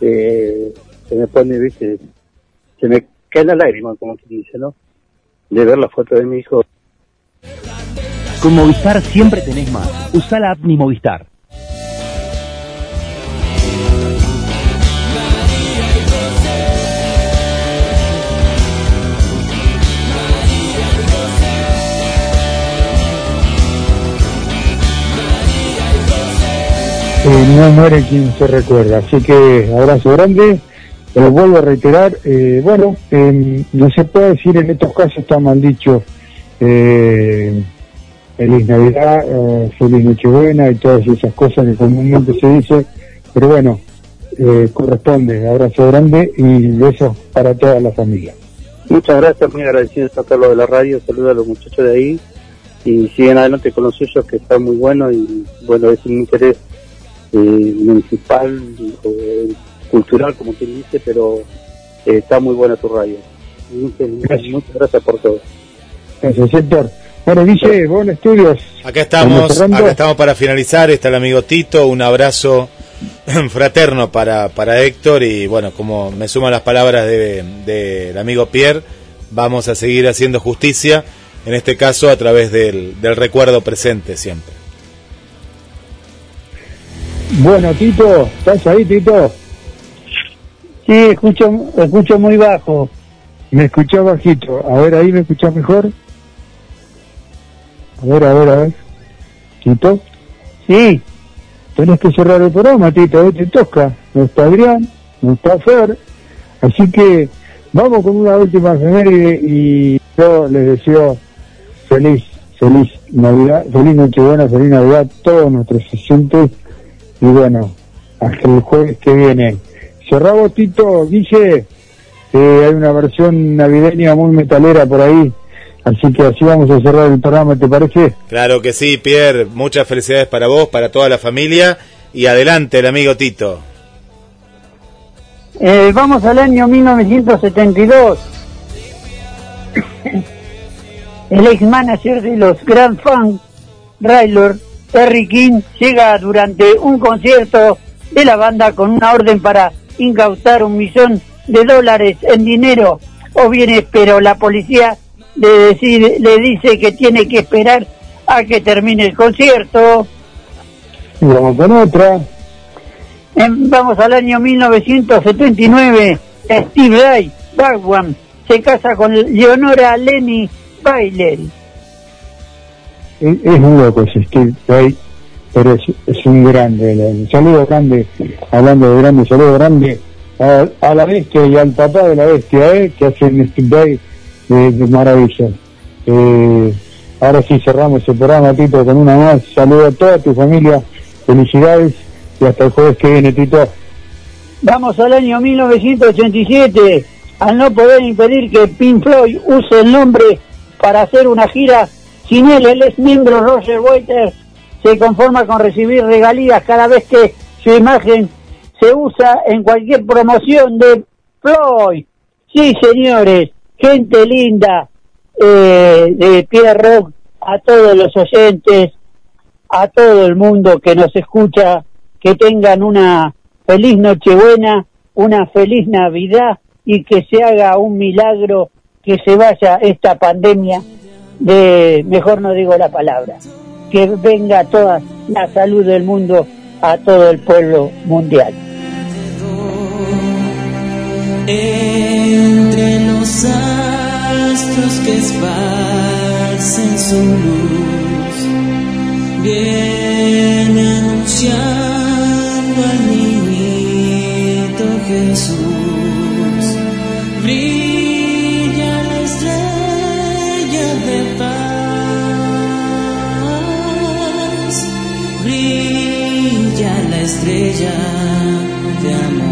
eh, se me pone, viste, se me cae la lágrima, como quien dice, ¿no? De ver la foto de mi hijo Con Movistar siempre tenés más. Usa la app Mi Movistar. Eh, no muere quien se recuerda. Así que abrazo grande, lo vuelvo a reiterar. Eh, bueno, eh, no se puede decir en estos casos, está mal dicho, eh, feliz Navidad, eh, feliz Nochebuena y todas esas cosas que comúnmente se dice, pero bueno, corresponde. Abrazo grande y besos para toda la familia. Muchas gracias, muy agradecido de sacarlo de la radio, saludos a los muchachos de ahí y siguen adelante con los suyos que están muy buenos y bueno, es un interés eh, municipal o eh, cultural como quien dice, pero eh, está muy buena tu radio. Muchas gracias, muchas gracias por todo. Gracias, sector. Bueno, Guille, vos en estudios. Acá estamos, acá estamos para finalizar. Está el amigo Tito. Un abrazo *clears throat* fraterno para, para Héctor. Y bueno, como me suman las palabras del de, amigo Pierre, vamos a seguir haciendo justicia. En este caso, a través del, del recuerdo presente siempre. Bueno, Tito, ¿estás ahí, Tito? Sí, escucho, escucho muy bajo. Me escuchás bajito. A ver, ahí me escuchás mejor. A ver, a ver, a ver. Tito. Sí. Tenés que cerrar el programa, Tito, hoy te toca. No está Adrián, no está Fer. Así que vamos con una última efeméride y yo les deseo feliz, feliz Navidad, feliz Nochebuena, feliz Navidad a todos nuestros oyentes y bueno, hasta el jueves que viene. Cerramos, Tito, Guille, eh, hay una versión navideña muy metalera por ahí, así que así vamos a cerrar el programa, ¿te parece? Claro que sí, Pierre. Muchas felicidades para vos, para toda la familia. Y adelante, el amigo Tito. Eh, vamos al año 1972. *coughs* El ex manager de los Grand Funk, Raylor, Terry King, llega durante un concierto de la banda con una orden para incautar un millón de dólares en dinero o bienes, pero la policía le, decide- le dice que tiene que esperar a que termine el concierto. Y vamos con otra. En- vamos al año 1979. Steve Ray Baldwin se casa con Leonora Lenny Bailey. Es, un loco ese Steve Vai, pero es, es un grande. Un saludo grande, hablando de grande, saludo grande a, la bestia y al papá de la bestia, ¿eh? que hacen Steve Vai de, de maravilla. Eh, ahora sí cerramos el programa, Tito, con una más. Saludo a toda tu familia, felicidades y hasta el jueves que viene, Tito. Vamos al año 1987. Al no poder impedir que Pink Floyd use el nombre para hacer una gira sin él, el ex miembro Roger Waters se conforma con recibir regalías cada vez que su imagen se usa en cualquier promoción de Floyd. Sí, señores, gente linda eh, de Pierre Rock, a todos los oyentes, a todo el mundo que nos escucha, que tengan una feliz Nochebuena, una feliz Navidad y que se haga un milagro que se vaya esta pandemia de, mejor no digo la palabra, que venga toda la salud del mundo a todo el pueblo mundial. Entre los astros que esparcen su luz, viene anunciando al niñito Jesús. Paz, brilla la estrella de amor.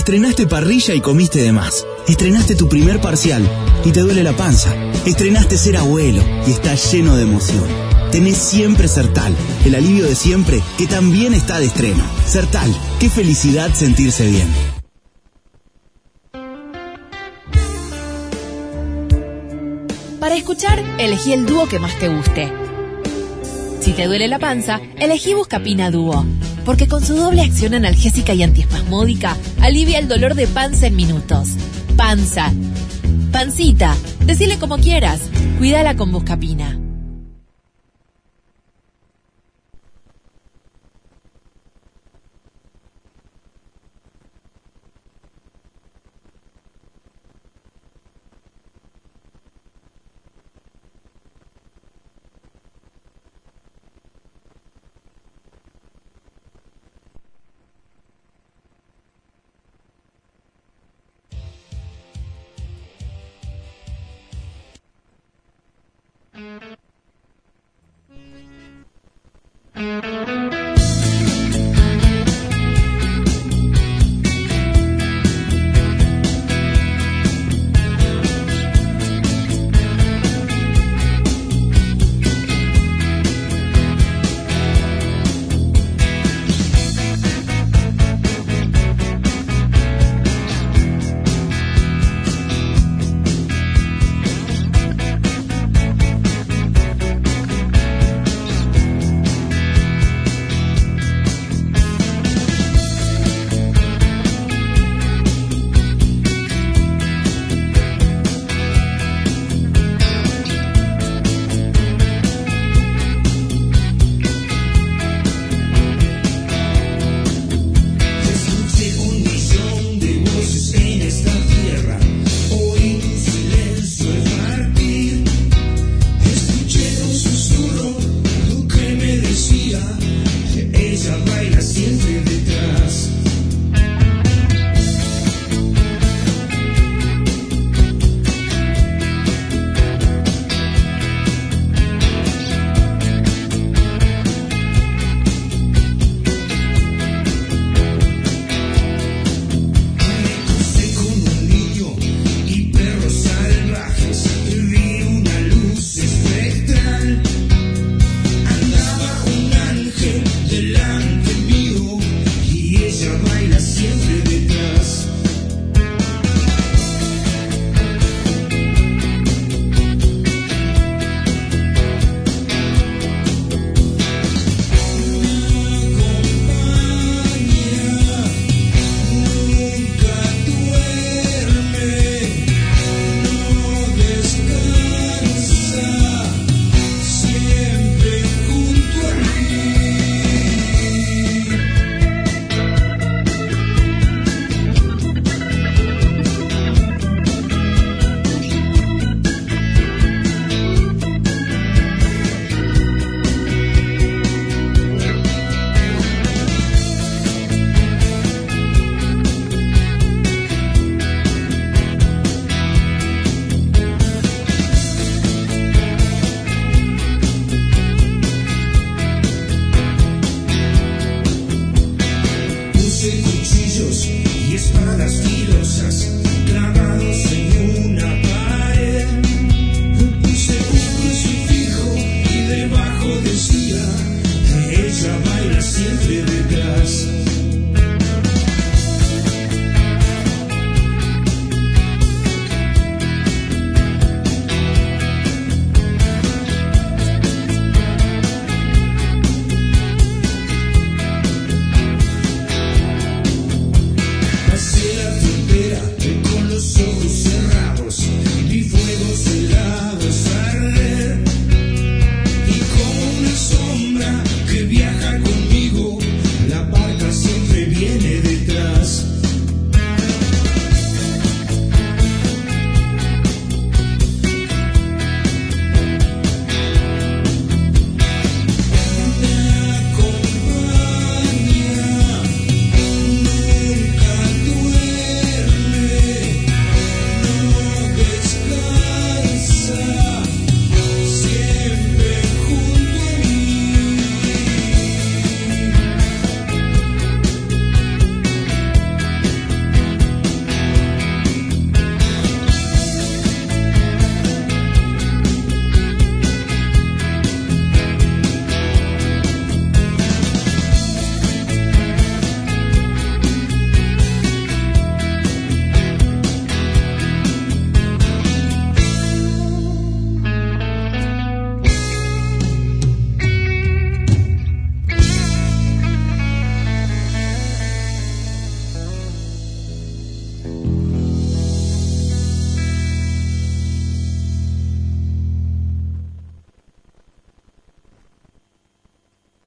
Estrenaste parrilla y comiste de más. Estrenaste tu primer parcial y te duele la panza. Estrenaste ser abuelo y está lleno de emoción. Tenés siempre Sertal, el alivio de siempre que también está de estreno. Sertal, qué felicidad sentirse bien. Para escuchar, elegí el dúo que más te guste. Si te duele la panza, elegí Buscapina Dúo, porque con su doble acción analgésica y antiespasmódica alivia el dolor de panza en minutos. Panza. Pancita. Decile como quieras. Cuídala con Buscapina.